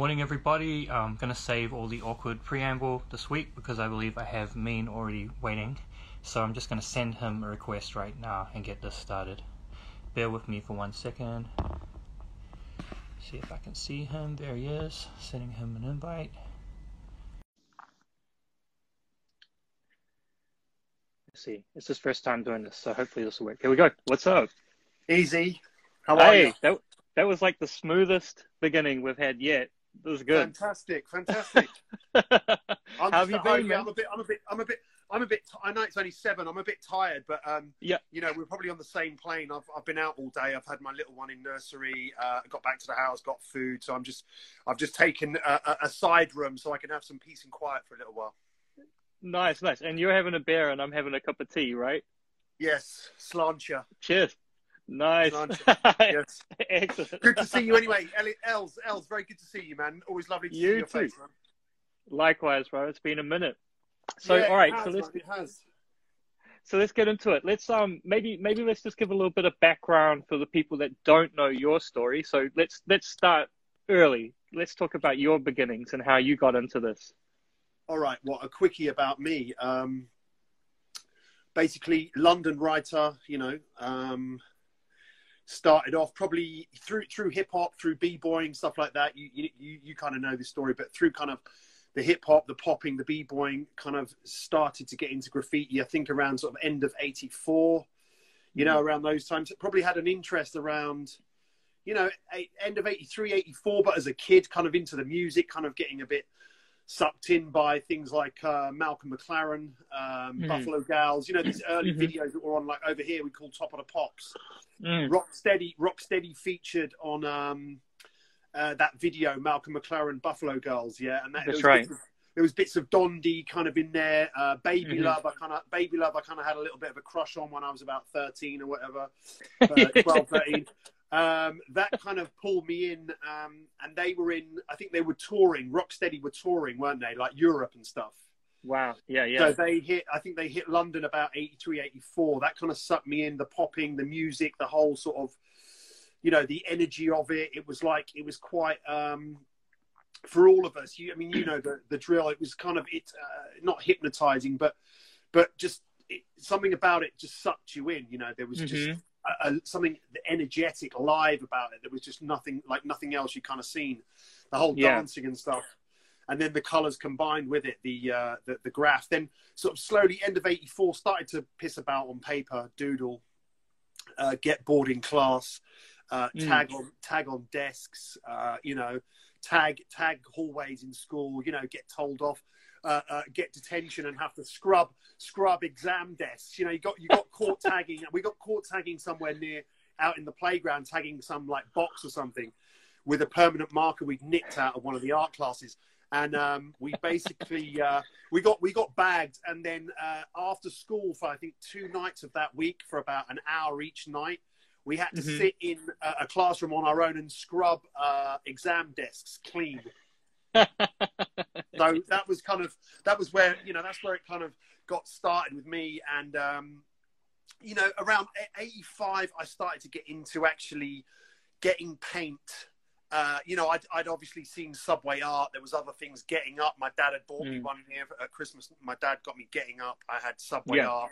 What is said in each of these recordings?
Morning, everybody. I'm going to save all the awkward preamble this week because I believe I have Mean already waiting. So I'm just going to send him a request right now and get this started. Bear with me for one second. See if I can see him. There he is. Sending him an invite. Let's see. It's his first time doing this, so hopefully this will work. Here we go. What's up? Easy. How are hey, you? that, that was like the smoothest beginning we've had yet. It was good. Fantastic, fantastic. I'm have you been, man? I'm a bit, I'm a bit, I'm a bit, I'm a bit. I know it's only seven. I'm a bit tired, but um, Yeah. you know, we're probably on the same plane. I've, I've been out all day. I've had my little one in nursery. Uh, got back to the house, got food. So I'm just, I've just taken a, a, a side room so I can have some peace and quiet for a little while. Nice, nice. And you're having a beer and I'm having a cup of tea, right? Yes, slancha. Cheers. Nice. Yes. Excellent. Good to see you anyway. Els, Els, very good to see you, man. Always lovely to You see your too. face, man. Likewise, bro. It's been a minute. So, Yeah, all right. has, so let's man, it has. so let's get into it. Let's um maybe maybe let's just give a little bit of background for the people that don't know your story. So let's let's start early. Let's talk about your beginnings and how you got into this. All right, well, a quickie about me. Um, basically, London writer. You know, um, started off probably through through hip hop, through b boying stuff like that. You you you, kind of know this story, but through kind of the hip hop, the popping, the b boying, kind of started to get into graffiti. I think around sort of end of '84. You know, mm-hmm. around those times, probably had an interest around. You know, eight, end of 83, 84, but as a kid, kind of into the music, kind of getting a bit sucked in by things like uh, Malcolm McLaren, um, Mhm. Buffalo Gals. You know these early Mhm. videos that were on like over here we call Top of the Pops. Mm. Rocksteady, Rocksteady featured on um, uh, that video Malcolm McLaren Buffalo Girls. Yeah, and that, That's was right. Bits of, there was bits of Dondi kind of in there. Uh, Baby Mhm. Love, I kind of Baby Love, I kind of had a little bit of a crush on when I was about thirteen or whatever, uh, 12, 13. Um, that kind of pulled me in, um, and they were in. I think they were touring. Rocksteady were touring, weren't they? Like Europe and stuff. Wow. Yeah, yeah. So they hit. I think they hit London about 83, 84. That kind of sucked me in. The popping, the music, the whole sort of, you know, the energy of it. It was like it was quite. um for all of us, you, I mean, you know the, the drill. It was kind of it, uh, not hypnotizing, but but just it, something about it just sucked you in. You know, there was just Mhm. A, something energetic, live about it. There was just nothing like nothing else you kind of seen. The whole Yeah. dancing and stuff, and then the colors combined with it, the uh, the, the graph. Then sort of slowly, end of '84, started to piss about on paper, doodle, uh, get bored in class, uh, Mm. tag on tag on desks. Uh, you know, tag tag hallways in school. You know, get told off. Uh, uh, get detention and have to scrub scrub exam desks. You know, you got you got caught tagging. We got caught tagging somewhere near out in the playground, tagging some like box or something with a permanent marker we'd nicked out of one of the art classes. And um, we basically uh, we got we got bagged, and then uh, after school for I think two nights of that week for about an hour each night, we had to Mhm. sit in a, a classroom on our own and scrub uh, exam desks clean so that was kind of that was where you know that's where it kind of got started with me and um you know around 85 i started to get into actually getting paint uh, you know, I'd, I'd obviously seen Subway Art. There was other things getting up. My dad had bought me Mm. one here at Christmas. My dad got me getting up. I had Subway Yeah. Art.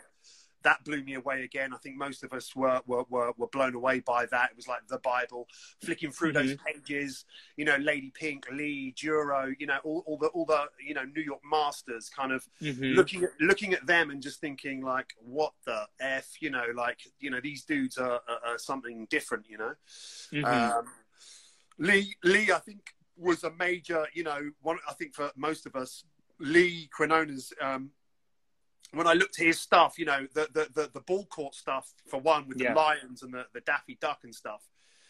That blew me away again. I think most of us were, were, were, were blown away by that. It was like the Bible, flicking through those pages, you know, Lady Pink, Lee, Duro, you know, all, all the, all the, you know, New York masters kind of Mhm. looking at looking at them and just thinking like what the f you know like you know these dudes are, are, are something different you know Mhm. um, lee lee i think was a major you know one i think for most of us lee Quiñones um when I looked at his stuff, you know, the the the, the ball court stuff for one with Yeah. the lions and the, the Daffy Duck and stuff,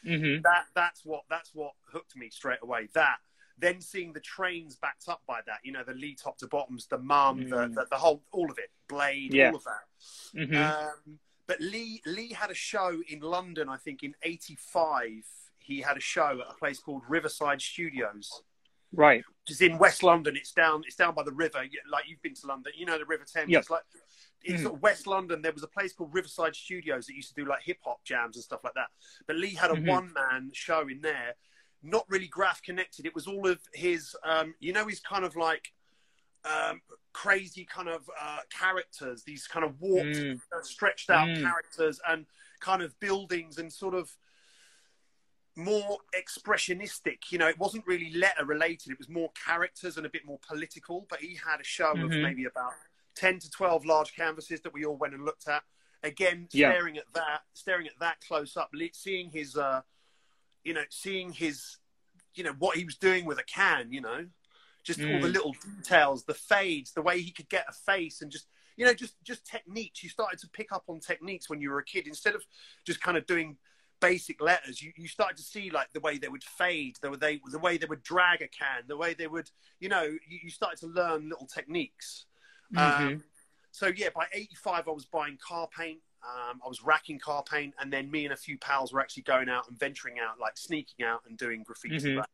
Mhm. that that's what that's what hooked me straight away. That then seeing the trains backed up by that, you know, the Lee top to bottoms, the mum, the, Mm. the the whole all of it, Blade, Yeah. all of that. Mhm. Um, but Lee Lee had a show in London, I think, in '85. He had a show at a place called Riverside Studios, right. which is in West London. It's down it's down by the river. Like you've been to London, you know the River Thames. Yep. It's like it's Mm. sort of West London. There was a place called Riverside Studios that used to do like hip hop jams and stuff like that. But Lee had a Mhm. one man show in there. not really graph connected. It was all of his, um, you know, his kind of like um, crazy kind of uh, characters, these kind of warped, Mm. uh, stretched out Mm. characters, and kind of buildings and sort of more expressionistic. You know, it wasn't really letter related. It was more characters and a bit more political. But he had a show of Mhm. maybe about ten to twelve large canvases that we all went and looked at. Again, Yeah. staring at that, staring at that close up, seeing his, uh, you know, seeing his, you know, what he was doing with a can. You know, just all the Mm. little details, the fades, the way he could get a face, and just you know, just just techniques. You started to pick up on techniques when you were a kid instead of just kind of doing basic letters. You you started to see like the way they would fade, the way they the way they would drag a can, the way they would, you know, you, you started to learn little techniques. Mhm. Um, so yeah, by '85, I was buying car paint. Um, I was racking car paint, and then me and a few pals were actually going out and venturing out, like sneaking out and doing graffiti. Mhm.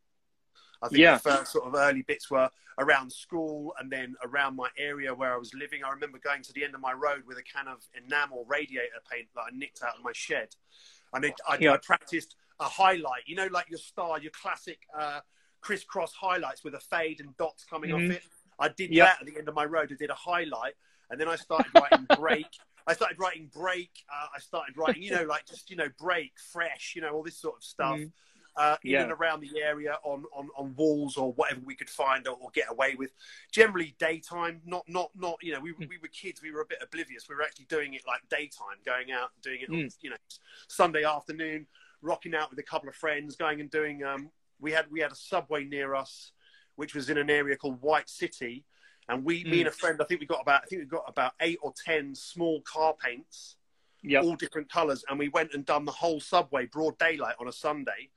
I think Yeah. the first sort of early bits were around school and then around my area where I was living. I remember going to the end of my road with a can of enamel radiator paint that I nicked out of my shed. And it, I, Yeah. I practiced a highlight, you know, like your star, your classic uh, crisscross highlights with a fade and dots coming Mhm. off it. I did Yep. that at the end of my road. I did a highlight, and then I started writing break. I started writing break. Uh, I started writing, you know, like just you know, break, fresh, you know, all this sort of stuff. Mhm. Uh, in Yeah. and around the area on, on, on walls or whatever we could find or, or get away with. Generally daytime, not not not you know we, Mm. we were kids, we were a bit oblivious. We were actually doing it like daytime, going out and doing it on Mm. you know Sunday afternoon, rocking out with a couple of friends, going and doing. Um, we had we had a subway near us, which was in an area called White City, and we, me Mm. and a friend, I think we got about I think we got about eight or ten small car paints Yep. all different colours, and we went and done the whole subway broad daylight on a Sunday,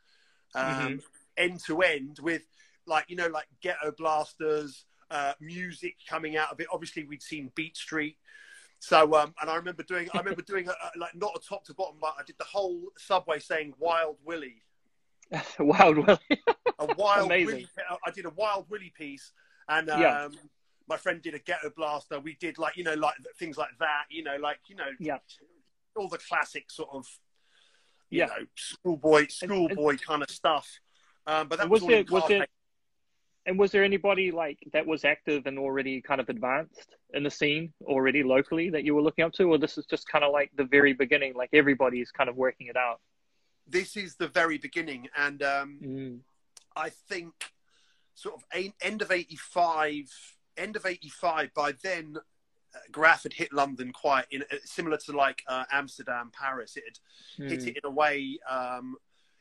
um, end to end with like you know like ghetto blasters, uh, music coming out of it. Obviously, we'd seen Beat Street. So, um, and I remember doing, I remember doing a, a, like not a top to bottom, but I did the whole subway saying "Wild Willie," Wild Willie. a Wild Amazing. Willie. I did a Wild Willie piece, and um, Yeah. my friend did a ghetto blaster. We did like you know like things like that. You know, like you know, Yeah. all the classic sort of you Yeah. know schoolboy schoolboy kind of stuff. Um, but that was, was there- was there- And was there anybody like that was active and already kind of advanced in the scene already locally that you were looking up to, or this is just kind of like the very beginning, like everybody's kind of working it out? This is the very beginning, and um, Mm. I think sort of end of '85, end of '85. By then, Graph had hit London quite in uh, similar to like uh, Amsterdam, Paris. It had hit Mm. it in a way um,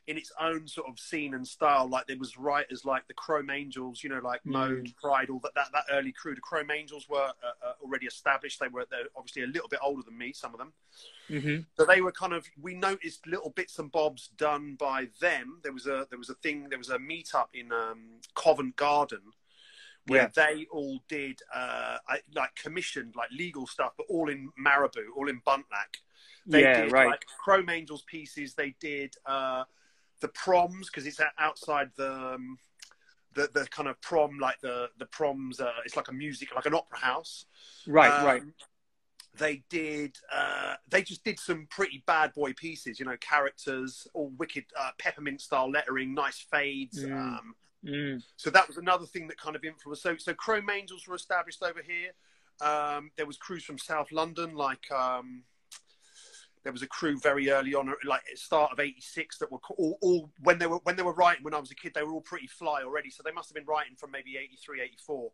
in its own sort of scene and style. Like there was writers like the Chrome Angels, you know, like Mm. Mode, Pride, all that, that that early crew. The Chrome Angels were uh, uh, already established. They were they're obviously a little bit older than me, some of them. Mhm. So they were kind of we noticed little bits and bobs done by them. There was a there was a thing there was a meetup in um, Covent Garden where Yeah. they all did uh, like commissioned like legal stuff, but all in Marabu, all in Buntlack. They Yeah, did right. like Chrome Angels pieces. They did uh, the proms because it's outside the. Um, the, the kind of prom like the the proms uh, it's like a music like an opera house Right, um, right. They did. Uh, they just did some pretty bad boy pieces. You know, characters, all wicked uh, peppermint style lettering, nice fades. Mm. Um, Mm. so that was another thing that kind of influenced. So, so Chrome Angels were established over here. Um, there was crews from South London, like um, there was a crew very early on, like at the start of '86, that were all, all when they were when they were writing. When I was a kid, they were all pretty fly already. So they must have been writing from maybe '83, '84.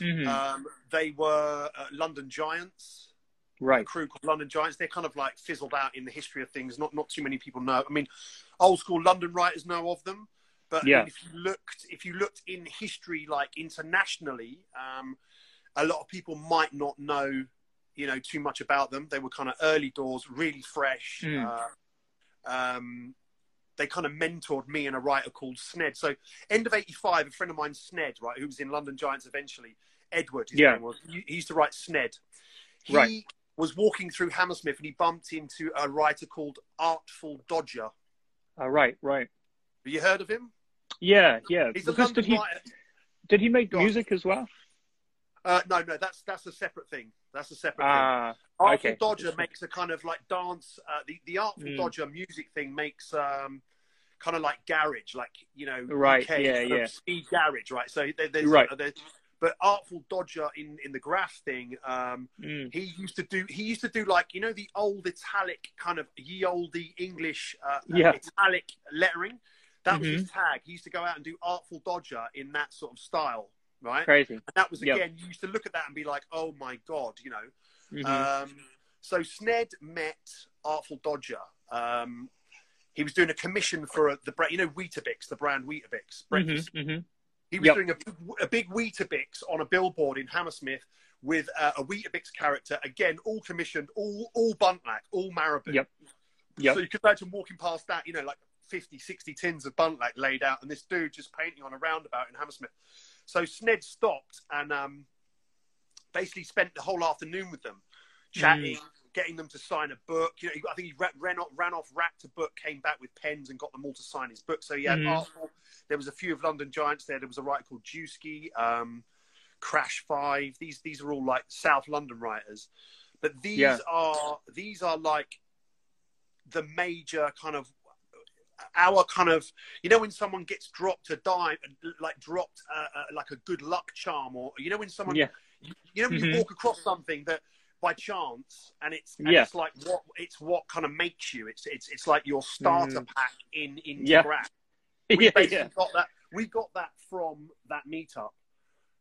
Mhm. Um, they were uh, London Giants right. crew called London Giants. They're kind of like fizzled out in the history of things. Not not too many people know. I mean, old school London writers know of them, but I mean, Yeah. if you looked if you looked in history, like internationally, um, a lot of people might not know, you know, too much about them. They were kind of early doors, really fresh. Mm. Uh, um, they kind of mentored me and a writer called Sned. So end of '85, a friend of mine, Sned, right, who was in London Giants eventually. Edward, his Yeah. name was. He he used to write Sned. He Right. was walking through Hammersmith and he bumped into a writer called Artful Dodger. Uh, right, right. Have you heard of him? Yeah, yeah. He's a Because London did he writer. did he make Go on. music as well? Uh, no, no, that's that's a separate thing. That's a separate thing. Ah, Artful okay. Dodger makes a kind of like dance. Uh, the the Artful Mm. Dodger music thing makes um, kind of like garage, like you know, Right, UK yeah, yeah. speed garage, right? So there, there's Right. uh, there- but Artful Dodger in in the graph thing, um, Mm. he used to do he used to do like you know the old italic kind of ye olde English uh, uh, Yeah. italic lettering. That was Mhm. his tag. He used to go out and do Artful Dodger in that sort of style, right? Crazy. And that was Yep. again, you used to look at that and be like, oh my god, you know. Mhm. Um, so Sned met Artful Dodger. Um, he was doing a commission for a, the brand, you know, Weetabix, the brand Weetabix breakfast. Mhm, mhm. He was Yep. doing a, a big Weetabix on a billboard in Hammersmith with uh, a Weetabix character. Again, all commissioned, all all Buntlack, all Marabu. Yep. Yep. So you could imagine walking past that, you know, like 50, 60 tins of Buntlack laid out, and this dude just painting on a roundabout in Hammersmith. So Sned stopped and um, basically spent the whole afternoon with them, chatting, getting them to sign a book. You know, I think he ran, off, ran off, racked a book, came back with pens, and got them all to sign his book. So he had Mhm. Artful. There was a few of London Giants there. There was a writer called Jewski, um, Crash Five. These these are all like South London writers, but these Yeah. are these are like the major kind of our kind of you know when someone gets dropped a dime like dropped uh, uh, like a good luck charm or you know when someone Yeah. you, you know when Mhm. you walk across something that by chance and it's and Yeah. it's like what it's what kind of makes you it's it's it's like your starter pack in in Mm. Yeah. we yeah, basically yeah. got that we got that from that meetup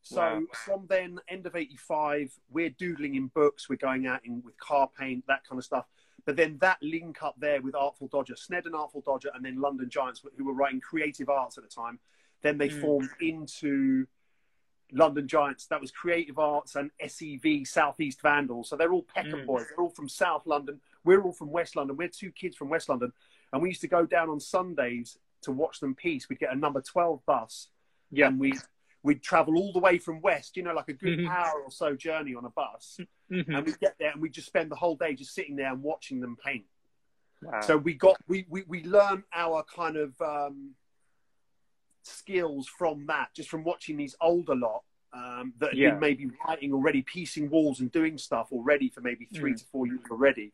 so Wow. from then end of 85 we're doodling in books we're going out in with car paint that kind of stuff but then that link up there with artful dodger. Sned and artful dodger and then london giants who were writing creative arts at the time then they Mm. formed into london giants. That was creative arts and sev southeast vandals. So they're all peckham Mm. boys. They're all from south london. We're all from west london. We're two kids from west london. And we used to go down on sundays to watch them piece. We'd get a number 12 bus Yeah. and we'd we'd travel all the way from west you know like a good Mhm. hour or so journey on a bus Mhm. and we'd get there and we'd just spend the whole day just sitting there and watching them paint Wow. so we got we we, we learned our kind of um, skills from that just from watching these older lot um, that had Yeah. been maybe writing already piecing walls and doing stuff already for maybe three Mm. to four years already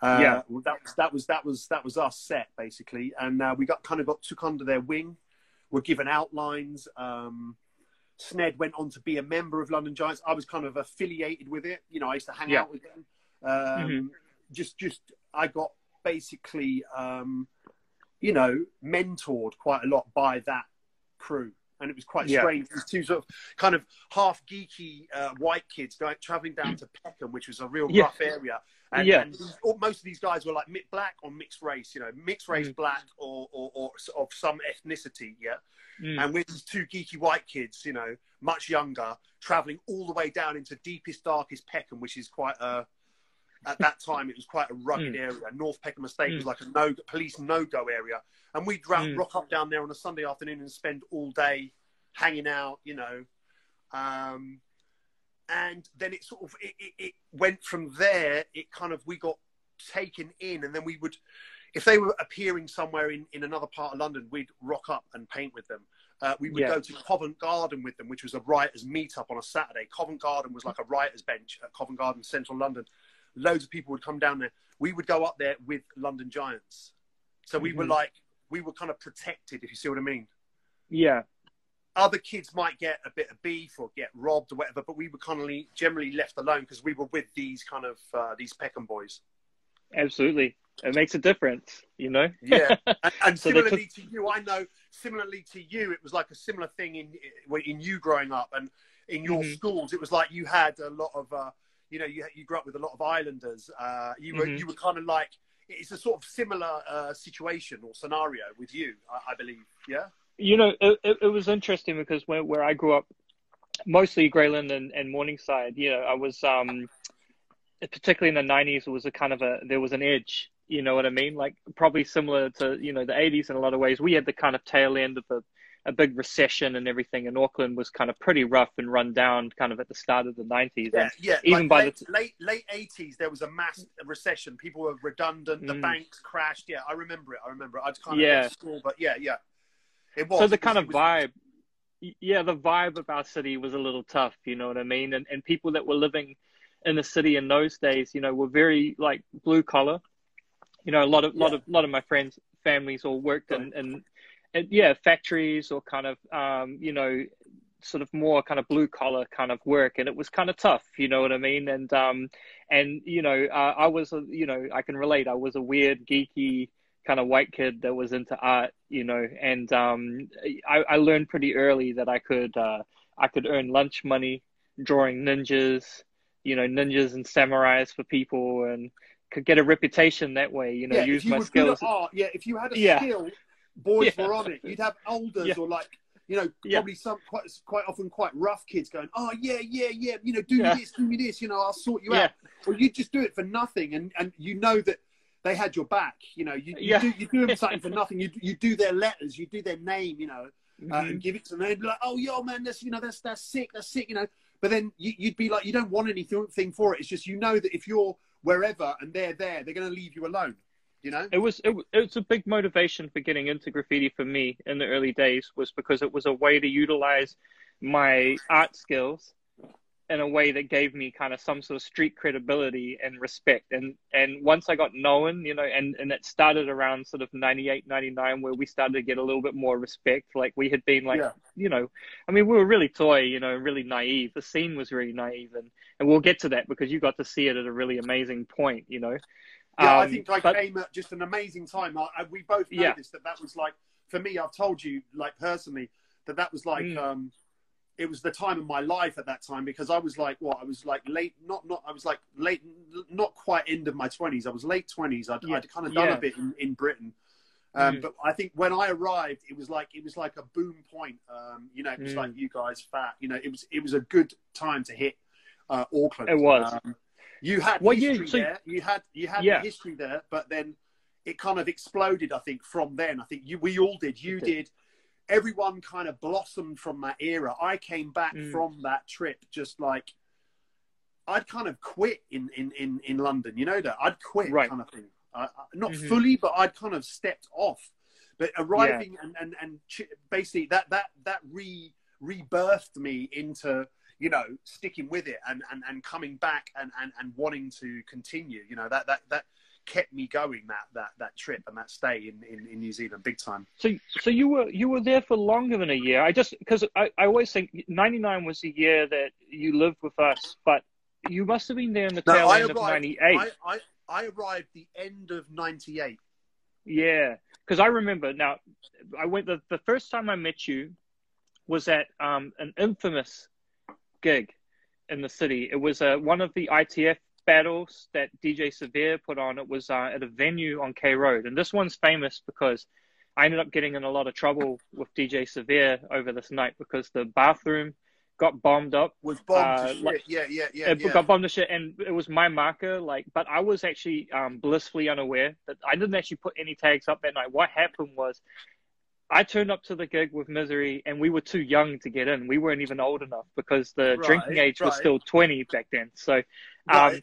uh, Yeah. well, that was that was that was that was us set basically and uh, we got kind of got took under their wing were given outlines um, Sned went on to be a member of London Giants. I was kind of affiliated with it. You know, I used to hang Yeah. out with them. Um, Mhm. Just, just I got basically, um, you know, mentored quite a lot by that crew, and it was quite Yeah. strange. These two sort of kind of half geeky uh, white kids going traveling down to Peckham, which was a real Yeah. rough area. And, Yeah. and these- all- most of these guys were like black or mixed race, you know, mixed race Mm. black or, or, or of some ethnicity, yeah. Mm. And with these two geeky white kids, you know, much younger, traveling all the way down into deepest, darkest Peckham, which is quite a, at that time, it was quite a rugged Mm. area. North Peckham Estate was Mm. like a no police no go area. And we'd Mm. rock up down there on a Sunday afternoon and spend all day hanging out, you know. Um, and then it sort of it, it, it went from there. It kind of we got taken in, and then we would, if they were appearing somewhere in, in another part of London, we'd rock up and paint with them. Uh, we would Yeah. go to Covent Garden with them, which was a writers' meetup on a Saturday. Covent Garden was like a writers' bench at Covent Garden, central London. Loads of people would come down there. We would go up there with London Giants. So we were Mhm. like, we were kind of protected, if you see what I mean Yeah. Other kids might get a bit of beef or get robbed or whatever, but we were kind of generally left alone because we were with these kind of uh, these Peckham boys. Absolutely. It makes a difference, you know? Yeah, and, and So similarly to you, I know. Similarly to you, it was like a similar thing in in you growing up and in your Mhm. schools. It was like you had a lot of, uh, you know, you you grew up with a lot of islanders. Uh, you were Mhm. you were kind of like it's a sort of similar uh, situation or scenario with you, I, I believe. Yeah. You know, it, it, it was interesting because where, where I grew up, mostly Grey Lynn and, and Morningside, you know, I was, um, particularly in the 90s, it was a kind of a, there was an edge, you know what I mean? Like probably similar to, you know, the 80s in a lot of ways. We had the kind of tail end of a, a big recession and everything, and Auckland was kind of pretty rough and run down kind of at the start of the 90s. Yeah, yeah. even like by late, the late late eighties, there was a mass recession. People were redundant. The Mm. banks crashed. Yeah, I remember it. I remember it. I just kind of Yeah. school, but yeah, yeah. It was. so the kind of vibe yeah the vibe of our city was a little tough you know what i mean? And, and people that were living in the city in those days you know were very like blue collar. You know a lot of lot of lot of my friends families all worked in, in, in yeah factories or kind of um, you know sort of more kind of blue collar kind of work. And it was kind of tough you know what i mean? And um and you know uh, i was a, you know i can relate. I was a weird geeky kind of white kid that was into art you know and um i, I learned pretty early that i could uh i could earn lunch money drawing ninjas you know ninjas and samurais for people and could get a reputation that way you know yeah, use my skills art, yeah, if you had a Yeah. skill, boys Yeah. were on it. You'd have elders Yeah. or like, you know, Yeah. probably some quite quite often quite rough kids going, oh yeah, yeah, yeah, you know, do Yeah. me this, do me this, you know, I'll sort you Yeah. out. Or you just do it for nothing, and and you know that they had your back. You know, you, you Yeah. do you do them something for nothing. You you do their letters, you do their name, you know, uh, Mhm. and give it to them. They'd be like, oh yo man, that's you know that's that's sick, that's sick, you know. But then you, you'd be like, you don't want anything for it. It's just you know that if you're wherever and they're there, they're going to leave you alone. You know. it was it, it was a big motivation for getting into graffiti for me in the early days was because it was a way to utilize my art skills in a way that gave me kind of some sort of street credibility and respect and and once i got known you know and and it started around sort of 98 99 where we started to get a little bit more respect like we had been like Yeah. you know i mean we were really toy you know really naive the scene was really naive and and we'll get to that because you got to see it at a really amazing point you know Yeah, I Um, think I but- came at just an amazing time. I, I, we both noticed Yeah. that that was like for me. I've told you like personally that that was like Mm. um, it was the time of my life at that time because I was like what I was like late, not not I was like late, not quite end of my twenties. I was late twenties. I'd, Yeah. I'd kind of done Yeah. a bit in, in Britain. Um, Mm. But I think when I arrived, it was like it was like a boom point. Um, you know, it was Mm. like you guys fat. You know, it was it was a good time to hit uh, Auckland. It was. Um, you had year- history so- there. You had you had Yeah. the history there, but then it kind of exploded. I think from then. I think you we all did. You did. Everyone kind of blossomed from that era. I came back Mm. from that trip just like I'd kind of quit in in in, in London. You know that I'd quit Right. kind of thing. I, I- not Mhm. fully, but I'd kind of stepped off. But arriving and and and ch- basically that that that re rebirthed me into you know sticking with it and and, and coming back and, and and wanting to continue. You know that that that kept me going that that that trip and that stay in in, in New Zealand big time. So, so you were you were there for longer than a year. I just because I, I always think '99 was the year that you lived with us, but you must have been there in the No, tail I end of arrived. '98. I, I I arrived the end of '98. Yeah, because I remember now. I went the the first time I met you was at um, an infamous gig in the city. It was uh, one of the ITF battles that DJ Sir-Vere put on. It was uh, at a venue on K Road, and this one's famous because I ended up getting in a lot of trouble with DJ Sir-Vere over this night because the bathroom got bombed up Was bombed Uh, to shit. like- yeah, yeah, yeah, it yeah. got bombed to shit, and it was my marker. Like, but I was actually um, blissfully unaware that I didn't actually put any tags up that night. What happened was, I turned up to the gig with Misery, and we were too young to get in. We weren't even old enough because the Right, drinking age was still twenty back then. So, um,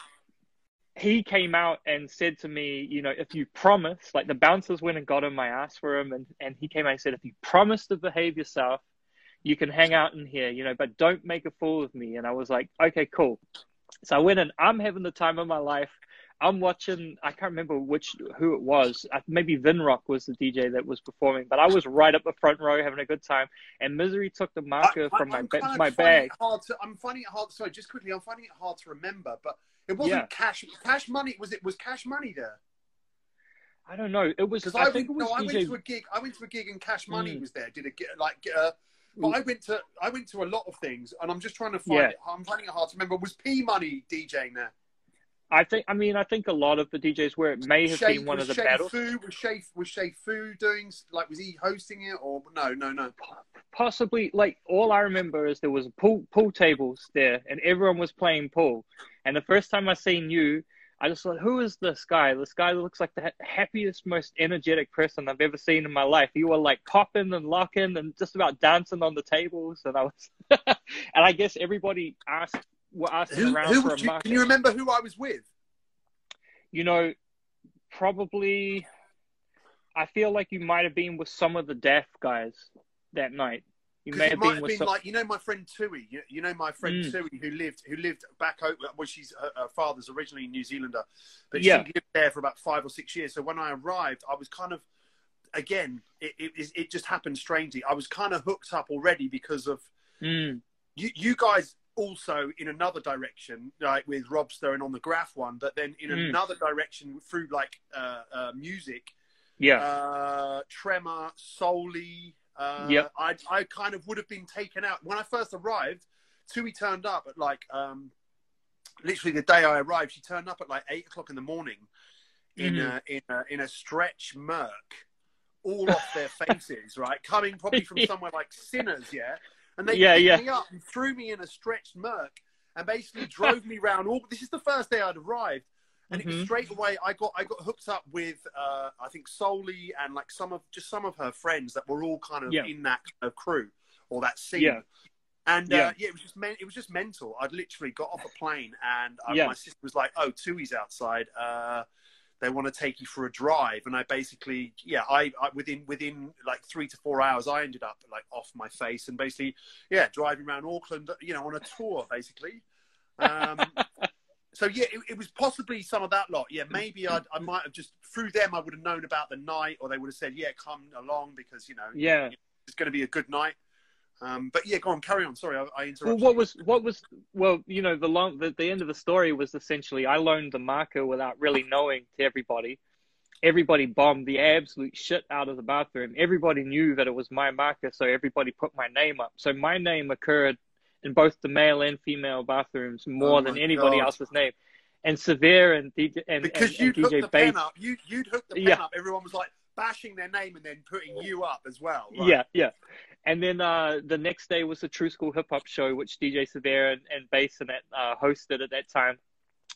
he came out and said to me, you know, if you promise, like the bouncers went and got him, I asked for him, and, and he came out and said, if you promise to behave yourself, you can hang out in here, you know, but don't make a fool of me. And I was like, okay, cool. So I went in, I'm having the time of my life. I'm watching, I can't remember which, who it was. Maybe Vinrock was the DJ that was performing, but I was right up the front row having a good time. And Misery took the marker I- from my, I'm ba- my bag. Hard to, I'm finding it hard. Sorry, just quickly, I'm finding it hard to remember. But it wasn't Yeah. cash. Cash money was it? Was cash money there? I don't know. It was, Because I, I, think went, it was no, I DJ. went to a gig. I went to a gig and Cash Money Mm. was there. Did it like? Uh, but I went to I went to a lot of things, and I'm just trying to find. Yeah. It, I'm finding it hard to remember. Was P Money DJing there? I think. I mean, I think a lot of the DJs were. It may have Shay, been one of the Shay battles. Fu, was Che was Che Fu doing like was he hosting it or no no no? Possibly, like all I remember is there was pool pool tables there, and everyone was playing pool. And the first time I seen you, I just thought, who is this guy? This guy looks like the ha- happiest, most energetic person I've ever seen in my life. You were like popping and locking and just about dancing on the tables, and I was, and I guess everybody asked were asking Who, around who for a you, market. can you remember who I was with? you know, probably I feel like you might have been with some of the deaf guys that night. You may have might been been some. like you know my friend Tui. You, you know my friend Mm. Tui who lived who lived back over. Well, she's her, her father's originally New Zealander, but Yeah. she lived there for about five or six years. So when I arrived, I was kind of again, it, it it just happened strangely. I was kind of hooked up already because of Mm. you, you guys also in another direction, like with Robster and on the graph one, but then in Mm. another direction through like uh, uh, music, Yeah. uh, Tremor, Solely. Uh, Yep. I I kind of would have been taken out when I first arrived. Tui turned up at like um, literally the day I arrived. She turned up at like eight o'clock in the morning in Mhm. a in a in a stretch Merc, all off their faces, right? Coming probably from somewhere like Sinners, yeah. And they Yeah, picked yeah. me up and threw me in a stretched Merc and basically drove me around. All this is the first day I'd arrived, and it was Mhm. straight away. I got I got hooked up with uh, I think Soli and like some of just some of her friends that were all kind of Yeah. in that kind of crew or that scene. Yeah. And Yeah. uh, yeah, it was just men- it was just mental. I'd literally got off a plane, and uh, Yeah. my sister was like, "Oh, Tui's outside. Uh, they want to take you for a drive." And I basically, yeah, I, I within within like three to four hours, I ended up like off my face and basically, yeah, driving around Auckland, you know, on a tour basically. Um, so yeah, it, it was possibly some of that lot. Yeah, maybe I'd, I might have just through them, I would have known about the night, or they would have said, "Yeah, come along," because you know Yeah. it's going to be a good night. Um, but yeah, go on, carry on. Sorry, I, I interrupted. Well, what was what was well, you know, the long the, the end of the story was essentially I loaned the marker without really knowing to everybody. Everybody bombed the absolute shit out of the bathroom. Everybody knew that it was my marker, so everybody put my name up. So my name occurred in both the male and female bathrooms more Oh than anybody God. else's name. And Sir-Vere and DJ and, because and, you'd and DJ the Bates pen up. You you'd hook the pen Yeah. up. Everyone was like bashing their name and then putting you up as well. right? Yeah, yeah. And then uh, the next day was the True School Hip Hop Show, which DJ Sir-Vere and, and Bass and that uh, hosted at that time.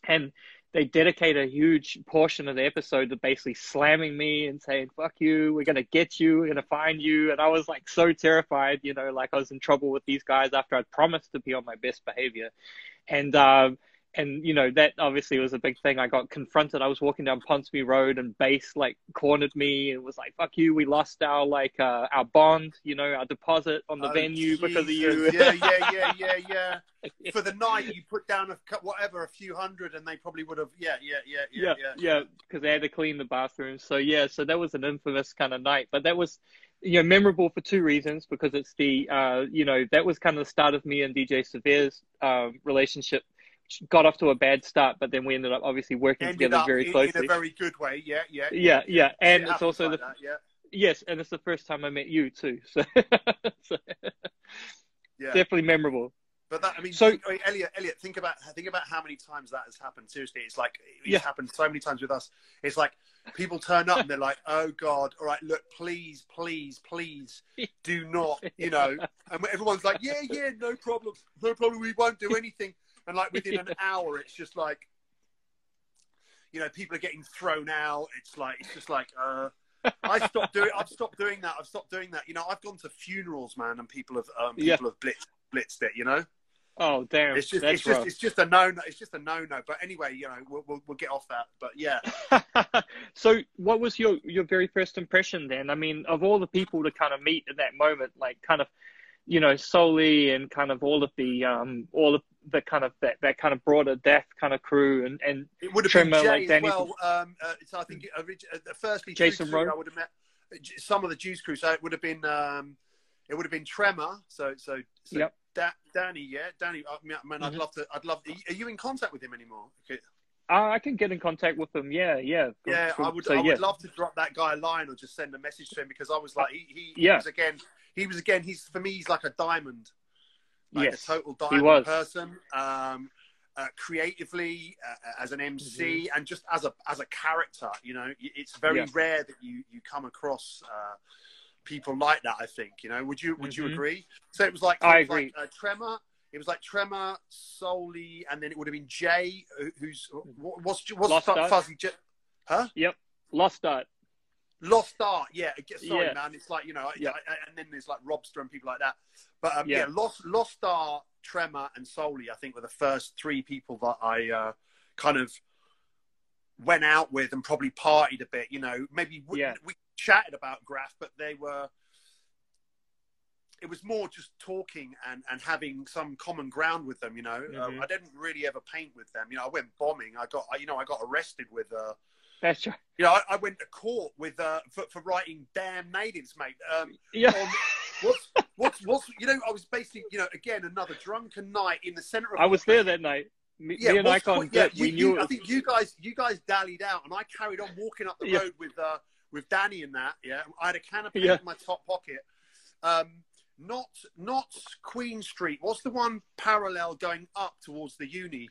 And they dedicate a huge portion of the episode to basically slamming me and saying, fuck you, we're going to get you, we're going to find you. And I was like so terrified, you know, like I was in trouble with these guys after I'd promised to be on my best behavior. And, um, and you know that obviously was a big thing. I got confronted. I was walking down Ponsonby Road, and Bass like cornered me and was like, "Fuck you! We lost our like uh, our bond, you know, our deposit on the Oh, venue because of you." Yeah, yeah, yeah, yeah, yeah. For the night, you put down a whatever, a few hundred, and they probably would have. Yeah, yeah, yeah, yeah, yeah, yeah. yeah, because they had to clean the bathrooms. So yeah, so that was an infamous kind of night, but that was, you know, memorable for two reasons. Because it's the, uh, you know, that was kind of the start of me and DJ Sir-Vere's um, relationship. Got off to a bad start, but then we ended up obviously working Ended together very closely. in a very good way. Yeah, yeah, yeah, yeah, and It it's also like the that, yeah, yes, and it's the first time I met you too. So, so yeah. definitely memorable. But that, I mean, So- I mean, Elliot, Elliot, think about think about how many times that has happened. Seriously, it's like it's Yeah. happened so many times with us. It's like people turn up and they're like, "Oh God, all right, look, please, please, please, do not," you know. And everyone's like, "Yeah, yeah, no problem, no problem. We won't do anything." And like within an hour, it's just like, you know, people are getting thrown out. It's like it's just like. uh I stopped doing. I've stopped doing that. I've stopped doing that. You know, I've gone to funerals, man, and people have um, people Yeah. have blitzed, blitzed it. You know, Oh damn, it's just that's it's just it's just a no no. It's just a no no. But anyway, you know, we'll, we'll we'll get off that. But yeah, so what was your your very first impression then i mean of all the people to kind of meet at that moment like kind of you know solely and kind of all of the um all of the kind of that, that kind of broader death kind of crew and and it would have Tremor, been Jay like Danny- well. Um, uh, so I think orig- uh, firstly, Jason Rowe. I would have met uh, some of the Juice Crew. So it would have been um, it would have been Tremor. So so, so Yep. Da- Danny, yeah, Danny. I mean, man, I'd love to. I'd love. Are you in contact with him anymore? Okay. uh, i can get in contact with him. yeah yeah Yeah, from- I would. so I would yeah love to drop that guy a line or just send a message to him because I was like, he, he, he was again. He was again. He's for me. He's like a diamond, like yes a total he diamond was person. Um, uh, creatively, uh, as an MC, Mm-hmm. and just as a as a character. You know, it's very Yeah. rare that you you come across uh, people like that. I think. You know, would you would you Mhm. agree? So it was like I was like, agree. uh, Tremor. It was like Tremor, Solely, and then it would have been Jay, who's what- what's what's Lost Fu- Fuzzy? J- huh? Yep, Lost art Lost Art, yeah. Sorry, Yeah. man. It's like you know, Yeah. And then there's like Robster and people like that. But um, Yeah. yeah. Lost Lost Art, Tremor, and Solely, I think, were the first three people that I uh, kind of went out with and probably partied a bit. You know, maybe we, Yeah. we chatted about Graph, but they were. It was more just talking and, and having some common ground with them. You know, Mhm. uh, I didn't really ever paint with them. You know, I went bombing. I got, you know, I got arrested with. Uh, That's right. You know, I, I went to court with uh, for, for writing "dam natives," mate. Um, Yeah. on what's what's what's you know, I was basically you know again another drunken night in the center of. I was there that night. Me, Yeah, me and Icon yeah, you, we knew you- I think you guys you guys dallied out, and I carried on walking up the Yeah. road with uh, with Danny and that. Yeah, I had a can of paint Yeah. in my top pocket. Um, not not Queen Street. What's the one parallel going up towards the uni?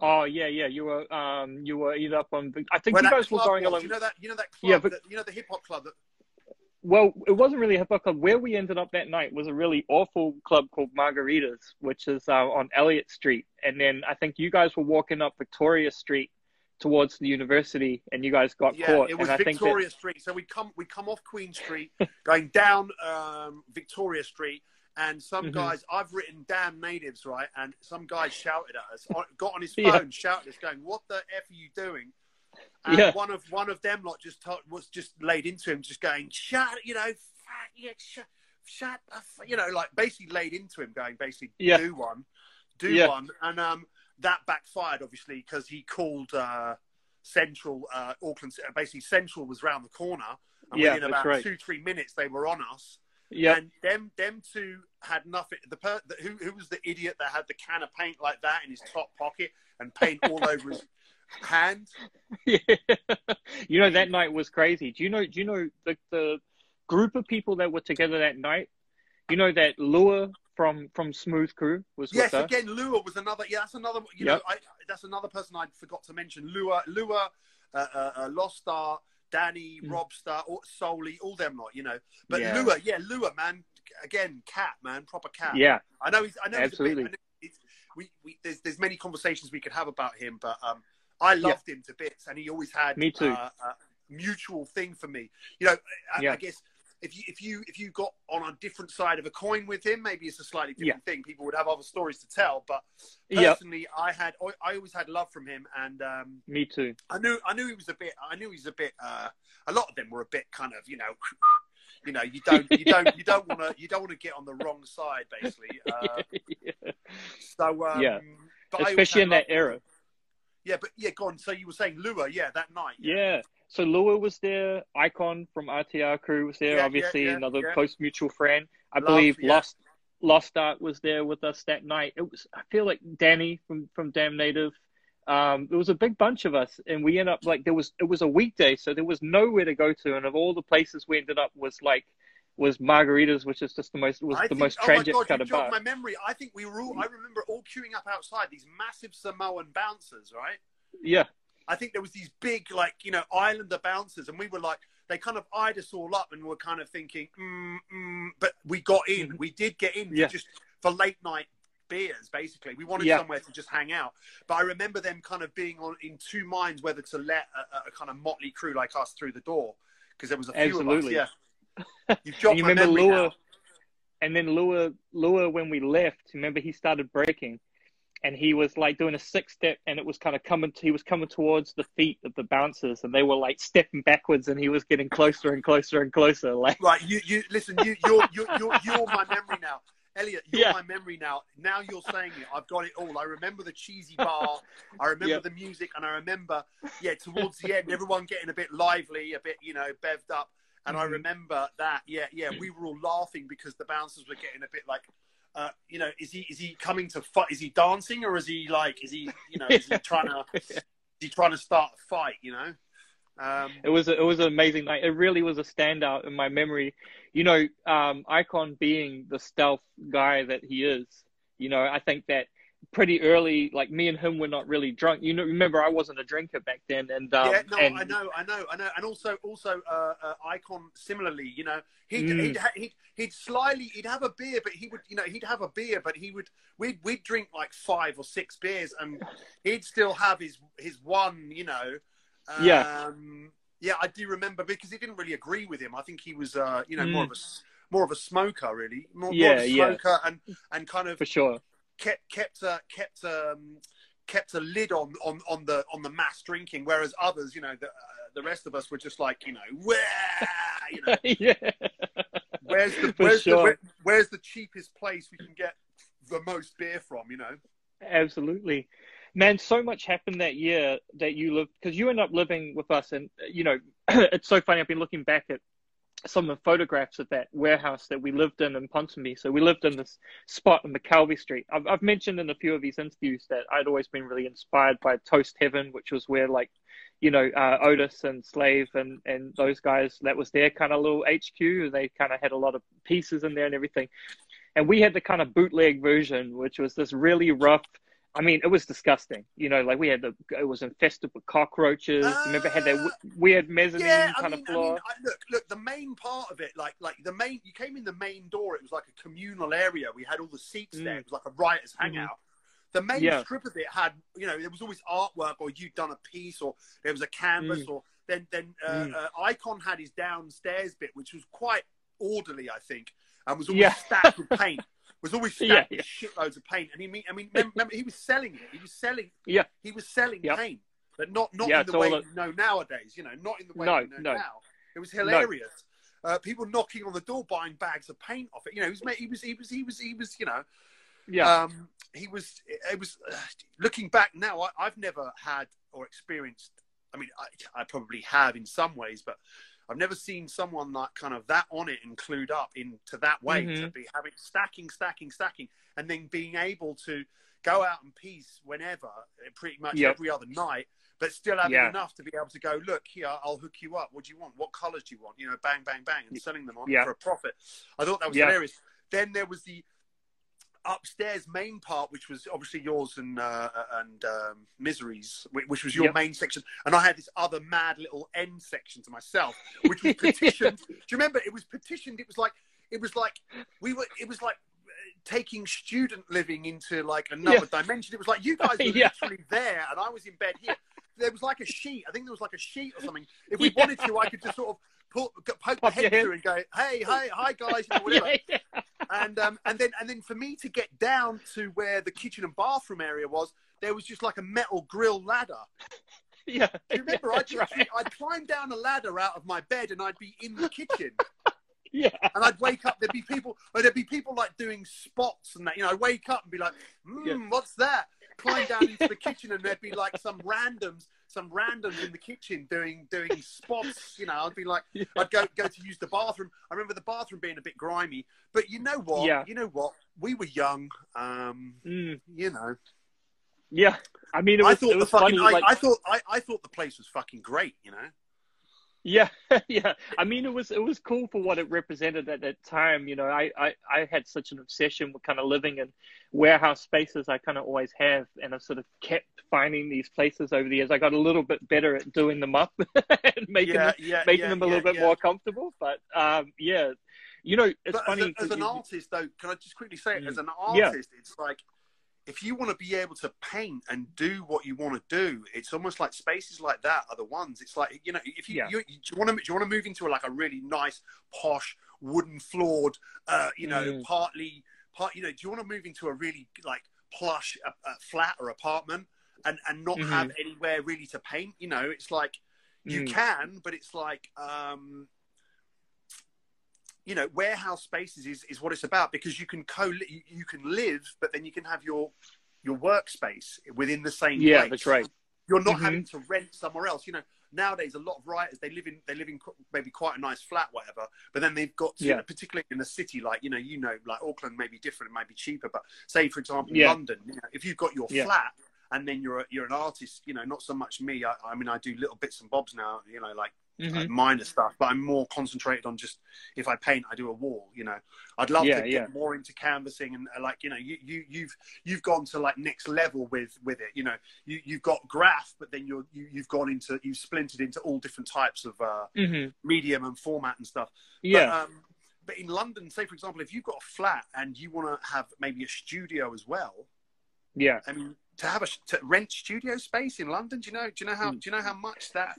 Oh yeah, yeah. You were um you were either up on. I think Where you guys were going was. along. You know that you know that club. Yeah, but- that, you know the hip hop club. That, Well, it wasn't really a hip hop club. Where we ended up that night was a really awful club called Margaritas, which is uh, on Elliott Street. And then I think you guys were walking up Victoria Street towards the university, and you guys got yeah, caught. it was and I think that, Victoria Street. So we come we come off Queen Street, going down um, Victoria Street, and some Mhm. guys I've written "dam natives" right, and some guy shouted at us, got on his phone, Yeah. shouted at us, going, "What the f are you doing?" And Yeah. one of one of them lot just to- was just laid into him, just going, "Shut," you know, "fuck, yeah, shut, shut, the f-" you know, like basically laid into him, going, basically, Yeah. do one, do Yeah. one, and um, that backfired obviously because he called. Uh, Central, uh, Auckland, basically Central was round the corner, and Yeah, within about right. two, three minutes they were on us. Yeah, And them, them two had nothing. The, per, the who, who was the idiot that had the can of paint like that in his top pocket and paint all over his hand? yeah. you know that night was crazy. Do you know? Do you know the the group of people that were together that night? You know that Lua from from Smooth Crew was Yes, with us. again, Lua was another. Yeah, that's another. You Yep. know, I, that's another person I forgot to mention. Lua, Lua, uh, uh, uh, Lost Star, Danny, Mm. Robstar, all- Solely, all them lot. You know, but Yeah. Lua, yeah, Lua, man, again, cat, man, proper cat. Yeah, I know he's. I know Absolutely. He's a bit, I know we, we, there's, there's many conversations we could have about him, but um, I loved him to bits, and he always had Me too. Uh, a mutual thing for me. You know, I, Yeah. I guess if you if you if you got on a different side of a coin with him, maybe it's a slightly different thing. People would have other stories to tell, but yeah. personally, I had I always had love from him, and um, Me too. I knew I knew he was a bit. I knew he was a bit. Uh, a lot of them were a bit kind of you know. You know, you don't, you don't, you don't want to, you don't want to get on the wrong side, basically. Uh, so, um, Yeah. Especially in that era. Yeah, but yeah, go on. So you were saying Lua, yeah, that night. Yeah. So Lua was there. Icon from RTR crew was there. Yeah, obviously, yeah, another close mutual friend. I Love, believe. Lost Lost Art was there with us that night. It was. I feel like Danny from from Dam Native. Um, there was a big bunch of us, and we ended up like there was. It was a weekday, so there was nowhere to go to, and of all the places we ended up was like was Margaritas, which is just the most was I the think, most oh tragic god, kind of bar. my memory. I think we were all. I remember all queuing up outside these massive Samoan bouncers, right? Yeah, I think there was these big, like you know, Islander bouncers, and we were like, they kind of eyed us all up, and were kind of thinking, mm, mm, but we got in. Mhm. We did get in, Yeah. just for late night beers. Basically, we wanted Yeah. somewhere to just hang out. But I remember them kind of being on in two minds whether to let a, a- kind of motley crew like us through the door because there was a few Absolutely. of us. Yeah, you've you my remember Lua, now. and then Lua, Lua, when we left, remember he started breaking, and he was like doing a six step, and it was kind of coming. he was coming towards the feet of the bouncers, and they were like stepping backwards, and he was getting closer and closer and closer. Like, Right, you, you listen. You, you're, you're, you're, you're my memory now, Elliot. You're Yeah. my memory now. Now you're saying it. I've got it all. I remember the cheesy bar. I remember Yeah. the music, and I remember, yeah, towards the end, everyone getting a bit lively, a bit, you know, bevved up. And I Mhm. remember that. Yeah, yeah, we were all laughing because the bouncers were getting a bit like. Uh, you know, is he is he coming to fight? Is he dancing or is he like? Is he you know? Is he trying to? Is he trying to start a fight? You know. Um, it was a, it was an amazing night. It really was a standout in my memory. You know, um, Icon being the stealth guy that he is. You know, I think that pretty early, like me and him were not really drunk. You know, remember I wasn't a drinker back then, and um, yeah, no, and I know, I know, I know, and also, also, uh, uh, Icon similarly, you know, he'd, Mm. he'd, he'd, he'd slyly, he'd have a beer, but he would, you know, he'd have a beer, but he would, we'd, we'd drink like five or six beers, and he'd still have his, his one, you know, um, Yeah. yeah, I do remember because he didn't really agree with him. I think he was, uh, you know, more of a more of a smoker, really, more, more of a yeah. smoker, and and kind of for sure. Kept kept a kept um kept a lid on on on the on the mass drinking whereas others you know the uh, the rest of us were just like you know where you know yeah, where's the where's sure. the where, where's the cheapest place we can get the most beer from you know Absolutely. Man, so much happened that year that you lived because you end up living with us, and you know it's so funny. I've been looking back at some of the photographs of that warehouse that we lived in in Ponsonby. So we lived in this spot in McKelvie Street. I've, I've mentioned in a few of these interviews that I'd always been really inspired by Toast Heaven, which was where like, you know, uh, Otis and Slave and, and those guys, that was their kind of little HQ. They kind of had a lot of pieces in there and everything. And we had the kind of bootleg version, which was this really rough, I mean, it was disgusting. You know, like we had the, it was infested with cockroaches. Uh, Remember, had that w- weird mezzanine yeah, kind I mean, of floor. I mean, I, look, look. The main part of it, like, like the main, you came in the main door. It was like a communal area. We had all the seats there. Mm. It was like a writers' Mhm. hangout. The main Yeah. strip of it had, you know, there was always artwork, or you'd done a piece, or there was a canvas, or then then uh, Mm. uh, Icon had his downstairs bit, which was quite orderly, I think, and was always Yeah. stacked with paint. Was always stacked Yeah, with yeah. shitloads of paint. And he, mean, I mean, remember, he was selling it. He was selling. Yeah. He was selling Yep. paint, but not not Yeah, in the way you know nowadays. You know, not in the way No, you know no. now. It was hilarious. Uh, people knocking on the door, buying bags of paint off it. You know, he was he was he was he was he was you know yeah. um, he was it was uh, looking back now. I, I've never had or experienced. I mean, I, I probably have in some ways, but I've never seen someone like kind of that on it and clued up into that way to Mhm. be having stacking, stacking, stacking, and then being able to go out and piece whenever, uh, pretty much Yep. every other night, but still having Yeah. enough to be able to go, look here, I'll hook you up. What do you want? What colours do you want? You know, bang, bang, bang, and selling them on for a profit. I thought that was hilarious. Then there was the upstairs main part, which was obviously yours and uh, and um, Miseries, which was your Yep. main section, and I had this other mad little end section to myself, which was petitioned. Do you remember? It was petitioned. It was like it was like we were. It was like uh, taking student living into like another dimension. It was like you guys were Yeah. literally there, and I was in bed here. There was like a sheet. I think there was like a sheet or something. If we Yeah. wanted to, I could just sort of poke the Pop your head through and go, "Hey, hi, hi, guys," you know, whatever yeah, yeah. and um, and then and then for me to get down to where the kitchen and bathroom area was, there was just like a metal grill ladder. yeah. Do you remember? Yeah, I'd, right. I'd climb down a ladder out of my bed and I'd be in the kitchen. Yeah. And I'd wake up. There'd be people. Or there'd be people like doing spots and that. You know, I'd wake up and be like, "Hmm, Yeah. what's that?" Climb down into the kitchen and there'd be like some randoms, some randoms in the kitchen doing doing spots. You know, I'd be like, Yeah. I'd go go to use the bathroom. I remember the bathroom being a bit grimy, but you know what? Yeah. You know what? We were young. Um, Mm, you know, yeah. I mean, it was, I thought it the fucking. funny. I, like, I thought I, I thought the place was fucking great. You know. Yeah, yeah. I mean, it was it was cool for what it represented at that time. You know, I I, I had such an obsession with kind of living in warehouse spaces. I kind of always have, and I've sort of kept finding these places over the years. I got a little bit better at doing them up and making them, yeah, making yeah, them a yeah, little bit yeah. more comfortable. But um, yeah, you know, it's but funny as, a, as an you- artist, though, can I just quickly say, Mm. as an Yeah. artist, it's like if you want to be able to paint and do what you want to do, it's almost like spaces like that are the ones. It's like you know, if you, Yeah. you, you do you want to do you want to move into like a really nice, posh, wooden floored, uh, you know, Mm. partly part, you know, do you want to move into a really like plush uh, uh, flat or apartment and and not Mhm. have anywhere really to paint? You know, it's like you Mm. can, but it's like um, you know, warehouse spaces is, is what it's about because you can co you- you can live, but then you can have your your workspace within the same Yeah, place. that's right. You're not Mhm. having to rent somewhere else. You know, nowadays a lot of writers they live in they live in maybe quite a nice flat, whatever, but then they've got to, Yeah. particularly in a city like you know you know like Auckland may be different, it might be cheaper, but say for example Yeah. London, you know, if you've got your Yeah. flat and then you're a, you're an artist, you know, not so much me. I, I mean, I do little bits and bobs now, you know, like Mhm. like minor stuff, but I'm more concentrated on just if I paint, I do a wall. You know, I'd love Yeah, to get yeah. more into canvassing and uh, like you know, you, you you've you've gone to like next level with with it. You know, you you've got graph, but then you're you, you've gone into you've splintered into all different types of uh, Mhm. medium and format and stuff. Yeah. But, um, but in London, say for example, if you've got a flat and you want to have maybe a studio as well, yeah. I mean, to have a to rent studio space in London, do you know? Do you know how? Mm. Do you know how much that?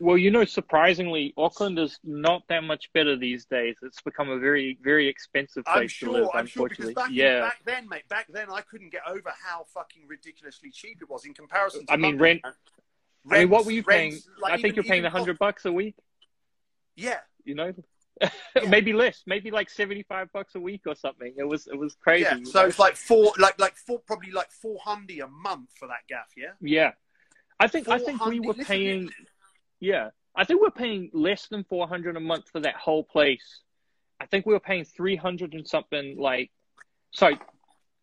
Well, you know, surprisingly, Auckland is not that much better these days. It's become a very, very expensive place I'm to live. I'm sure because unfortunately, back, yeah. back then, mate, back then I couldn't get over how fucking ridiculously cheap it was in comparison. to I mean, rent- I mean, what were you paying? Like, I think even- you're paying a hundred bucks a week. Yeah, You know, maybe less, maybe like seventy five bucks a week or something. It was it was crazy. Yeah, so it's like four, like like four, probably like four hundred a month for that gaff. Yeah. Yeah, I think I think we 400 were listen, paying. Yeah, I think we we're paying less than four hundred a month for that whole place. I think we were paying three hundred and something. Like, sorry,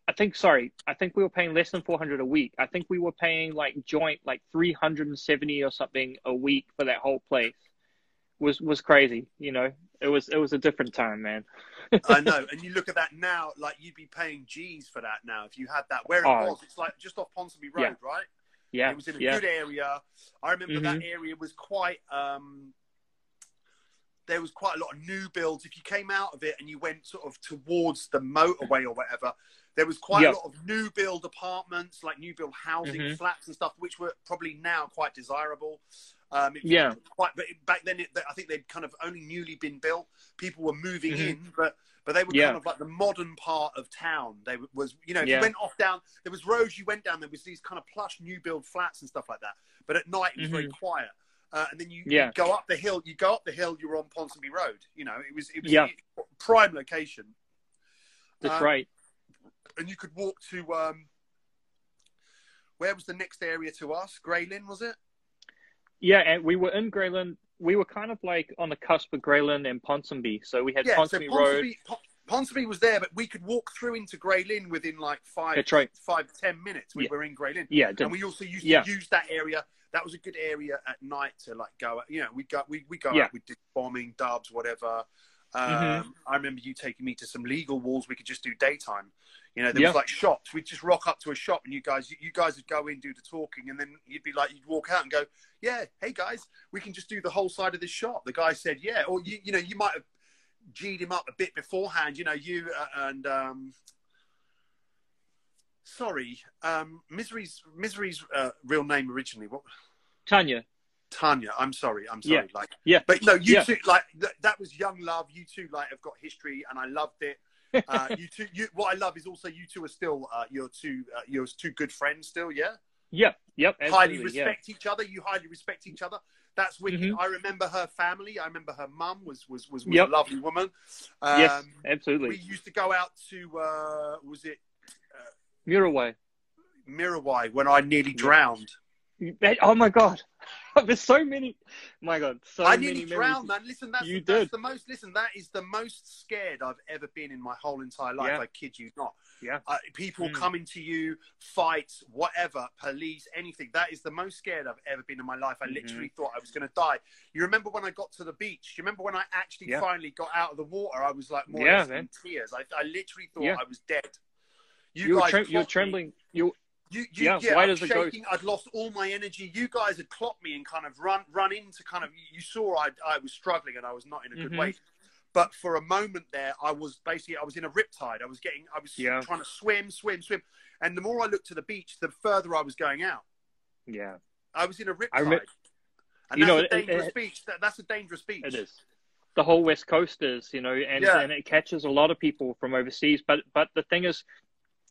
I think sorry, I think we were paying less than four hundred a week. I think we were paying like joint like three hundred and seventy or something a week for that whole place. Was was crazy, you know. It was it was a different time, man. I know, and you look at that now, like you'd be paying G's for that now if you had that. Where it Oh. was, it's like just off Ponsonby Road, Yeah. right? Yeah, It was in a yeah, good area. I remember that Mhm. area was quite. um There was quite a lot of new builds. If you came out of it and you went sort of towards the motorway or whatever, there was quite Yeah. a lot of new build apartments, like new build housing Mhm. flats and stuff, which were probably now quite desirable. Um, it Yeah. quite. But back then, it, I think they'd kind of only newly been built. People were moving Mhm. in, but but they were Yeah. kind of like the modern part of town. They was, you know, Yeah. you went off down, there was roads you went down. There was these kind of plush new build flats and stuff like that. But at night it was very quiet. Uh, and then you Mm-hmm. Yeah. go up the hill. You go up the hill. You were on Ponsonby Road. You know, it was it was Yeah. a prime location, that's Um, right. and you could walk to. Um, where was the next area to us? Grey Lynn, was it? Yeah, and we were in Grey Lynn. We were kind of like on the cusp of Grey Lynn and Ponsonby. So we had yeah. Ponsonby so Road. Ponsonby, Ponsonby was there, but we could walk through into Grey Lynn within like five, right. five ten minutes. We Yeah. were in Grey Lynn. Yeah, and we also used Yeah. to use that area. That was a good area at night to like go. You know, we go we we go Yeah. out with bombing dubs, whatever. Um, Mhm. I remember you taking me to some legal walls. We could just do daytime. You know, there Yeah. was like shops. We'd just rock up to a shop, and you guys, you, you guys would go in, do the talking, and then you'd be like, you'd walk out and go, "Yeah, hey guys, we can just do the whole side of this shop." The guy said, "Yeah," or you, you know, you might have g'd him up a bit beforehand. You know, you uh, and um, sorry, um, Misery's Misery's uh, real name originally. What? Tanya. Tanya. I'm sorry. I'm sorry. Yeah. Like, Yeah. But no, you Yeah. two like th- that was young love. You two like have got history, and I loved it. Uh, you two. You, what I love is also you two are still uh, you're two uh, you're two good friends still. Yeah. Yeah. Yep. highly Absolutely. Yeah. respect each other. You highly respect each other. That's wicked. Mhm. I remember her family. I remember her mum was was was, was Yep. a lovely woman. Um, yes. Absolutely. we used to go out to uh, was it Muriwai. Muriwai when I nearly drowned. Oh my god. There's so many. My god. So I many nearly memories. man. Listen, that's, You that's did. the most. Listen, that is the most scared I've ever been in my whole entire life. Yeah. I kid you not. Yeah. Uh, people Mm. coming to you, fights, whatever, police, anything. That is the most scared I've ever been in my life. I Mhm. literally thought I was going to die. You remember when I got to the beach? You remember when I actually Yeah. finally got out of the water? I was like more Yeah, in tears. I, I literally thought. I was dead. You, You were guys, you're clocked me. trembling. You. You, you, Yeah, yeah, white I'm as a ghost. shaking. I'd lost all my energy. You guys had clocked me and kind of run, run into kind of. You saw I, I was struggling and I was not in a good Mhm. way. But for a moment there, I was basically I was in a riptide. I was getting, I was Yeah. trying to swim, swim, swim. And the more I looked to the beach, the further I was going out. Yeah. I was in a riptide. I remem- and You that's know, a it- dangerous it- beach. That, that's a dangerous beach. It is. The whole West Coast is, you know, and, Yeah. and it catches a lot of people from overseas. But but the thing is,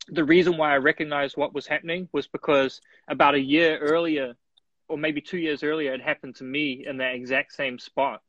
the reason why I recognized what was happening was because about a year earlier, or maybe two years earlier, it happened to me in that exact same spot,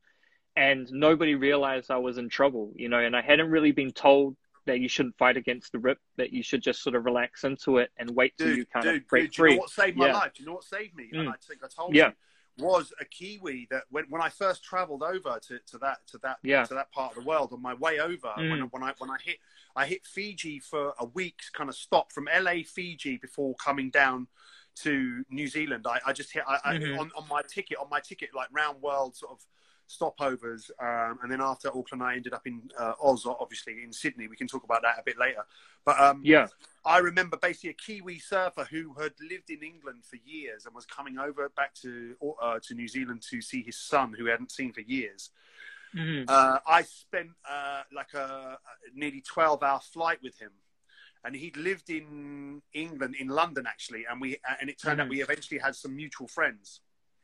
and nobody realized I was in trouble, you know, and I hadn't really been told that you shouldn't fight against the rip, that you should just sort of relax into it and wait till Dude, you kind dude, of break dude, do you know what saved my Yeah. life? Do you know what saved me? Mm. I think I told Yeah. you was a Kiwi that when, when I first travelled over to, to that to that Yeah. to that part of the world on my way over when, Mm. when I when I hit I hit Fiji for a week's kind of stop from LA Fiji before coming down to New Zealand. I, I just hit I, Mhm. I, on on my ticket on my ticket like round world sort of stopovers um, and then after Auckland I ended up in uh, Oz obviously in Sydney we can talk about that a bit later but um, Yeah, I remember basically a Kiwi surfer who had lived in England for years and was coming over back to uh, to New Zealand to see his son, who he hadn't seen for years. Mhm. Uh, I spent uh, like a, nearly twelve hour flight with him, and he'd lived in England, in London actually, and we and it turned out Mhm. we eventually had some mutual friends.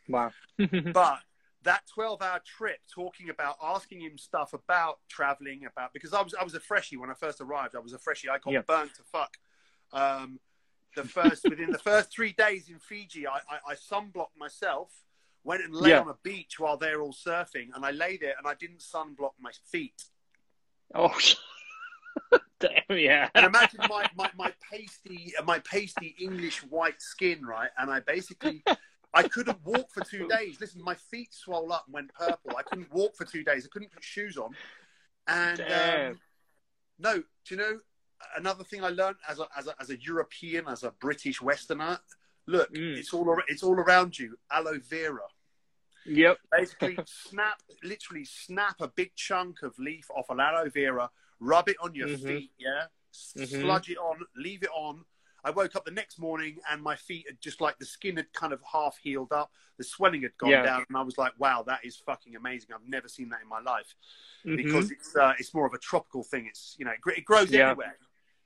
wow. But that 12 hour trip talking about asking him stuff about traveling about because I was I was a freshie when I first arrived I was a freshie I got Yeah. burnt to fuck um, the first within the first three days in Fiji I, I, I sunblocked myself went and lay Yeah. on a beach while they're all surfing, and I lay there and I didn't sunblock my feet. Oh, damn, yeah. And imagine my, my, my pasty my pasty English white skin, right? And I basically I couldn't walk for two days. Listen, my feet swelled up and went purple. I couldn't walk for two days. I couldn't put shoes on. And um, no, do you know another thing I learned as a, as a as a European, as a British Westerner? Look, Mm. it's all it's all around you. Aloe vera. Yep. Basically, snap, literally snap a big chunk of leaf off an aloe vera, rub it on your Mhm. feet, yeah, Mhm. sludge it on, leave it on. I woke up the next morning and my feet had just like the skin had kind of half healed up, the swelling had gone Yeah. down, and I was like, wow, that is fucking amazing. I've never seen that in my life Mhm. because it's uh, it's more of a tropical thing. It's you know it, it grows Yeah. everywhere.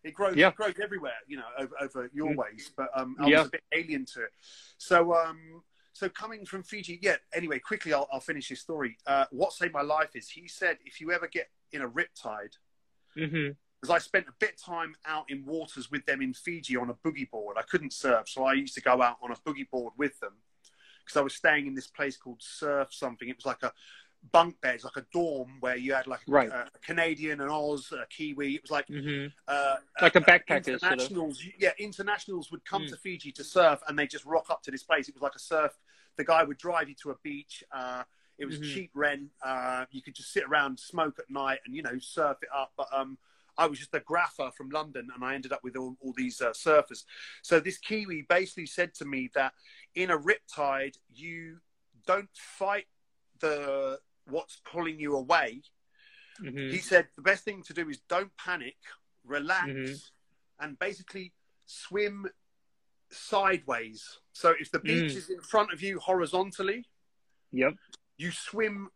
It grows Yeah. it grows everywhere, you know, over, over your Mm. ways. But um, I was a bit alien to it. So um, so coming from Fiji, yeah. Anyway, quickly, I'll, I'll finish his story. Uh, what saved my life is he said if you ever get in a riptide, Mhm. Because I spent a bit of time out in waters with them in Fiji on a boogie board. I couldn't surf, so I used to go out on a boogie board with them because I was staying in this place called Surf something. It was like a bunk bed, like a dorm where you had like Right. a, a Canadian, an Oz, a Kiwi. It was like Mhm. uh, Like a uh, backpacker sort of. Yeah, internationals would come Mm. to Fiji to surf, and they just rock up to this place. It was like a surf. The guy would drive you to a beach. Uh, it was Mhm. cheap rent. Uh, you could just sit around, smoke at night, and you know surf it up. But um, I was just a grapher from London, and I ended up with all, all these uh, surfers. So this Kiwi basically said to me that in a riptide, you don't fight the what's pulling you away. Mhm. He said the best thing to do is don't panic, relax, Mhm. and basically swim sideways. So if the beach Mm. is in front of you horizontally, Yep. you swim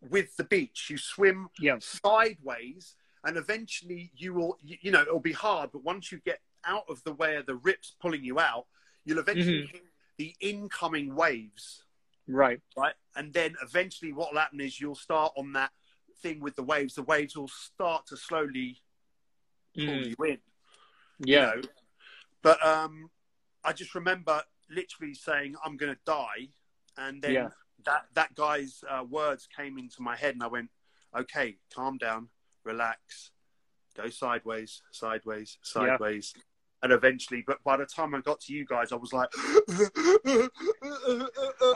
with the beach. You swim Yep. sideways, and eventually you will. You, you know it'll be hard, but once you get out of the way of the rip's pulling you out, you'll eventually Mhm. hit the incoming waves Right. right? And then eventually, what will happen is you'll start on that thing with the waves. The waves will start to slowly pull Mm. you in. Yeah. You know? But um, I just remember literally saying, "I'm going to die," and then Yeah. that that guy's uh, words came into my head, and I went, "Okay, calm down, relax, go sideways, sideways, sideways." And eventually, but by the time I got to you guys, I was like,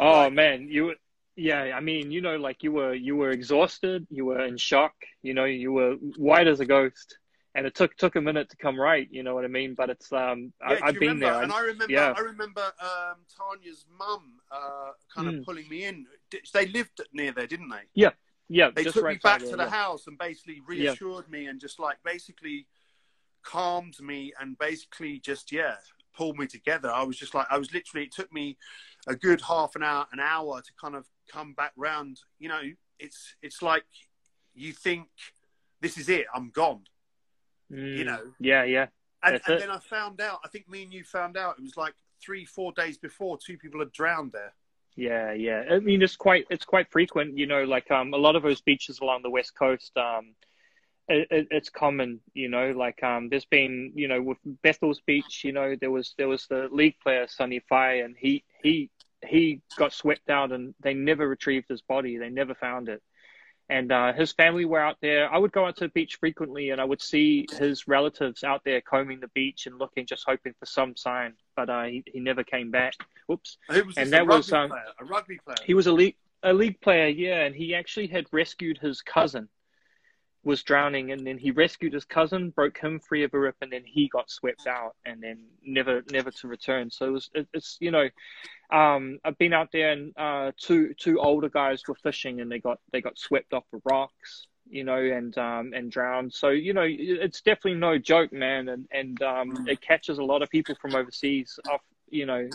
Oh man, you. Yeah, I mean, you know, like you were you were exhausted, you were in shock, you know, you were white as a ghost, and it took took a minute to come right. You know what I mean? But it's um, Yeah, I, I've you been there. and I remember, yeah. I remember um, Tanya's mum uh, kind of Mm. pulling me in. They lived near there, didn't they? yeah, Yeah, they took right me back to the yeah. house and basically reassured me and just like basically calmed me and basically just yeah pulled me together. I was just like I was literally. It took me a good half an hour, an hour to kind of come back round. You know, it's it's like you think this is it. I'm gone. Mm, know. Yeah, yeah, And, and then I found out. I think me and you found out. It was like three, four days before. Two people had drowned there. Yeah, yeah. I mean, it's quite it's quite frequent. You know, like um, a lot of those beaches along the west coast. Um, it, it, it's common. You know, like um, there's been you know with Bethells Beach. You know, there was there was the league player Sonny Fai, and he he he got swept out, and they never retrieved his body. They never found it. And uh, his family were out there. I would go out to the beach frequently, and I would see his relatives out there combing the beach and looking, just hoping for some sign. But uh, he, he never came back. Whoops. And that was, um, player. A rugby player. He was a league a league player, yeah, and he actually had rescued his cousin, was drowning, and then he rescued his cousin, broke him free of a rip, and then he got swept out, and then never never to return. So it was it, it's you know, um, I've been out there, and uh, two two older guys were fishing, and they got they got swept off the rocks. You know, and um, and drowned. So you know, it's definitely no joke, man. And and um, it catches a lot of people from overseas off, you know,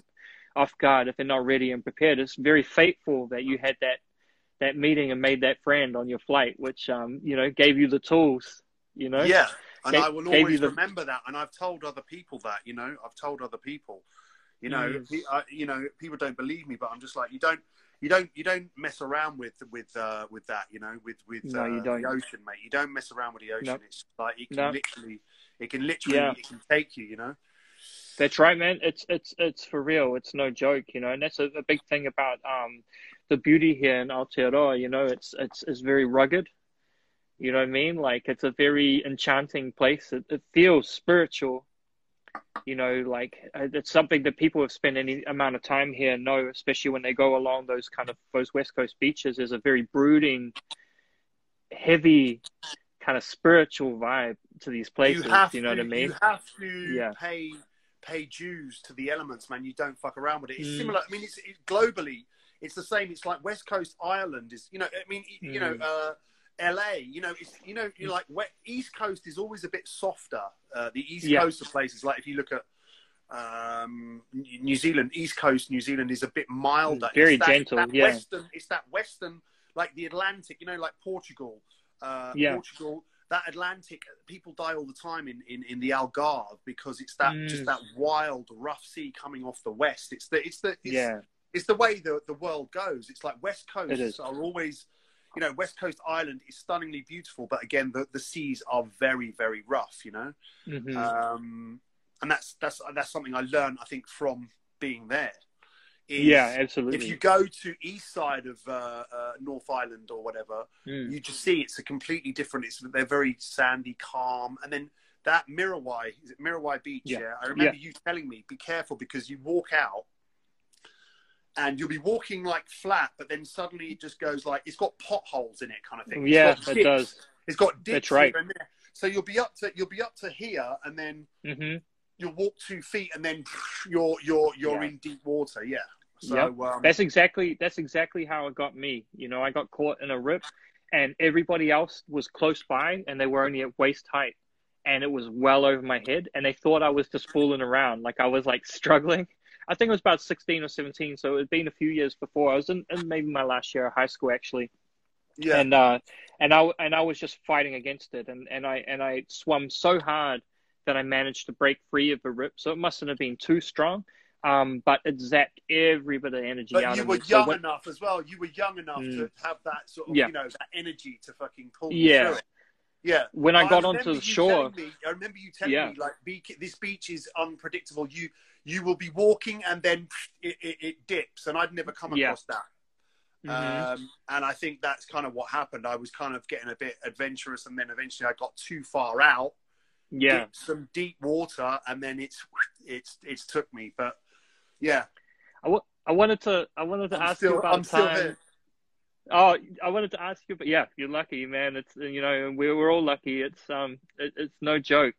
off guard if they're not ready and prepared. It's very fateful that you had that that meeting and made that friend on your flight, which um, you know gave you the tools. You know, Yeah, and Gave- I will always the- remember that. And I've told other people that. You know, I've told other people. You know, pe- I, you know, people don't believe me, but I'm just like, you don't, you don't, you don't mess around with with uh, with that. You know, with with No, uh, you don't. the ocean, mate. You don't mess around with the ocean. No. It's like it can No. literally, it can literally, Yeah. it can take you. You know. That's right, man. It's it's it's for real. It's no joke, you know. And that's a, a big thing about um the beauty here in Aotearoa. You know, it's it's it's very rugged. You know what I mean? Like it's a very enchanting place. It, it feels spiritual. You know, like uh, it's something that people have spent any amount of time here know, especially when they go along those kind of those west coast beaches. There's a very brooding, heavy, kind of spiritual vibe to these places. You, you know to, what I mean? You have to yeah. pay pay dues to the elements, man. You don't fuck around with it. It's mm. similar. I mean, it's it, globally, it's the same. It's like West Coast Ireland is. You know, I mean, mm. you know. Mm. Uh, LA, you know, it's you know, you like West East Coast is always a bit softer. Uh, the East yeah. Coast of places, like if you look at um, New Zealand, East Coast New Zealand is a bit milder. Mm, very it's that, gentle, that yeah. Western, it's that Western, like the Atlantic, you know, like Portugal. Uh, yeah. Portugal, that Atlantic, people die all the time in, in, in the Algarve because it's that mm. just that wild, rough sea coming off the west. It's the it's the it's, yeah. It's the way the the world goes. It's like West Coasts are always you know, West Coast Ireland is stunningly beautiful, but again, the, the seas are very, very rough, you know? Mm-hmm. Um, and that's, that's, that's something I learned, I think, from being there. yeah, absolutely. If you go to east side of uh, uh, North Island or whatever, mm. you just see it's a completely different. It's they're very sandy, calm, and then that Muriwai is it Muriwai Beach? Yeah, yeah? I remember yeah. you telling me be careful because you walk out and you'll be walking like flat, but then suddenly it just goes like it's got potholes in it, kind of thing. Yeah, it does. It's got dips That's right. So you'll be up to you'll be up to here, and then mm-hmm. you'll walk two feet, and then you're you're you're yeah. in deep water. Yeah. So yep. um, that's exactly that's exactly how it got me. You know, I got caught in a rip, and everybody else was close by, and they were only at waist height, and it was well over my head, and they thought I was just fooling around, like I was like struggling I think it was about 16 or 17. So it had been a few years before. I was in, in maybe my last year of high school actually. Yeah. And uh, and I and I was just fighting against it, and, and I and I swum so hard that I managed to break free of the rip. So it mustn't have been too strong. Um, but it zapped every bit of energy but out you were young so when, enough as well. You were young enough mm, to have that sort of, yeah. you know, that energy to fucking pull yeah. through it. Yeah. When I, I got onto the shore, me, I remember you telling yeah. me like, this beach is unpredictable. You you will be walking and then it, it, it dips. And I'd never come across yeah. that. Mm-hmm. Um, and I think that's kind of what happened. I was kind of getting a bit adventurous, and then eventually I got too far out. Yeah, some deep water, and then it's it's it's took me. But yeah, I, w- I wanted to I wanted to I'm ask still, you about I'm time. Oh, I wanted to ask you, but yeah, you're lucky, man. It's you know we're we're all lucky. It's um it, it's no joke.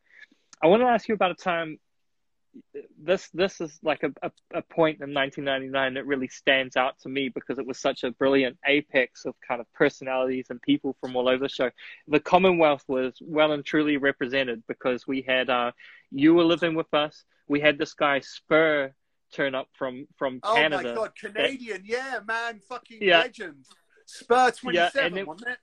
I want to ask you about a time this this is like a, a, a, point in 1999 that really stands out to me because it was such a brilliant apex of kind of personalities and people from all over the show. The Commonwealth was well and truly represented because we had uh, you were living with us. We had this guy Spur turn up from from Canada. Oh my god, Canadian, that, yeah, man, fucking yeah. legend. Spur 27, yeah, wasn't it?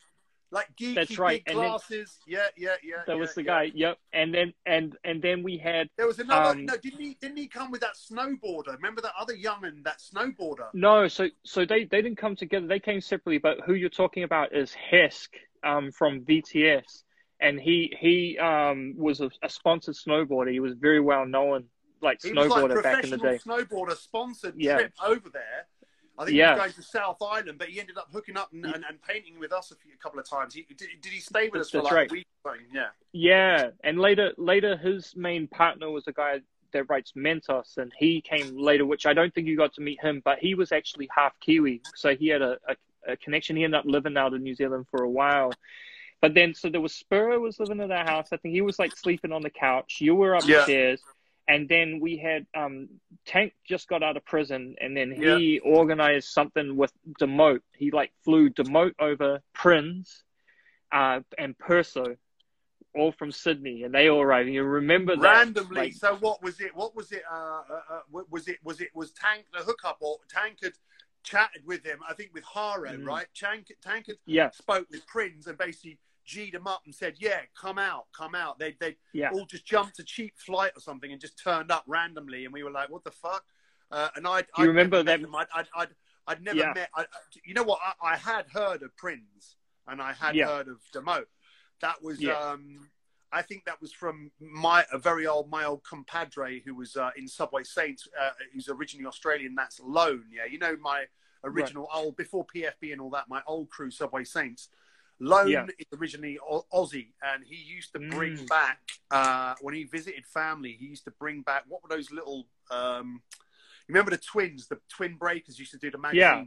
Like geeky That's right. big glasses. Then, yeah, yeah, yeah. That yeah, was the yeah. guy. Yep. And then and and then we had there was another. Um, no, didn't he? Didn't he come with that snowboarder? Remember that other young'un, that snowboarder? No. So so they they didn't come together. They came separately. But who you're talking about is Hesk um, from VTS, and he he um, was a, a sponsored snowboarder. He was very well known like he snowboarder like back in the day. Snowboarder sponsored yeah. trip over there I think yeah. he was going to South Island, but he ended up hooking up and, and, and painting with us a, few, a couple of times. He, did, did he stay with us for like right. a week? Yeah. Yeah, and later, later his main partner was a guy that writes Mentos, and he came later, which I don't think you got to meet him, but he was actually half Kiwi, so he had a, a, a connection. He ended up living out in New Zealand for a while. But then, so there was Spur was living in our house. I think he was like sleeping on the couch. You were upstairs. Yeah and then we had um, Tank just got out of prison, and then he yeah. organized something with Demote. He like flew Demote over Prinz uh, and Perso, all from Sydney, and they all arrived. You remember that randomly? Like, so what was it? What was it? Uh, uh, uh was it? Was it? Was Tank the hookup, or Tank had chatted with him? I think with Haro, mm. right? Tank, Tank had yeah. spoke with Prinz and basically G'd them up and said, "Yeah, come out, come out." They they yeah. all just jumped a cheap flight or something and just turned up randomly, and we were like, "What the fuck?" Uh, and I, you remember them? I'd, I'd, I'd, I'd, never yeah. met. I, you know what? I, I, had heard of Prinz and I had yeah. heard of Demote. That was. Um, I think that was from my a very old my old compadre who was uh, in Subway Saints, uh, who's originally Australian. That's Lone, yeah. You know my original right. old before PFB and all that. My old crew, Subway Saints. Lone yeah. is originally Aussie, and he used to bring mm. back uh, when he visited family. He used to bring back what were those little? Um, you remember the twins, the twin breakers used to do the magazine. Yeah.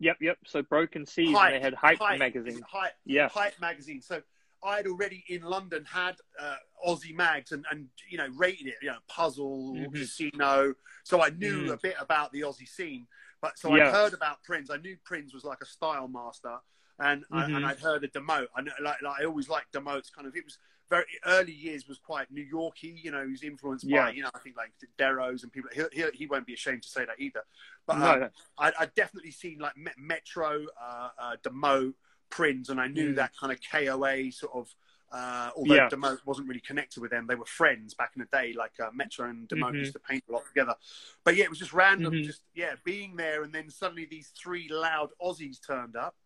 Yep, yep. So Broken Seas, Hype, they had Hype, Hype magazine. Hype, yeah, Hype magazine. So I had already in London had uh, Aussie mags and, and you know rated it, you know, puzzle, mm-hmm. casino. So I knew mm. a bit about the Aussie scene. But so yeah. I heard about Prinz. I knew Prinz was like a style master, and mm-hmm. I, and. I'd heard of Demote. I know, like, like I always liked Demote's kind of. It was very early years was quite New Yorky. You know, he was influenced yeah. by you know I think like Deros and people. He, he, he won't be ashamed to say that either. But no, um, no. I I definitely seen like Metro, uh, uh, Demote, Prinz, and I knew mm. that kind of KOA sort of uh, although yeah. Demote wasn't really connected with them, they were friends back in the day. Like uh, Metro and Demote mm-hmm. used to paint a lot together. But yeah, it was just random, mm-hmm. just yeah, being there, and then suddenly these three loud Aussies turned up.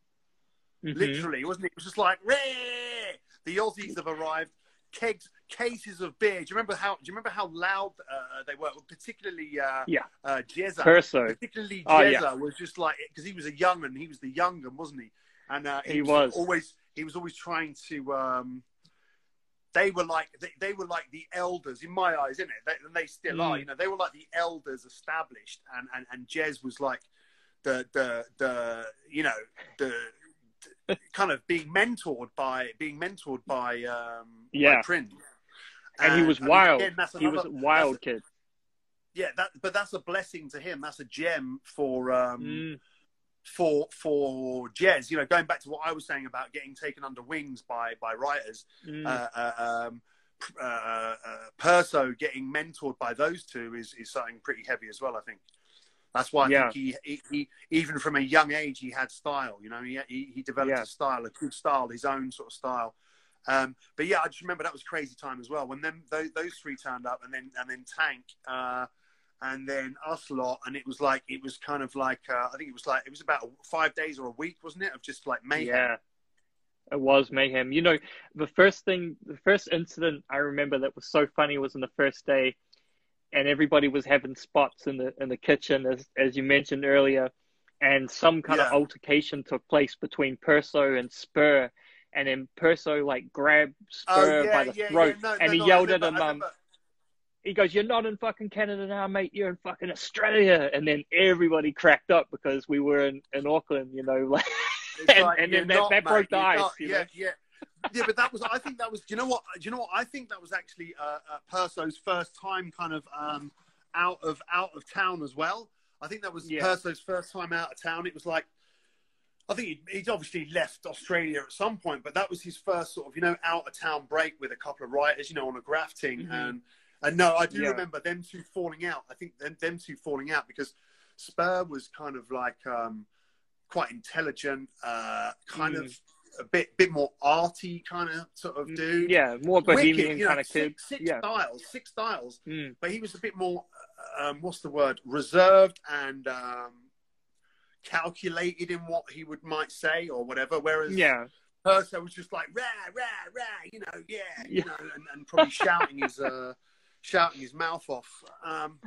Mm-hmm. Literally, wasn't it? It was just like, Rah! the Aussies have arrived. Kegs, cases of beer. Do you remember how? Do you remember how loud uh, they were? Particularly, uh, yeah, uh, Jezza. Perso. Particularly, Jezza oh, yeah. was just like because he was a young and he was the younger, wasn't he? And uh, he, he was always he was always trying to um, they were like they, they, were like the elders in my eyes, isn't it? They, and they still mm. are. You know, they were like the elders established, and and and Jez was like the the the you know the kind of being mentored by being mentored by um yeah by Prinz. And, and he was wild. Again, another, he was a wild a, kid. Yeah, that but that's a blessing to him. That's a gem for um mm for for Jez, you know, going back to what I was saying about getting taken under wings by by writers, mm. uh, uh, um, uh, uh, Perso getting mentored by those two is is something pretty heavy as well. I think that's why I yeah. think he, he, he even from a young age he had style. You know, he he, he developed yeah. a style, a good style, his own sort of style. Um, but yeah, I just remember that was crazy time as well when them those, those three turned up, and then and then Tank. Uh, and then us lot, and it was like it was kind of like uh, I think it was like it was about five days or a week, wasn't it? Of just like mayhem. Yeah, it was mayhem. You know, the first thing, the first incident I remember that was so funny was in the first day, and everybody was having spots in the in the kitchen, as as you mentioned earlier, and some kind yeah. of altercation took place between Perso and Spur. And then Perso like grabbed oh, Spur oh, yeah, by the yeah, throat, no, and no, he no, yelled at him, um, he goes, "You're not in fucking Canada now, mate. You're in fucking Australia." And then everybody cracked up because we were in, in Auckland, you know, like, and, like, and, then that, not, that broke the ice. Not, yeah, yeah. Yeah, but that was. I think that was. Do you know what? Do you know what? I think that was actually uh, uh, Perso's first time, kind of um, out of out of town as well. I think that was yeah. Perso's first time out of town. It was like, I think he'd, he'd, obviously left Australia at some point, but that was his first sort of you know out of town break with a couple of writers, you know, on a grafting mm-hmm. and and no, I do yeah. remember them two falling out. I think them, them two falling out because Spur was kind of like um, quite intelligent, uh, kind mm. of a bit bit more arty kind of sort of mm, dude. Yeah, more bohemian Wicked, kind know, of kid. Six, six yeah. styles, six styles. Mm. But he was a bit more, um, what's the word, reserved and um, calculated in what he would might say or whatever. Whereas yeah. Perso was just like rah rah rah, you know, yeah, you know, and, and probably shouting his. Uh, shouting his mouth off. Um,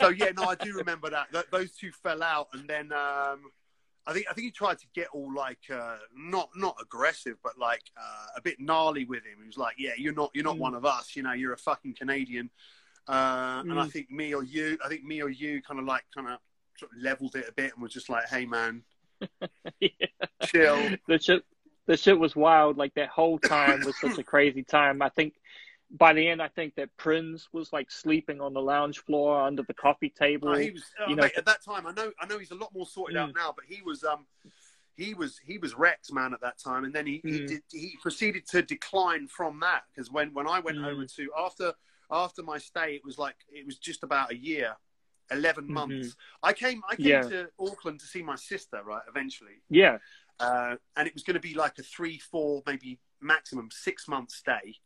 so yeah, no, I do remember that. Th- those two fell out, and then um, I think I think he tried to get all like uh, not not aggressive, but like uh, a bit gnarly with him. He was like, "Yeah, you're not you're not mm. one of us. You know, you're a fucking Canadian." Uh, mm. And I mm. think me or you, I think me or you, kind of like kind of sort of leveled it a bit and was just like, "Hey, man, yeah. chill." The shit, the shit was wild. Like that whole time was such a crazy time. I think by the end, I think that Prinz was like sleeping on the lounge floor under the coffee table. he was, uh, you know, mate, at that time. I know, I know he's a lot more sorted mm. out now, but he was, um, he was, he was Rex man at that time, and then he mm. he, did, he proceeded to decline from that because when when I went mm. over to after after my stay, it was like it was just about a year. 11 mm-hmm. months. I came I came yeah. to Auckland to see my sister, right, eventually. Yeah. Uh, and it was going to be like a three, four, maybe maximum six month stay.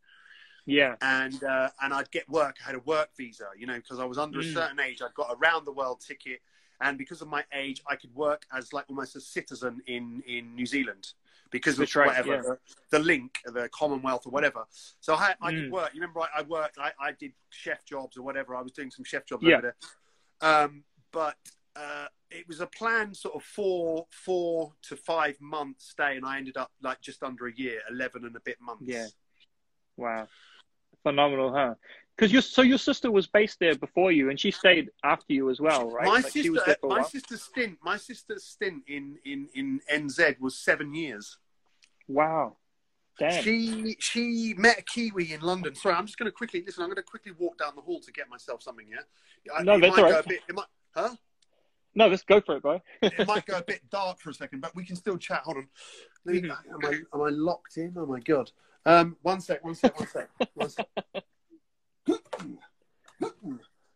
Yeah. And uh, and I'd get work. I had a work visa, you know, because I was under mm. a certain age. I'd got a round the world ticket, and because of my age, I could work as like almost a citizen in in New Zealand because of right, whatever yeah. the, the link, the Commonwealth or whatever. So I, I did Mm. work. You remember I, I worked. I, I did chef jobs or whatever. I was doing some chef jobs Yeah. over there. Um, but uh, it was a planned sort of four four to five month stay, and I ended up like just under a year, eleven and a bit months. Yeah. Wow. Phenomenal, huh? Because your so your sister was based there before you, and she stayed after you as well, right? My Like, sister, my sister's stint, my sister's stint in in in NZ was seven years. Wow. Damn. She she met a Kiwi in London. Sorry, I'm just going to quickly listen. I'm going to quickly walk down the hall to get myself something. Yeah, I- No, it that's might all go a bit, it might, huh? No, let's go for it, bro. It might go a bit dark for a second, but we can still chat. Hold on. Me- Mhm. am, I, am I locked in? Oh my god. Um, one sec. One sec. One sec. One sec.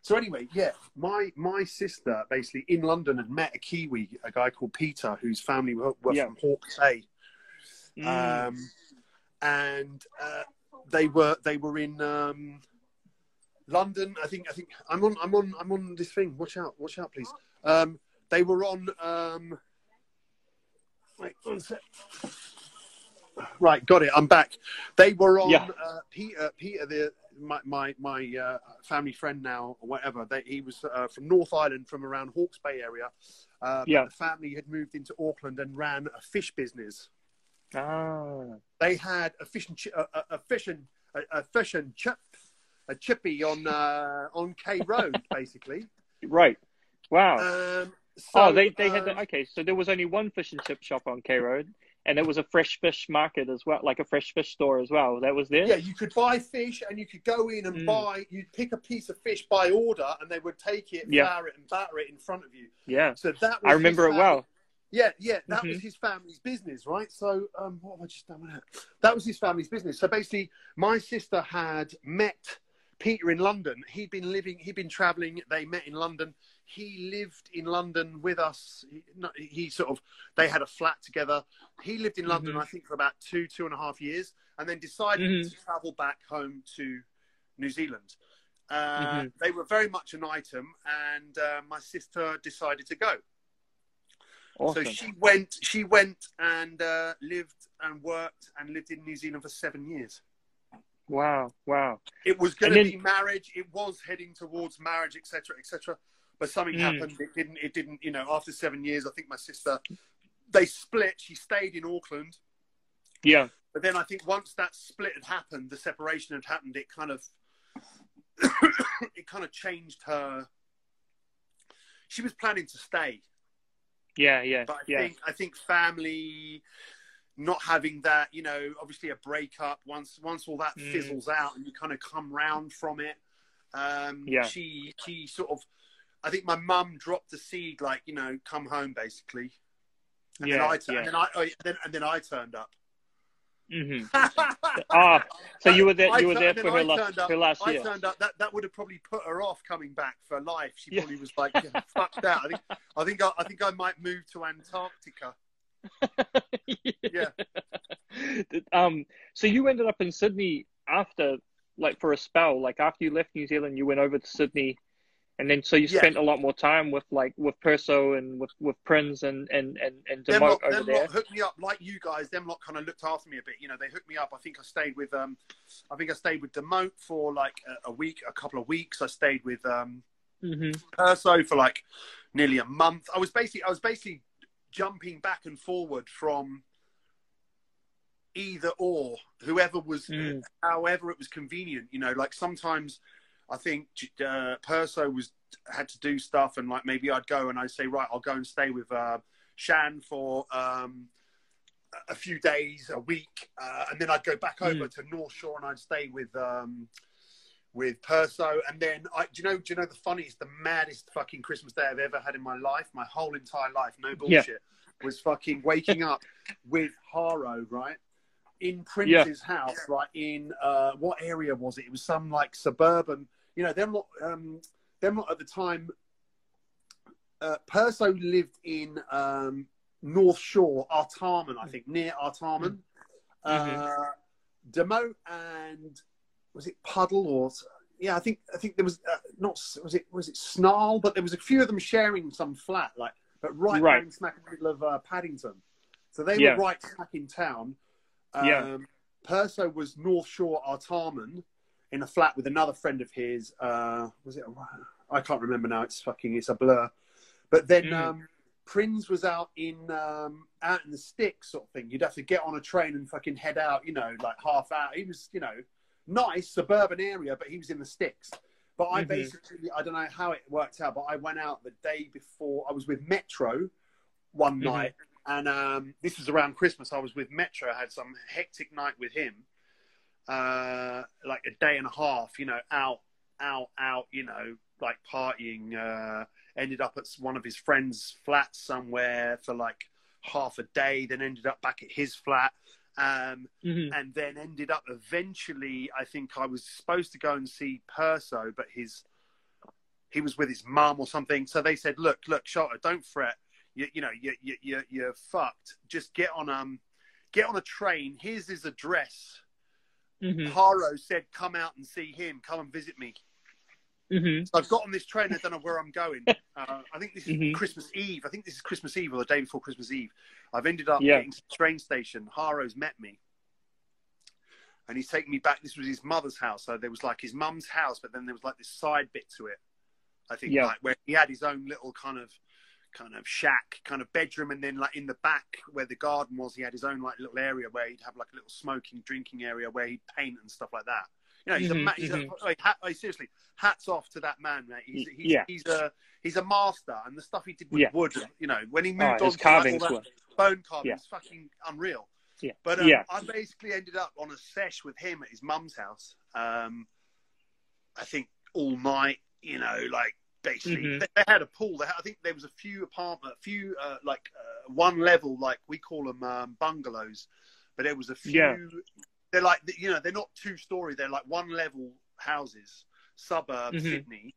So anyway, yeah, my my sister basically in London had met a Kiwi, a guy called Peter, whose family were, were Yeah. from Hawke's Bay. Mm. um, and uh, they were they were in um, London. I think I think I'm on I'm on I'm on this thing. Watch out! Watch out, please. Um, they were on. Um, wait, one sec. Right, got it. I'm back. They were on Yeah. uh, Peter. Peter, the my my my uh, family friend now, or whatever. They, he was uh, from North Island, from around Hawke's Bay area. Uh, Yeah. The family had moved into Auckland and ran a fish business ah. they had a fish and chi- a, a, fish and a, a fish and chip a chippy on uh, on K Road basically. Right. Wow. Um, so, oh, they they had um, the, okay. So there was only one fish and chip shop on K Road, and it was a fresh fish market as well, like a fresh fish store as well. That was there. yeah, you could buy fish and you could go in and Mm. buy. You'd pick a piece of fish by order, and they would take it, Yeah. flour it, and batter it in front of you. Yeah. So that was I remember it well. Yeah, yeah, that Mhm. was his family's business, right? So, um, what have I just done with that? That was his family's business. So basically, my sister had met Peter in London. He'd been living, he'd been traveling. They met in London. He lived in London with us. He, he sort of, they had a flat together. He lived in London, Mhm. I think, for about two, two and a half years, and then decided Mhm. to travel back home to New Zealand. Uh, Mhm. They were very much an item, and uh, my sister decided to go. Awesome. So she went, she went and uh, lived and worked and lived in New Zealand for seven years. Wow. Wow. It was going to then- be marriage. It was heading towards marriage, etc., etc. But something Mm. happened. It didn't. It didn't. You know, after seven years, I think my sister, they split. She stayed in Auckland, Yeah. but then I think once that split had happened, the separation had happened. It kind of, it kind of changed her. She was planning to stay, Yeah. Yeah. but I yeah. think I think family not having that, you know, obviously a breakup once once all that Mm. fizzles out and you kind of come round from it. Um, Yeah. she she sort of, I think my mum dropped the seed, like you know, come home basically, and then I yeah. and then I oh, then and then I turned up. Mm-hmm. Ah, so you were there. I You were there for her I last, up- her last I year. turned up. That that would have probably put her off coming back for life. She Yeah. probably was like, yeah, "Fuck that." I think I think I, I think I might move to Antarctica. Yeah. um. So you ended up in Sydney after, like, for a spell. Like after you left New Zealand, you went over to Sydney, and then so you Yeah. spent a lot more time with like with Perso and with with Prince and and and and them Demote lot, over them there. lot hooked me up like you guys. Them lot kind of looked after me a bit. You know, they hooked me up. I think I stayed with um, I think I stayed with Demote for like a, a week, a couple of weeks. I stayed with um, hmm Perso for like nearly a month. I was basically I was basically jumping back and forward from either or whoever was Mm. however it was convenient you know like sometimes i think uh, perso was had to do stuff and like maybe i'd go and i'd say right i'll go and stay with uh, shan for um, a few days a week uh, and then i'd go back over to north shore and i'd stay with um, with perso and then i do you know do you know the funniest the maddest fucking christmas day i've ever had in my life my whole entire life no Yeah. bullshit was fucking waking up with haro right in Prince's house, right in uh, what area was it? It was some like suburban, you know, them lot, um, them lot at the time. Uh, Perso lived in um, North Shore, Artarmon, I think, near Artarmon. Uh, Demo and was it Puddle or yeah, I think I think there was uh, not was it was it Snarl, but there was a few of them sharing some flat, like but right, Right. smack in the middle of uh, Paddington. So they Yeah. were right smack in town. Um, Yeah. Perso was North Shore Artarmon in a flat with another friend of his. Uh, was it? I can't remember now. It's fucking. It's a blur. But then Mm. um, Prince was out in um, out in the sticks, sort of thing. You'd have to get on a train and fucking head out. You know, like half hour. He was, you know, nice suburban area, but he was in the sticks. But I Mhm. basically, I don't know how it worked out, but I went out the day before. I was with Metro one Mhm. night, and um, this was around Christmas. I was with Metro. I had some hectic night with him, uh, like a day and a half. You know, out, out, out. You know, like partying. Uh, ended up at one of his friends' flats somewhere for like half a day. Then ended up back at his flat. Um, Mhm. and then ended up eventually. I think I was supposed to go and see Perso, but his he was with his mum or something. So they said, "Look, look, Shelter, don't fret. You, you know, you, you, you, you're fucked. Just get on um, get on a train. Here's his address." Mhm. Haro said, "Come out and see him. Come and visit me." Mhm. So I've got on this train. I don't know where I'm going. Uh, I think this is Mhm. Christmas Eve. I think this is Christmas Eve or the day before Christmas Eve. I've ended up Yeah. getting to the train station. Haro's met me. And he's taken me back. This was his mother's house. So there was like his mum's house, but then there was like this side bit to it. I think Yeah. like where he had his own little kind of kind of shack, kind of bedroom, and then like in the back where the garden was, he had his own like little area where he'd have like a little smoking, drinking area where he'd paint and stuff like that. You know, he's Mhm, a he's mhm. a like, hat, like, seriously, hats off to that man, mate. He's, he's, yeah. he's a he's a master, and the stuff he did with Yeah. wood, you know, when he Oh, moved on his to carvings that bone carving, Yeah. it's fucking unreal. Yeah. But um, Yeah. I basically ended up on a sesh with him at his mum's house. Um, I think all night, you know, like basically Mhm. they, they had a pool. They had, I think there was a few apartment, a few uh, like uh, one level, like we call them um, bungalows, but there was a few. Yeah. They're like you know they're not two story. They're like one level houses, suburb Mhm. Sydney.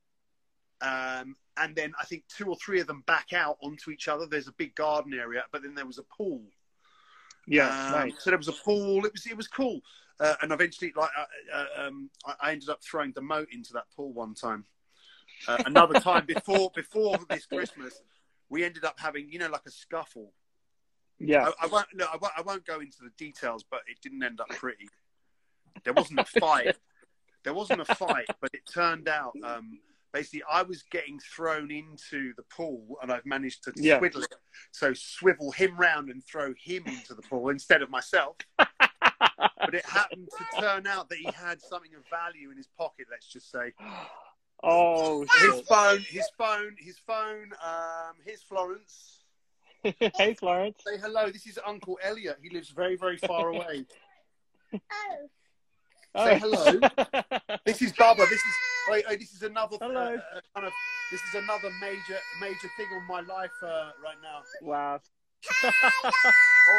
Um, and then I think two or three of them back out onto each other. There's a big garden area, but then there was a pool. Yeah. Um, nice. So there was a pool. It was it was cool. Uh, and eventually, like uh, uh, um, I, I ended up throwing the moat into that pool one time. Uh, another time before before this Christmas, we ended up having you know like a scuffle. Yeah. I, I won't no, I won't I won't go into the details, but it didn't end up pretty. There wasn't a fight. There wasn't a fight, but it turned out um, basically I was getting thrown into the pool, and I've managed to Yeah. swivel it. So swivel him round and throw him into the pool instead of myself. But it happened to turn out that he had something of value in his pocket. Let's just say Oh his shit. phone, his phone, his phone. Um, here's Florence. hey Florence. Say hello. This is Uncle Elliot. He lives very, very far away. Oh. Say hello. This is Bubba. This is wait, wait, this is another uh, Hello. uh, kind of this is another major major thing on my life uh, right now. Wow. All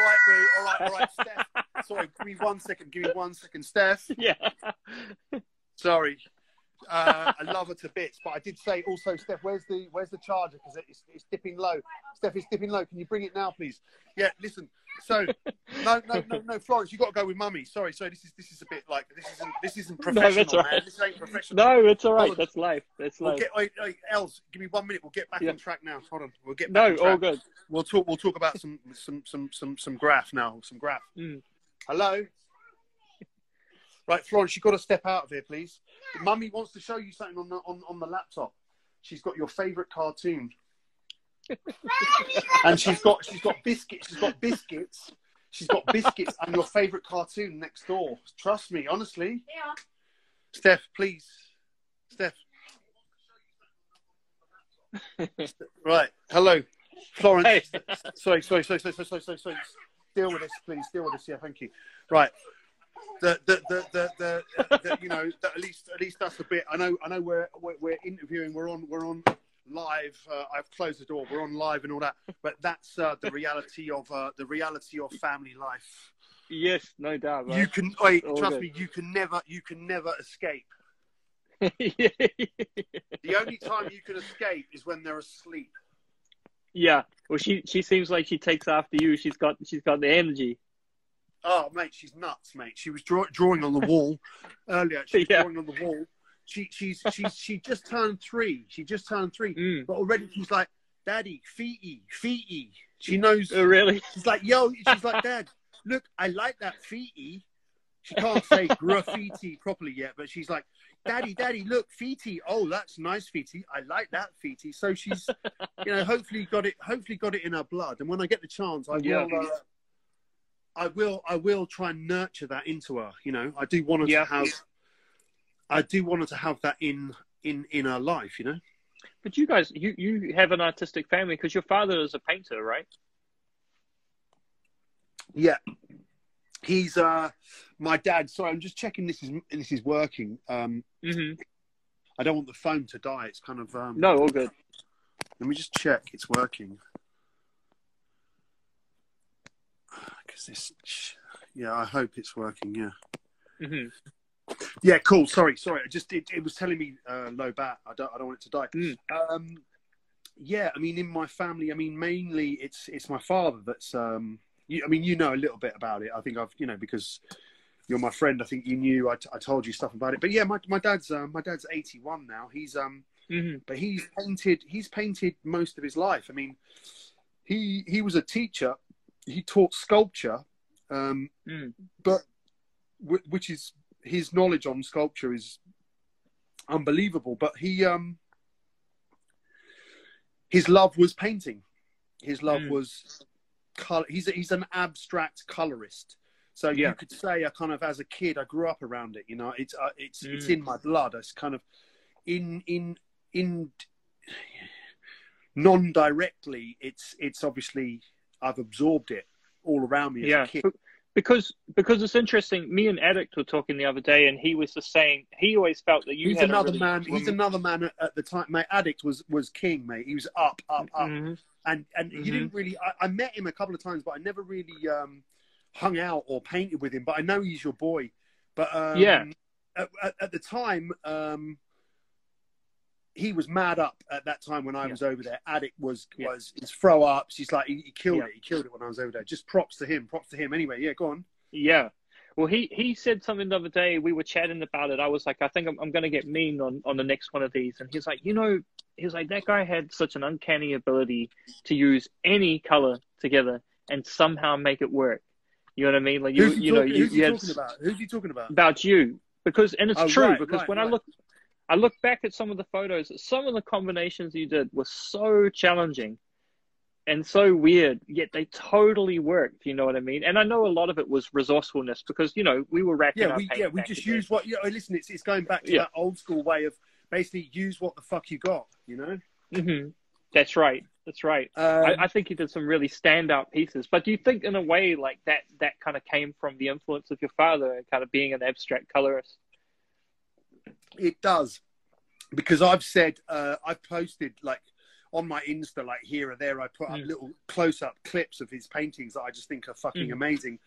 right, boo. All right, all right, Steph. Sorry, give me one second. Give me one second, Steph. Yeah. Sorry. Uh, I love her to bits, but I did say also, Steph, where's the where's the charger? Because it's, it's dipping low. Steph, it's dipping low. Can you bring it now, please? Yeah. Listen. So, no, no, no, no, Florence, you've got to go with Mummy. Sorry, sorry. This is this is a bit like this isn't this isn't professional, No, that's all man. right. This ain't professional. No, it's all right. Hold on. That's life. That's We'll life. get wait, wait, Els, give me one minute. We'll get back Yeah. on track now. Hold on. We'll get back No, on track. all good. We'll talk. We'll talk about some some some some some graph now. Some graph. Mm. Hello. Right, Florence, you've got to step out of here, please. Mummy wants to show you something on the on, on the laptop. She's got your favourite cartoon, and she's got she's got biscuits. She's got biscuits. She's got biscuits and your favourite cartoon next door. Trust me, honestly. Yeah. Steph, please. Steph. Right. Hello, Florence. Hey. Sorry, sorry, sorry, sorry, sorry, sorry, sorry, sorry. Deal with this, please. Deal with this. Yeah, thank you. Right. The the the the, the, the you know the, at least at least that's a bit. I know I know we're we're, we're interviewing. We're on we're on live. Uh, I've closed the door. We're on live and all that. But that's uh, the reality of uh, the reality of family life. Yes, no doubt. You can wait. All Trust good. me. You can never you can never escape. The only time you can escape is when they're asleep. yeah. Well, she she seems like she takes after you. She's got she's got the energy. Oh, mate, she's nuts, mate. She was draw- drawing on the wall earlier. She was Yeah. drawing on the wall. She she's she's she just turned three. She just turned three, Mm. but already she's like Daddy, feety, feety. She knows. Oh, really? She's like, yo. She's like, Dad, look, I like that feety. She can't say graffiti properly yet, but she's like, Daddy, Daddy, look, feety. Oh, that's nice feety. I like that feety. So she's, you know, hopefully got it. Hopefully got it in her blood. And when I get the chance, I Yeah. will. Uh, I will. I will try and nurture that into her. You know, I do want her Yeah. to have. I do want her to have that in in in her life. You know. But you guys, you you have an artistic family because your father is a painter, right? Yeah. He's uh my dad. Sorry, I'm just checking this is this is working. Um Mm-hmm. I don't want the phone to die. It's kind of um No, all good. let me just check it's working. Cuz this yeah, I hope it's working, yeah. hmm Yeah, cool. Sorry, sorry. I just it, it was telling me uh, low bat. I don't I don't want it to die. Mm. Um, yeah, I mean, in my family, I mean, mainly it's it's my father that's. Um, you, I mean, you know a little bit about it. I think I've you know because you're my friend. I think you knew. I, t- I told you stuff about it. But yeah, my my dad's uh, my dad's 81 now. He's um, hmm but he's painted. He's painted most of his life. I mean, he he was a teacher. He taught sculpture. Um, Mm. but wh- which is his knowledge on sculpture is unbelievable. But he, um, his love was painting. His love Mm. was color. He's a, he's an abstract colorist. So Yeah. you could say, I kind of as a kid, I grew up around it. You know, it's uh, it's it's Mm. in my blood. It's kind of in in in non-directly. It's it's obviously I've absorbed it all around me as Yeah, a kid. Because because it's interesting. Me and Addict were talking the other day, and he was just saying he always felt that you he's another really man. He's another man at, the time. My addict was was king, mate. He was up, up, up, Mhm. and and Mhm. you didn't really. I, I met him a couple of times, but I never really um, hung out or painted with him. But I know he's your boy. But um, Yeah. at, at, at the time, um, he was mad up at that time when I Yeah. was over there. Addict was Yeah. was his throw ups. He's like he, he killed Yeah. it. He killed it when I was over there. Just props to him. Props to him. Anyway, yeah, go on. Yeah. Well, he, he said something the other day. We were chatting about it. I was like, I think I'm, I'm going to get mean on, on the next one of these. And he's like, you know, he's like, that guy had such an uncanny ability to use any color together and somehow make it work. You know what I mean? Like, you, who's he, you know, talking, you, who's he you talking about? Who's he talking about? about you because, and it's Oh, true right, because right, when I look, I look back at some of the photos, some of the combinations you did were so challenging and so weird, yet they totally worked. You know what I mean? And I know a lot of it was resourcefulness because you know we were racking Yeah, we yeah we just again. use what you know. Listen, it's it's going back to Yeah. that old school way of basically use what the fuck you got. You know. hmm That's right. That's right. Um, I, I think you did some really standout pieces. But do you think, in a way, like that, that kind of came from the influence of your father and kind of being an abstract colorist? It does, because I've said uh, I've posted like on my Insta, like here or there, I put up Mm. little close-up clips of his paintings that I just think are fucking Mm. amazing.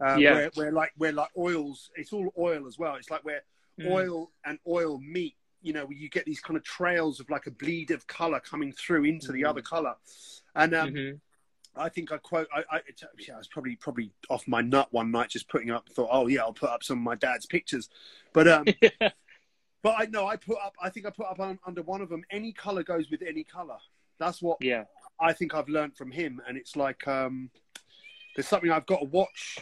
Uh, Yeah. where, where like where like oils, it's all oil as well. It's like where Mm. oil and oil meet. You know, where you get these kind of trails of like a bleed of color coming through into the other color, and um, Mhm. I think I quote. I, I, it's- yeah, I was probably probably off my nut one night, just putting up. Thought, oh yeah, I'll put up some of my dad's pictures, but um, but I know I put up. I think I put up on, under one of them. Any color goes with any color. That's what yeah. I think I've learned from him, and it's like um, there's something I've got to watch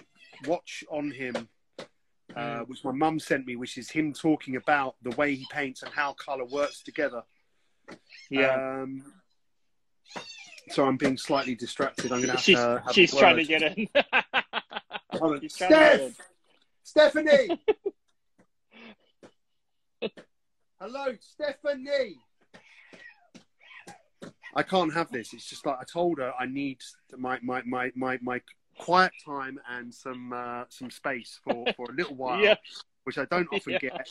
watch on him, uh, Mm. which my mum sent me, which is him talking about the way he paints and how color works together. Yeah. Um, so I'm being slightly distracted. I'm gonna have she's to. Have she's trying to get in. She's trying to get in. Steph! Stephanie! Hello, Stephanie! I can't have this. It's just like I told her I need my my, my, my, my quiet time and some uh, some space for, for a little while, Yeah. which I don't often Yeah. get.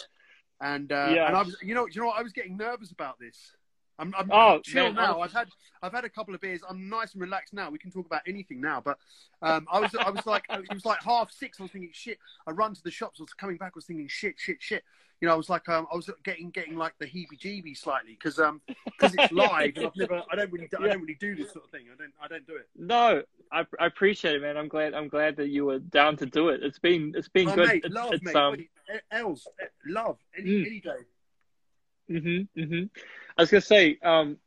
And uh, Yeah. and I was you know you know what? I was getting nervous about this. I'm, I'm Oh, chill man, now. I've had I've had a couple of beers. I'm nice and relaxed now. We can talk about anything now. But um, I was I was like it was like half six. I was thinking shit. I run to the shops. I was coming back. I was thinking shit, shit, shit. You know, I was like um, I was getting getting like the heebie-jeebies slightly because um because it's live and I've never I don't really do, I don't really do this sort of thing. I don't I don't do it. No, I, I appreciate it, man. I'm glad I'm glad that you were down to do it. It's been it's been Oh, good. mate, it's, love, it's, mate. um, Els, love any Mm. any day. Hmm I was gonna say, um,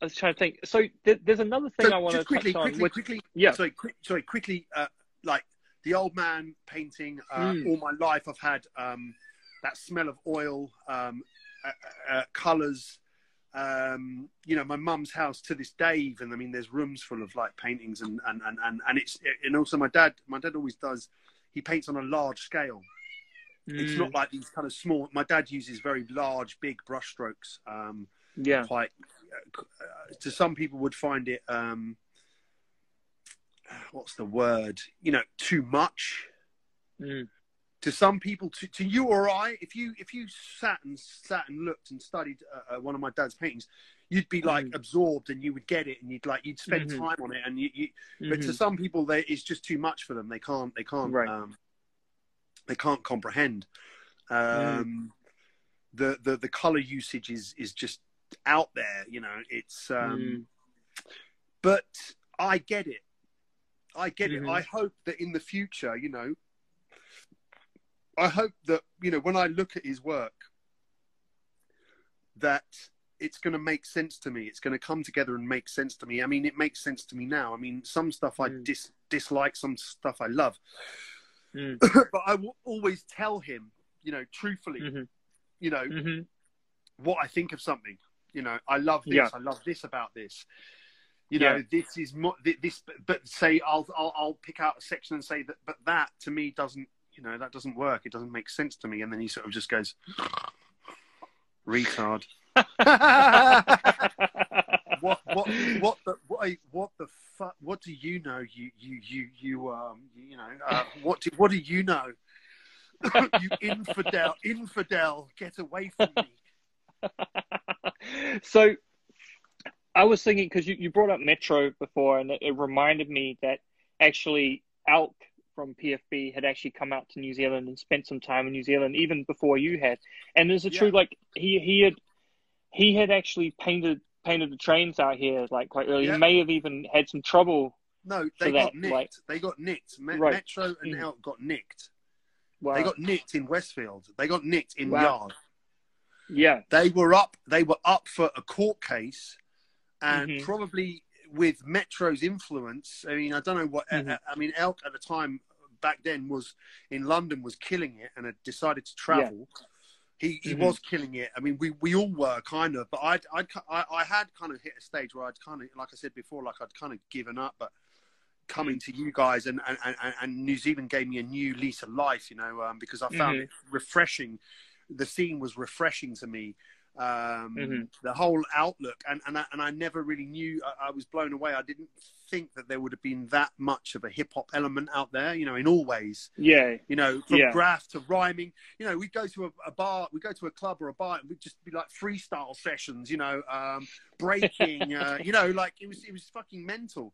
I was trying to think. So th- there's another thing So I want to quickly, touch on. quickly, which, quickly. yeah. Sorry, quick, sorry, quickly. Uh, like the old man painting. Uh, Mm. All my life, I've had um, that smell of oil, um, uh, uh, colors. Um, you know, my mum's house to this day. Even I mean, there's rooms full of like paintings, and and and and, and it's and also my dad. My dad always does. He paints on a large scale. It's Mm, not like these kind of small. My dad uses very large, big brushstrokes. Um, yeah. quite uh, to some people would find it um what's the word you know too much Mm, to some people to, to you or i if you if you sat and sat and looked and studied uh, uh, one of my dad's paintings you'd be like Mm. absorbed and you would get it and you'd like you'd spend Mhm. time on it and you, you but to mhm. some people they, it's just too much for them they can't they can't Right. um they can't comprehend um Mm. the the the color usage is is just out there you know it's um Mm. but i get it i get Mhm. it i hope that in the future you know i hope that you know when i look at his work that it's going to make sense to me it's going to come together and make sense to me i mean it makes sense to me now i mean some stuff i Mm. dis- dislike some stuff i love Mm. but i will always tell him you know truthfully Mhm. you know Mhm. what I think of something. You know, I love this. Yeah. I love this about this. You know, Yeah. this is mo- thi- this. But say I'll, I'll I'll pick out a section and say that, but that to me doesn't. You know, that doesn't work. It doesn't make sense to me. And then he sort of just goes, retard. what what what the what, what the fuck? What do you know? You you you you um you know uh, what do what do you know? you infidel infidel, get away from me. so I was thinking because you, you brought up Metro before, and it, it reminded me that actually Alk from PFB had actually come out to New Zealand and spent some time in New Zealand even before you had. And is it Yeah. true? Like he he had he had actually painted painted the trains out here like quite early. Yeah. He may have even had some trouble. No, they got that, nicked. like- they got nicked. Me- Right. Metro and. Elk got nicked. Wow. They got nicked in Westfield. They got nicked in Wow. Yard. yeah. They were up. They were up for a court case, and Mhm. probably with Metro's influence. I mean, I don't know what. Mhm. I, I mean, Elk at the time back then was in London was killing it and had decided to travel. He, he Mhm. was killing it. I mean, we, we all were kind of, but I'd, I'd, I, I had kind of hit a stage where I'd kind of, like I said before, like I'd kind of given up, but coming to you guys and, and, and, and New Zealand gave me a new lease of life, you know, um, because I found Mhm. it refreshing. The scene was refreshing to me. Um, Mhm. The whole outlook, and and I, and I never really knew. I, I was blown away. I didn't think that there would have been that much of a hip hop element out there. You know, in all ways Yeah. you know, from Yeah. graph to rhyming. You know, we'd go to a, a bar, we'd go to a club or a bar, and we'd just be like freestyle sessions. You know, um, breaking. uh, you know, like it was it was fucking mental.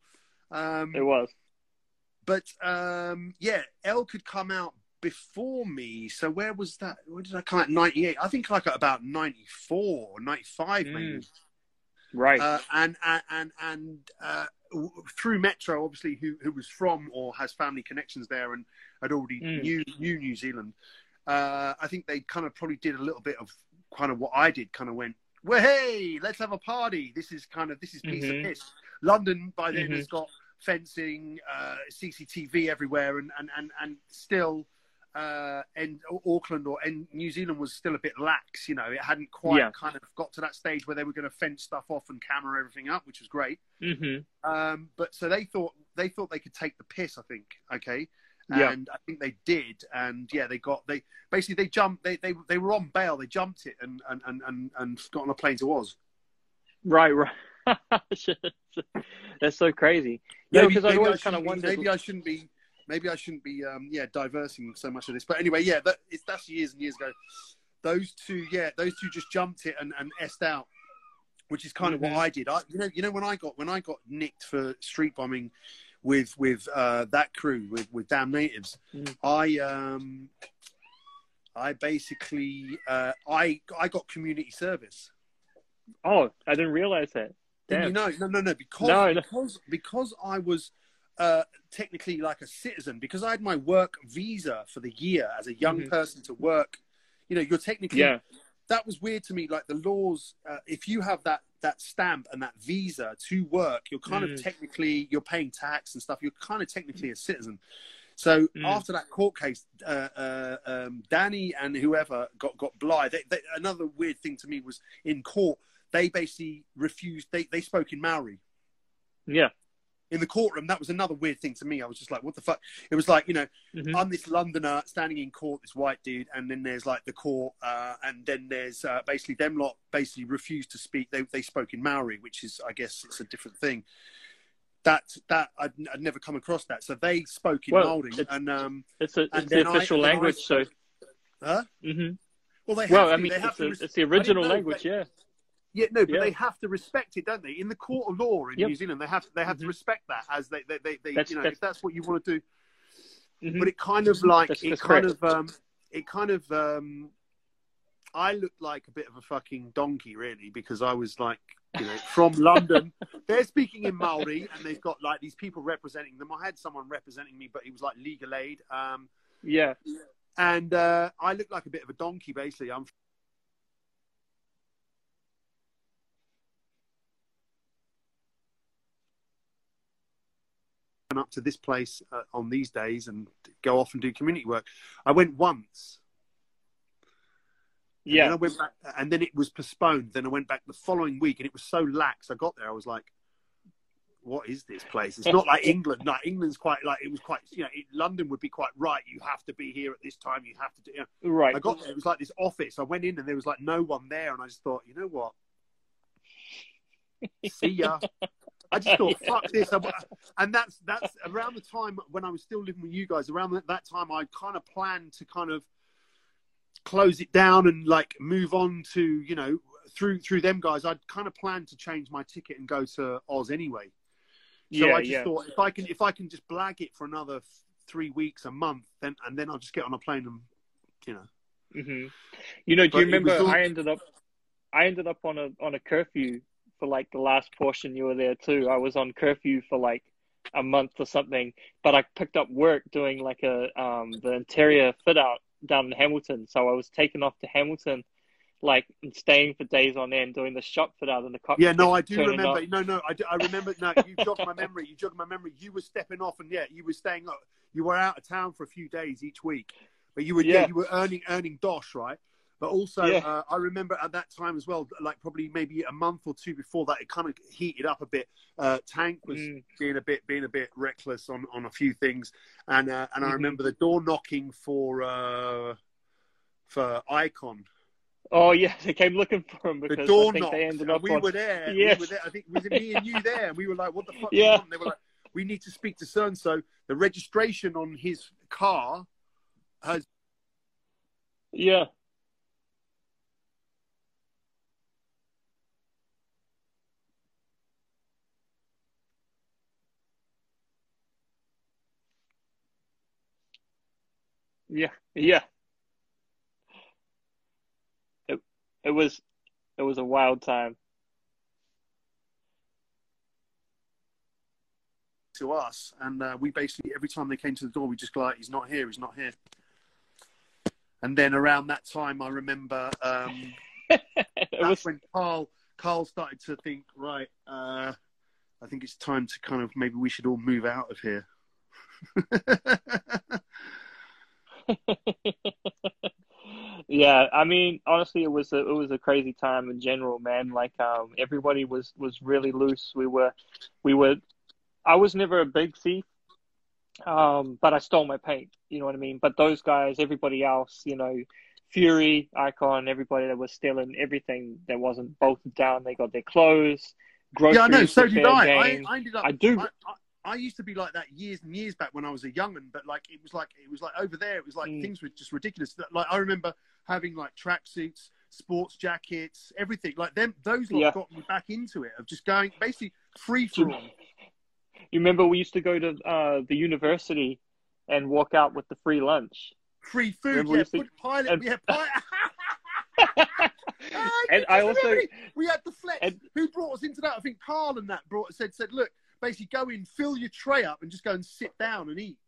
Um, It was. but um, yeah, Elk could come out before me. So where was that? Where did I come out? Ninety eight. I think like at about 94 or 95 Mm. maybe. Right. Uh, and and and, and uh, through Metro, obviously, who who was from or has family connections there and had already Mm. knew knew New Zealand. Uh, I think they kind of probably did a little bit of kind of what I did. Kind of went, well, hey, let's have a party. This is kind of this is piece Mhm. of piss. London by then Mhm. has got fencing, uh, CCTV everywhere, and and and and still. Uh, and Auckland or and New Zealand was still a bit lax, you know. It hadn't quite Yeah. kind of got to that stage where they were going to fence stuff off and camera everything up, which was great. hmm Um, but so they thought they thought they could take the piss. I think. Okay. Yeah. And I think they did, and yeah, they got they basically they jumped. They they, they were on bail. They jumped it and and, and, and and got on a plane to Oz. Right. Right. That's so crazy. Yeah, because I always kind of wondered. Maybe I shouldn't be. Maybe I shouldn't be. Um, yeah, diversing so much of this. But anyway, yeah, that it's that's years and years ago. Those two, yeah, those two just jumped it and and s'd out, which is kind of Mhm. what I did. I, you know, you know when I got when I got nicked for street bombing with with uh, that crew with with Dam Natives, Mm. I um, I basically uh, I I got community service. Oh, I didn't realize that. Damn. you know? No, no, no. Because No, no. because because I was uh, technically like a citizen because I had my work visa for the year as a young Mhm. person to work. You know, you're technically Yeah. that was weird to me. Like the laws, uh, if you have that that stamp and that visa to work, you're kind Mm. of technically you're paying tax and stuff. You're kind of technically a citizen. So Mm. after that court case, uh, uh, um, Danny and whoever got got Bly. They, they, another weird thing to me was in court they basically refused. They they spoke in Maori Yeah. In the courtroom. That was another weird thing to me. I was just like, what the fuck? It was like you know Mhm. I'm this Londoner standing in court, this white dude, and then there's like the court, uh, and then there's uh, basically them lot basically refused to speak. They they spoke in Maori, which is I guess it's a different thing. That that I'd, I'd never come across that. So they spoke in Well, Māori, it's- and um, It's a, And the I- official I language, so. spoke- huh? hmm Well, they have Well, to, I mean, it's, a, it's the original language, yeah. Yeah, no, but Yeah. they have to respect it, don't they? In the court of law in Yep. New Zealand, they have they have to Mhm. respect that as they they, they, they That's- you know that's- if that's what you want to do. Mhm. but it kind of like That's- it kind of um it kind of um I looked like a bit of a fucking donkey really because I was like you know from London they're speaking in Maori and they've got like these people representing them I had someone representing me but he was like legal aid um Yeah. and uh I looked like a bit of a donkey basically I'm up to this place uh, on these days and go off and do community work I went once And then Yeah. I went back, and then it was postponed. Then I went back the following week, and it was so lax. I got there, I was like, "What is this place? It's not like England. Like England's quite like it was quite. You know, it, London would be quite right. You have to be here at this time. You have to do." You know. Right. I got there. It was like this office. I went in, and there was like no one there, and I just thought, you know what? See ya. I just thought, fuck this. And that's that's around the time when I was still living with you guys. Around that, time, I kind of planned to kind of close it down and like move on to you know through through them guys. I'd kind of planned to change my ticket and go to Oz anyway. So yeah, I just yeah. thought if I can if I can just blag it for another three weeks, a month, then and then I'll just get on a plane and you know. hmm You know, do But you remember all- I ended up I ended up on a on a curfew for like the last portion you were there too. I was on curfew for like a month or something, but I picked up work doing like a um the interior fit out down in Hamilton. So I was taken off to Hamilton like and staying for days on end doing the shop fit out and the cop Yeah, no, I do remember. up. No, no, I, do, I remember. No, you jogged my memory. You jogged my memory. You were stepping off, and yeah, you were staying. up. You were out of town for a few days each week, but you were yeah, Yeah. you were earning earning dosh, right? But also, Yeah. uh, I remember at that time as well, like probably maybe a month or two before that, it kind of heated up a bit. Uh, Tank was Mm. being a bit being a bit reckless on, on a few things, and uh, and I Mhm. remember the door knocking for uh, for Icon. Oh yeah, they came looking for him The because door I think knocked. they ended up we on were there. Yes. We were there. I think was it was me and you there, and we were like, "What the fuck?" Yeah. They were like, "We need to speak to so and so." The registration on his car has yeah. Yeah, yeah. It it was it was a wild time. to us, and uh, we basically every time they came to the door, we just go like, "He's not here. He's not here." And then around that time, I remember um, that's was when Carl Carl started to think, right, uh, I think it's time to kind of maybe we should all move out of here. yeah, I mean, honestly, it was a it was a crazy time in general, man. Like, um, everybody was was really loose. We were, we were. I was never a big thief, um, but I stole my paint. You know what I mean? But those guys, everybody else, you know, Fury, Icon, everybody that was stealing everything that wasn't bolted down, they got their clothes. Groceries yeah, I know. So did I. I. I ended up. I do- I, I, used to be like that years and years back when I was a young'un, but like it was like it was like over there. It was like Mm. things were just ridiculous. Like I remember having like tracksuits, sports jackets, everything like them. Those lot Yeah. got me back into it of just going basically free for all. You remember we used to go to uh, the university and walk out with the free lunch. Free food, Remember we yeah. to- pilot, and- we had pilot. and I also we had the flex. and- Who brought us into that? I think Carl and that brought said said look, basically go in, fill your tray up, and just go and sit down and eat.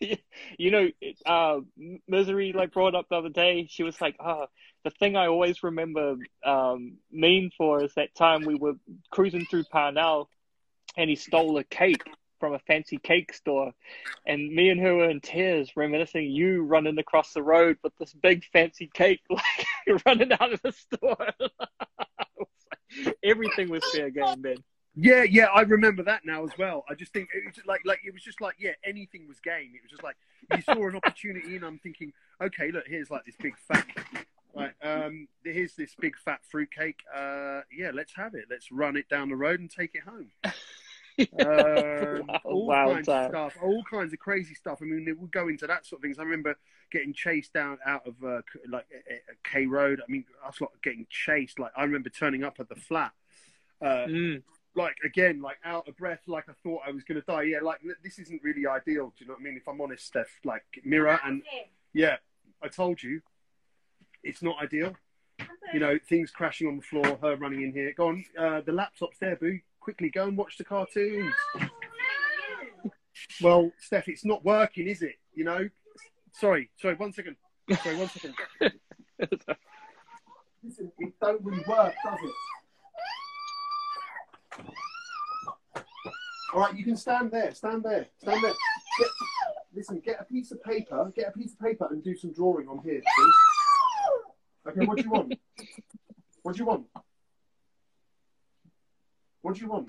you know, uh, Misery like brought up the other day. She was like, "Oh, the thing I always remember um, Mean for is that time we were cruising through Parnell, and he stole a cake from a fancy cake store, and me and her were in tears, reminiscing you running across the road with this big fancy cake, like running out of the store. everything was fair game then. Yeah, yeah, I remember that now as well. I just think it was like, like it was just like, yeah, anything was game. It was just like you saw an opportunity, and I'm thinking, okay, look, here's like this big fat, like, um, here's this big fat fruitcake. Uh, yeah, let's have it. Let's run it down the road and take it home. um, Wow, all wild kinds time. of stuff, all kinds of crazy stuff. I mean, it would go into that sort of things. I remember getting chased down out of uh, like K Road. I mean, us lot getting chased. Like I remember turning up at the flat. Uh, Mm. Like again, like out of breath, like I thought I was going to die. Yeah, like this isn't really ideal. Do you know what I mean? If I'm honest, Steph, like Mirror and yeah, I told you, it's not ideal. You know, things crashing on the floor, her running in here. Go on, uh, the laptop's there, boo. Quickly go and watch the cartoons. Well, Steph, it's not working, is it? You know. Sorry, sorry. One second. Sorry, one second. Listen, it don't really work, does it? All right, you can stand there. Stand there. Stand there. Get, listen, get a piece of paper. Get a piece of paper and do some drawing on here, please. Okay, what do you want? What do you want? What do you want?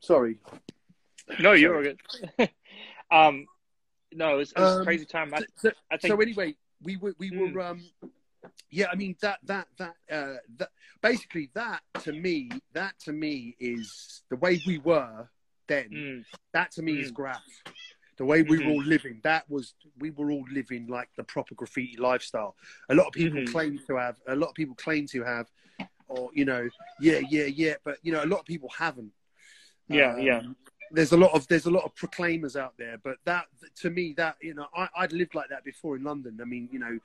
Sorry. No, you're good. um, no, it's, was, it Um, crazy time. I, So, so, I think so anyway, we were we Mm. were um yeah, I mean that that that uh that basically that to me that to me is the way we were then. Mm, That to me is Mm. graph. The way we were Mhm. all living, that was we were all living like the proper graffiti lifestyle. A lot of people Mhm. claim to have. A lot of people claim to have, or you know, yeah, yeah, yeah. But you know, a lot of people haven't. Yeah, yeah. There's a lot of there's a lot of proclaimers out there, but that to me that you know I, I'd lived like that before in London. I mean, you know,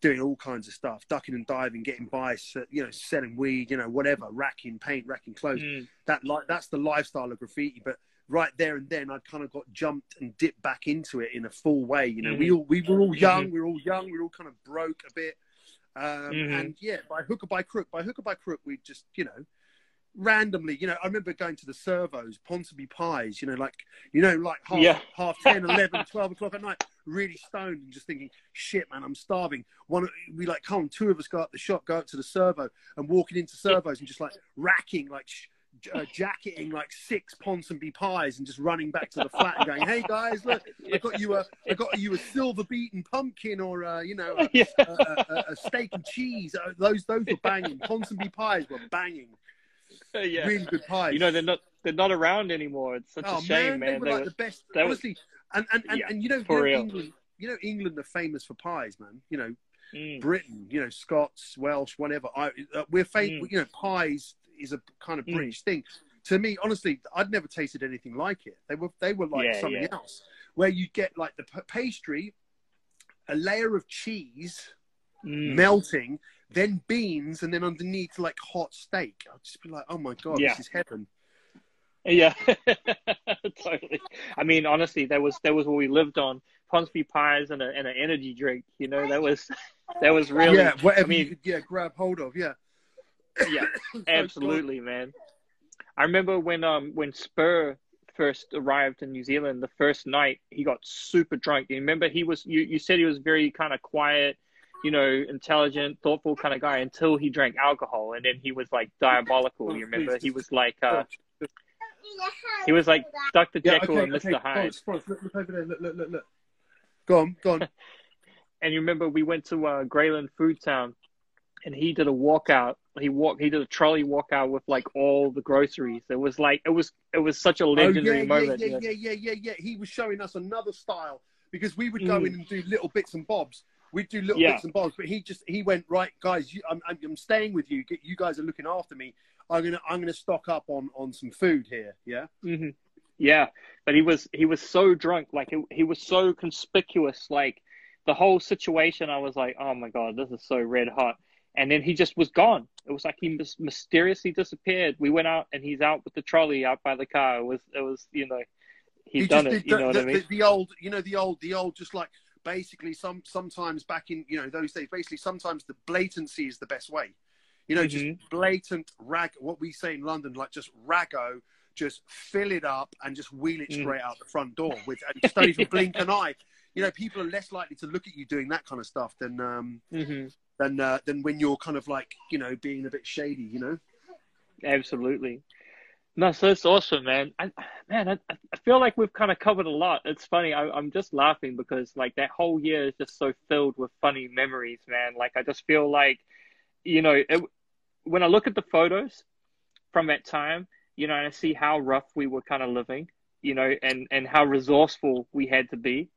doing all kinds of stuff, ducking and diving, getting by, you know, selling weed, you know, whatever, racking paint, racking clothes Mm, that like that's the lifestyle of graffiti. But right there and then, I kind of got jumped and dipped back into it in a full way. You know, we all we were all young, we were all young, we were all kind of broke a bit, um, Mhm. and yeah, by hook or by crook, by hook or by crook, we just you know. Randomly, you know, I remember going to the servos, Ponsonby Pies, you know, like, you know, like half, Yeah. half 10, 11, 12 o'clock at night, really stoned and just thinking, shit, man, I'm starving. One, we like, come on, two of us go up the shop, go up to the servo and walking into servos and just like racking, like, sh- uh, jacketing like six Ponsonby pies and just running back to the flat and going, "Hey guys, look, I got you a, I got you a silver beaten pumpkin or a, you know, a, yeah. a, a, a steak and cheese." Uh, Those those were banging. Ponsonby pies were banging. yeah. Really good pies. You know they're not they're not around anymore. It's such oh a shame, man, they man. were They like were- the best. were- Honestly, and and and, Yeah, and you know, for you know real. England, you know England are famous for pies, man. You know Mm, Britain, you know Scots, Welsh, whatever. I uh, we're famous. Mm. You know pies is a kind of Mm. British thing. To me, honestly, I'd never tasted anything like it. They were they were like Yeah, something yeah. else, where you get like the p- pastry, a layer of cheese mm. melting, then beans, and then underneath like hot steak. I'd just be like, oh my god, Yeah. this is heaven. Yeah, totally. I mean, honestly, that was that was what we lived on: Ponsonby pies and, a, and an energy drink. You know, that was that was really yeah, whatever I mean- you could yeah grab hold of. Yeah, yeah, So, absolutely, man. I remember when um when Spur first arrived in New Zealand, the first night he got super drunk. You remember he was you you said he was very kind of quiet, you know, intelligent, thoughtful kind of guy until he drank alcohol, and then he was like diabolical. You remember he was like uh he was like Dr. Yeah, Jekyll okay, and Mr. okay. Hyde. Spence, look, look over there. Look, look, look, look. Go on, go on. And you remember we went to uh, Grey Lynn Food Town, and he did a walkout. He walked. He did a trolley walkout with like all the groceries. It was like it was it was such a legendary oh, yeah, moment. Yeah, yeah, yeah, yeah, yeah, yeah. He was showing us another style because we would go Mm. in and do little bits and bobs. We'd do little Yeah. bits and bobs, but he just he went right, guys. You, I'm, I'm I'm staying with you. You guys are looking after me. I'm gonna I'm gonna stock up on on some food here. Yeah. hmm Yeah, but he was he was so drunk, like he he was so conspicuous, like the whole situation. I was like, oh my god, this is so red hot. And then he just was gone. It was like he mis- mysteriously disappeared. We went out, and he's out with the trolley out by the car. It was it was you know, he'd He done it. did You the, know what the, I mean? the, the old, you know, the old, the old, just like basically some sometimes back in you know those days, basically sometimes the blatancy is the best way. You know, Mhm. just blatant rag. What we say in London, like just raggo, just fill it up and just wheel it Mm. straight out the front door with and just don't even blink an eye. You know, people are less likely to look at you doing that kind of stuff than um, hmm than uh, than when you're kind of like you know being a bit shady. You know. Absolutely. No, so it's awesome, man. I, man, I, I feel like we've kind of covered a lot. It's funny. I, I'm just laughing because like that whole year is just so filled with funny memories, man. Like I just feel like, you know, it, when I look at the photos from that time, you know, and I see how rough we were kind of living, you know, and and how resourceful we had to be,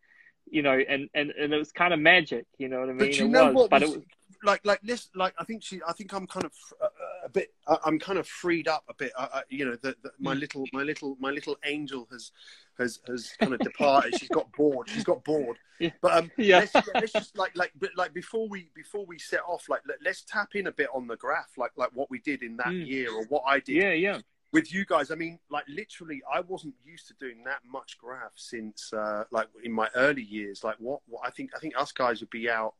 you know, and and and it was kind of magic, you know what I mean? But you it know was, what but was- it was, like like this like I think she I think I'm kind of uh, bit I- I'm kind of freed up a bit. I, I, you know, the, the, my Mm. little my little my little angel has has has kind of departed. She's got bored. She's got bored. Yeah. But um, Yeah. let's, let's just like like but like before we before we set off, like let, let's tap in a bit on the graph, like like what we did in that Mm. year or what I did yeah, yeah. with you guys. I mean, like literally, I wasn't used to doing that much graph since uh, like in my early years. Like what, what I think I think us guys would be out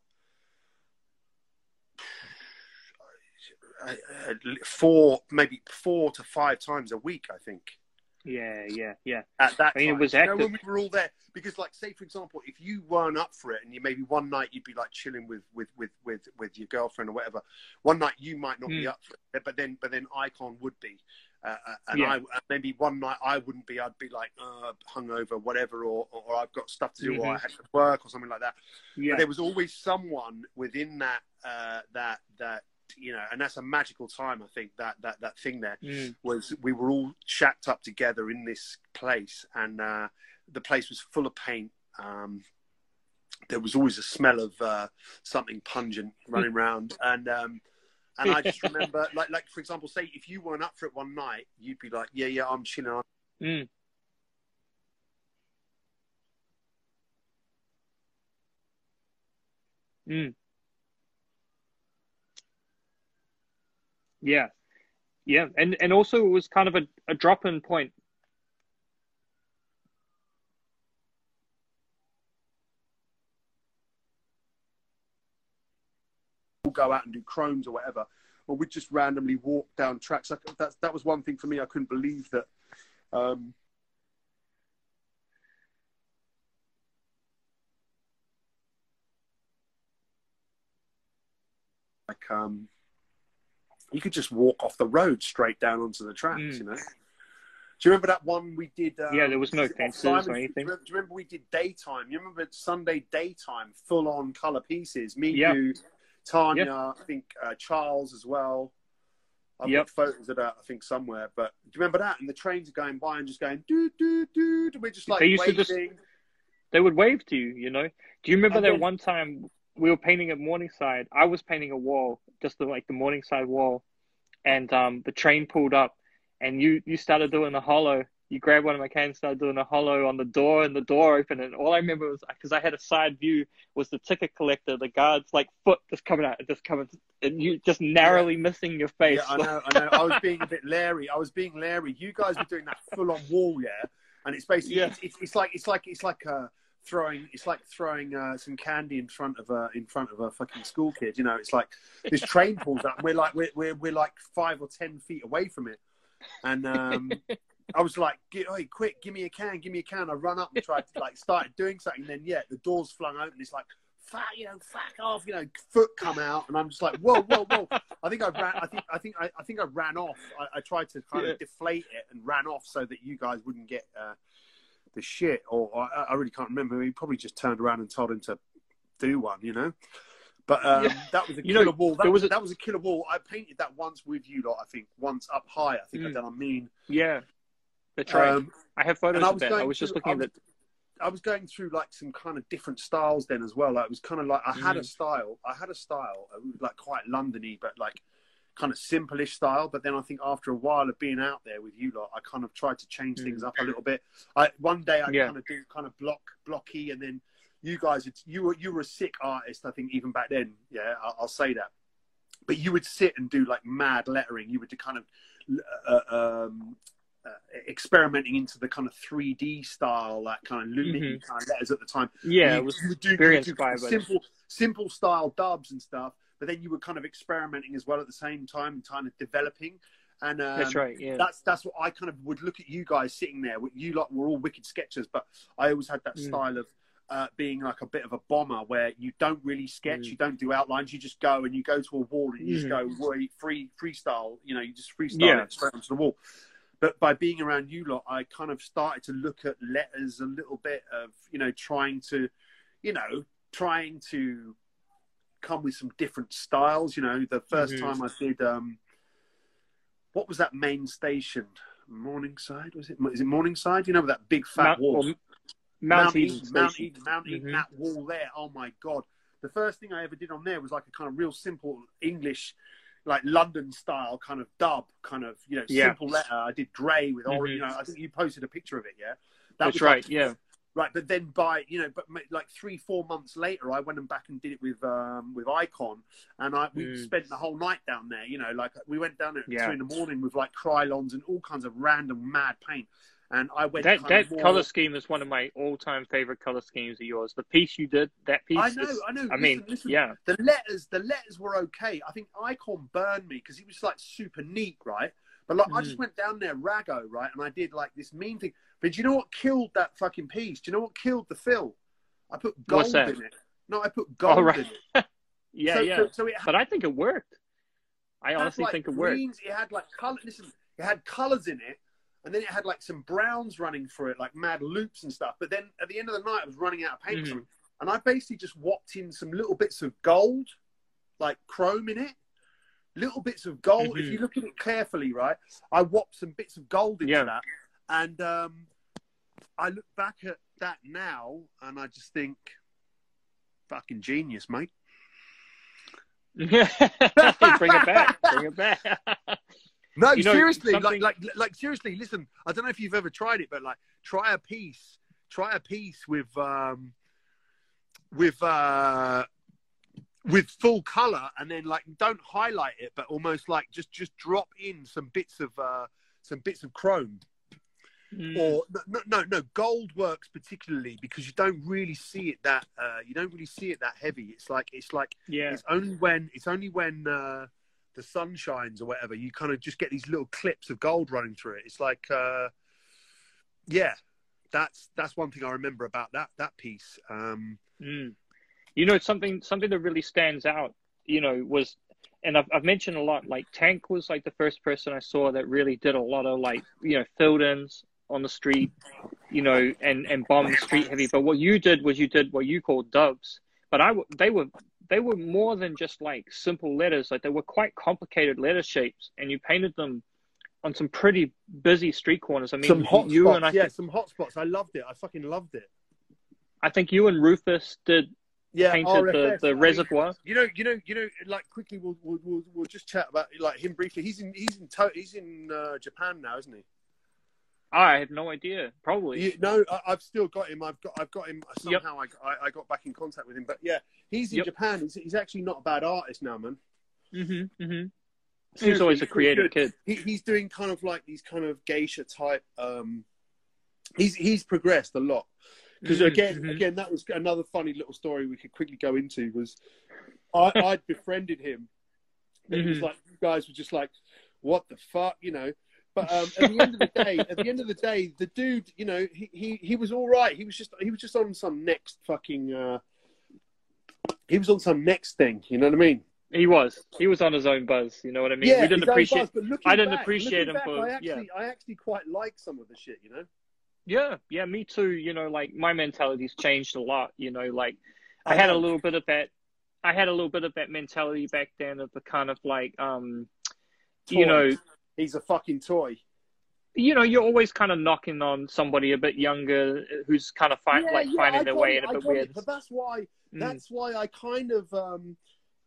four maybe four to five times a week. I think Yeah, yeah, yeah. at that I mean, it time. was You know, when we were all there. Because, like, say for example, if you weren't up for it, and you maybe one night you'd be like chilling with with with with, with your girlfriend or whatever, one night you might not be Mm. up for it, but then but then Icon would be, uh, uh, and Yeah. I maybe one night I wouldn't be. I'd be like uh, hungover, whatever, or, or or I've got stuff to do, or I Mhm. had to work or something like that. Yeah. But there was always someone within that uh, that that you know, and that's a magical time. I think that that that thing there Mm. was we were all shacked up together in this place, and uh, the place was full of paint. Um, there was always a smell of uh, something pungent running around, and um, and I just remember, like like for example, say if you weren't up for it one night, you'd be like, yeah, yeah, I'm chilling. Mm. Mm. Yeah. Yeah. And and also it was kind of a, a drop in point. all go out and do chromes or whatever, or we'd just randomly walk down tracks. That that was one thing for me. I couldn't believe that. Um, like um, you could just walk off the road straight down onto the tracks. Mm. You know. Do you remember that one we did? Um, Yeah, there was no fences or anything. Do you, remember, do you remember we did daytime? You remember Sunday daytime, full on color pieces. Me, Yeah. you, Tanya, I think uh, Charles as well. I've Yep. got photos of that, I think, somewhere. But do you remember that? And the trains are going by and just going doo doo. And we're just like They used to just- They would wave to you, you know. Do you remember And that then- one time we were painting at Morningside? I was painting a wall, just the, like the Morningside wall, and um, the train pulled up, and you you started doing a hollow. You grabbed one of my cans, started doing a hollow on the door, and the door opened. And all I remember was because I had a side view was the ticket collector, the guard's like foot just coming out, just coming, and you just narrowly missing your face. Yeah, I know, I know. I was being a bit Larry. I was being Larry. You guys were doing that full on wall, yeah. And it's basically Yeah. it's, it's, it's like it's like it's like uh, throwing it's like throwing uh, some candy in front of a in front of a fucking school kid. You know, it's like this train pulls up. And we're like we're, we're we're like five or ten feet away from it, and um, I was like, "Get- "Hey, quick, give me a can, give me a can!" I run up and tried to like start doing something. And then yeah, the doors flung open. It's like. Fuck, you know, fuck off, you know, foot come out, and I'm just like, whoa, whoa, whoa. I think I ran. I think I think I, I think I ran off. I, I tried to kind Yeah. of deflate it and ran off so that you guys wouldn't get uh, the shit. Or, or I, I really can't remember. He probably just turned around and told him to do one, you know. But um, Yeah. that was a You killer know, wall. That was, was a- that was a killer wall. I painted that once with you lot. I think once up high. I think I Mm. done a mean. yeah, that's right. Um, I have photos I of that. I was just looking I at was- I was going through like some kind of different styles then as well. Like, it was kind of like I had a Mm. style. I had a style, uh, like quite Londony, but like kind of simple-ish style. But then I think after a while of being out there with you lot, I kind of tried to change Mm. things up a little bit. I one day I Yeah. kind of do kind of block blocky, and then you guys, you were you were a sick artist. I think even back then, yeah, I'll, I'll say that. But you would sit and do like mad lettering. You would do kind of uh, um, uh, experimenting into the kind of 3D style, that kind of lunatic kind of letters at the time. Yeah, you, it was you do, very you do simple, simple style dubs and stuff. But then you were kind of experimenting as well at the same time, and kind of developing. And um, That's right. Yeah. that's that's what I kind of would look at you guys sitting there. You lot were all wicked sketchers, but I always had that Mm. style of uh, being like a bit of a bomber, where you don't really sketch, Mm. you don't do outlines, you just go and you go to a wall and you just Mm. go free freestyle. You know, you just freestyle Yeah. straight onto the wall. But by being around you lot, I kind of started to look at letters a little bit of you know trying to, you know, trying to come with some different styles. You know, the 1st Mhm. time I did. um what was that main station? Morningside was it? Is it Morningside? You know that big fat Mount, wall. or Mount, Eden Mount Eden, Mount Eden, Mhm. that wall there. Oh my god! The first thing I ever did on there was like a kind of real simple English, like London style kind of dub, kind of you know Yeah. simple letter. I did Dre with Mhm. you know. I think you posted a picture of it, yeah. That's was right. like- Yeah. Right, but then by you know, but like three, four months later, I went and back and did it with um with Icon, and I we Mm. spent the whole night down there. You know, like we went down at Yeah. two in the morning with like Krylons and all kinds of random mad paint, and I went That that more- color scheme is one of my all-time favorite color schemes of yours. The piece you did, that piece. I know, is- I know. I Listen, mean, listen, yeah. the letters the letters were okay i think icon burned me because he was like super neat right but like i Mm. just went down there rago right and i did like this mean thing but do you know what killed that fucking piece do you know what killed the fill i put gold in it no i put gold Oh, right. in it Yeah, so, yeah. so, so it had, but I think it worked. I honestly like, think it worked. it had like color listen it had colors in it and then it had like some browns running through it like mad loops and stuff but then at the end of the night i was running out of paint Mhm. and i basically just whopped in some little bits of gold like chrome in it little bits of gold if Mhm. you look at it carefully right i whopped some bits of gold into Yeah. that and um i look back at that now and i just think fucking genius mate Bring it back. Bring it back. No, You know, seriously, something- like, like, like, seriously. Listen, I don't know if you've ever tried it, but like, try a piece, try a piece with, um, with, uh, with full color, and then like, don't highlight it, but almost like just, just drop in some bits of, uh, some bits of chrome, Mm. or no, no, no, gold works particularly because you don't really see it that, uh, you don't really see it that heavy. It's like, it's like yeah. it's only when it's only when uh, the sun shines or whatever you kind of just get these little clips of gold running through it. It's like, uh, yeah, that's that's one thing I remember about that that piece. Um, Mm. You know, something something that really stands out, you know, was, and I've, I've mentioned a lot, like Tank was like the first person I saw that really did a lot of like, you know, filled ins on the street, you know, and, and bombed street heavy. But what you did was you did what you called dubs. But I, they were, they were more than just like simple letters. Like they were quite complicated letter shapes and you painted them on some pretty busy street corners. I mean, some hot you spots, and I, yeah, think, some hot spots. I loved it. I fucking loved it. I think you and Rufus did Yeah, painted RFS, the, the reservoir. You know, you know, you know. Like quickly, we'll we'll, we'll, we'll just chat about like him briefly. He's in he's in to- he's in uh, Japan now, isn't he? I have no idea. Probably. You, no, I, I've still got him. I've got I've got him. Somehow I, I I got back in contact with him. But yeah, he's in Yep. Japan. He's, he's actually not a bad artist now, man. Mm-hmm. Mm-hmm. He's always a creative kid. He, he's doing kind of like these kind of geisha type. Um, he's he's progressed a lot because again mhm. again that was another funny little story we could quickly go into was I I'd befriended him. And It was like you guys were just like, what the fuck, you know. But um, at the end of the day, at the end of the day, the dude, you know, he, he, he was all right. He was just he was just on some next fucking. Uh, he was on some next thing. You know what I mean? He was. He was on his own buzz. You know what I mean? yeah, we didn't appreciate. buzz, I didn't back- appreciate him back, for- I actually, I actually quite like some of the shit. You know. Yeah, yeah, me too. You know, like my mentality's changed a lot. You know, like I had a little bit of that. I had a little bit of that mentality back then of the kind of like, um, you know, He's a fucking toy. you know, you're always kind of knocking on somebody a bit younger who's kind of find, like finding I their way it, in a bit got it, weird. But that's why Mm. that's why I kind of um,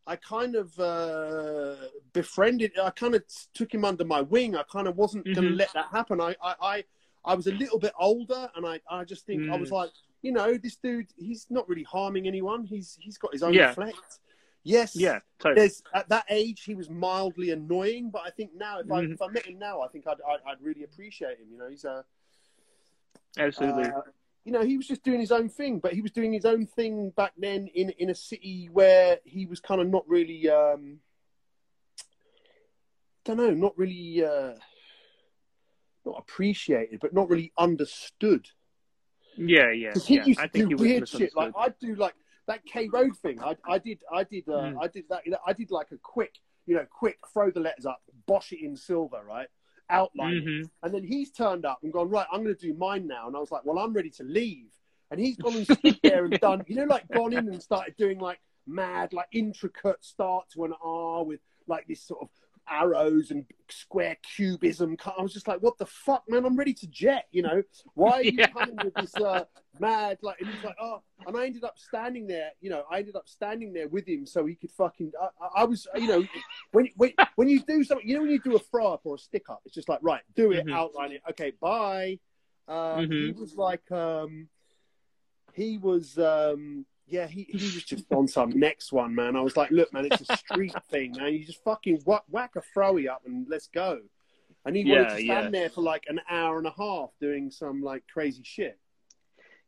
I kind of uh, befriended. I kind of took him under my wing. I kind of wasn't going to let that happen. I, I I I was a little bit older, and I I just think I Mm. was like, you know, this dude, he's not really harming anyone. He's he's got his own Yeah. flex. Yes, Yeah, totally. There's at that age he was mildly annoying, but I think now if I Mhm. if I met him now, I think I'd I'd, I'd really appreciate him. You know, he's a Absolutely. uh, you know he was just doing his own thing, but he was doing his own thing back then in in a city where he was kind of not really um, don't know, not really uh, not appreciated, but not really understood. yeah, yeah, Because he yeah. used I to do weird shit. Like I'd do like that K Road thing. I, I did I did uh, Mm. I did that. You know, I did like a quick, you know, quick throw the letters up, bosh it in silver, right? Outline. Mhm. And then he's turned up and gone right. I'm going to do mine now. And I was like, well, I'm ready to leave. And he's gone and stood there and done, you know, like gone in and started doing like mad, like intricate start to an R with like this sort of arrows and square cubism. I was just like, what the fuck, man? I'm ready to jet. You know, why are you Yeah. coming with this uh, mad like? And he's like, oh, and I ended up standing there. You know, I ended up standing there with him so he could fucking. I, I- was, you know, when when when you do something, you know, when you do a throw up or a stick up, it's just like right, do it, Mhm. outline it. Okay, bye. Um, He Mhm. was like, um, he was. Um, yeah, he, he was just on some next one, man. I was like, look, man, it's a street thing, man. You just fucking whack, whack a throwy up and let's go. And he wanted Yeah, to stand yeah. there for like an hour and a half doing some like crazy shit.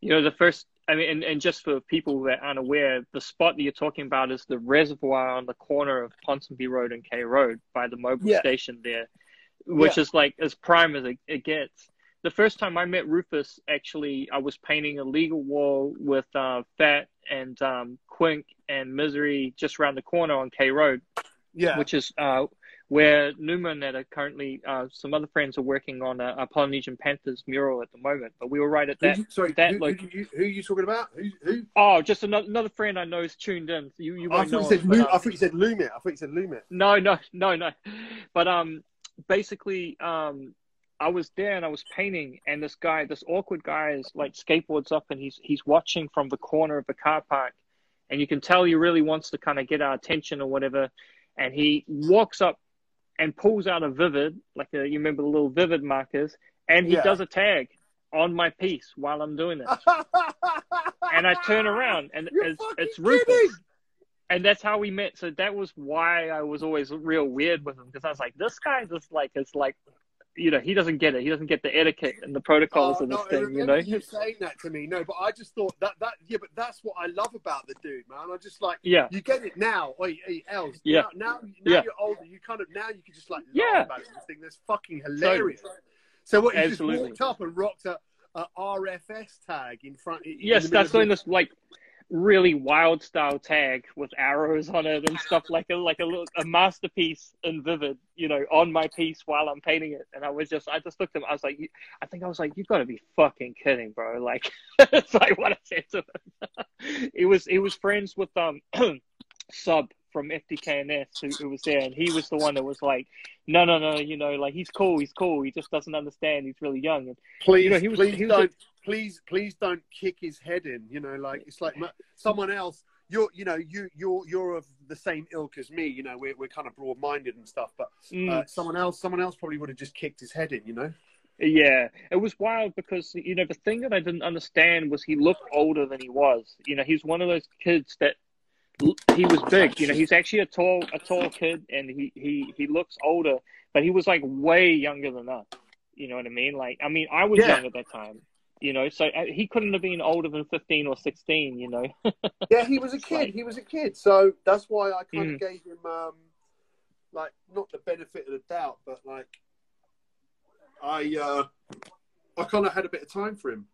You know, the first, I mean, and, and just for people that aren't aware, the spot that you're talking about is the reservoir on the corner of Ponsonby Road and K Road by the mobile Yeah. station there, which is like as prime as it, it gets. The first time I met Rufus, actually, I was painting a legal wall with uh, Fat and um, Quink and Misery just around the corner on K Road, Yeah. which is uh, where Numa and that are currently, uh, some other friends are working on a, a Polynesian Panthers mural at the moment. But we were right at that sorry, that who, loc- who, you, who are you talking about? Who? who? Oh, just another, another friend I know is tuned in. You you I thought you said Lu- um, I thought you said Lumit. I thought you said Lumit. no, no, no, no. But um, basically, um, I was there and I was painting, and this guy, this awkward guy, is like skateboards up, and he's he's watching from the corner of the car park, and you can tell he really wants to kind of get our attention or whatever, and he walks up and pulls out a vivid, like a, you remember the little vivid markers, and he Yeah. does a tag on my piece while I'm doing it. and I turn around and You're it's, it's Rufus. kidding! And that's how we met. So that was why I was always real weird with him because I was like, this guy just like is like, you know, he doesn't get it. He doesn't get the etiquette and the protocols Oh, of this no, thing, you know. You're saying that to me. No, but I just thought that that yeah, but that's what I love about the dude, man. I just like Yeah, you get it now. Oi, oi, Els. Yeah. Now, now, now Yeah. you're older. You kind of now you can just like Yeah. about. This thing that's fucking hilarious. So what? You Absolutely. just walked up and rocked a, a RFS tag in front. in yes, that's doing this like really wild style tag with arrows on it and stuff like a like a little a masterpiece in vivid, you know, on my piece while I'm painting it. And I was just I just looked at him. I was like, you- I think I was like, you got to be fucking kidding, bro! Like, it's like what I said to him. he was he was friends with um sub from FDKNS who, who was there, and he was the one that was like, no, no, no, you know, like he's cool, he's cool, he just doesn't understand, he's really young. And Please, You know, he was- please he was don't, please, please don't kick his head in. You know, like it's like someone else. You're, you know, you, you're, you're of the same ilk as me. You know, we're, we're kind of broad-minded and stuff. But mm. uh, someone else, someone else probably would have just kicked his head in. You know. Yeah, it was wild because you know the thing that I didn't understand was he looked older than he was. You know, he's one of those kids that he was big. You know, he's actually a tall a tall kid, and he he he looks older, but he was like way younger than us. You know what I mean? Like, I mean, I was Yeah. young at that time. You know, so uh, he couldn't have been older than fifteen or sixteen. You know. Yeah, he was a kid. Like- He was a kid. So that's why I kind Mm. of gave him, um, like, not the benefit of the doubt, but like, I, uh, I kind of had a bit of time for him.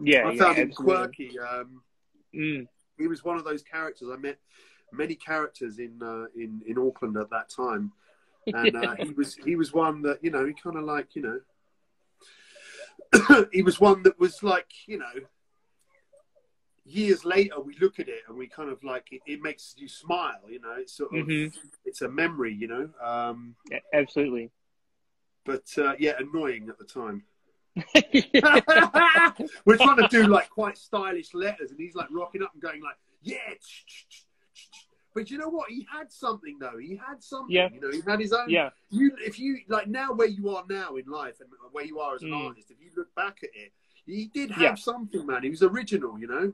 yeah, I yeah, found him absolutely. quirky. Um, Mm, he was one of those characters. I met many characters in uh, in in Auckland at that time, and uh, he was he was one that you know he kind of like you know he was one that was like you know years later we look at it and we kind of like it, it makes you smile you know it's sort of Mhm. it's a memory you know um yeah, absolutely. but uh, yeah annoying at the time we're trying to do like quite stylish letters and he's like rocking up and going like yeah but you know what he had something though he had something Yeah. you know he had his own yeah, you if you like now where you are now in life and where you are as an Mm. artist if you look back at it he did have Yeah. something man he was original you know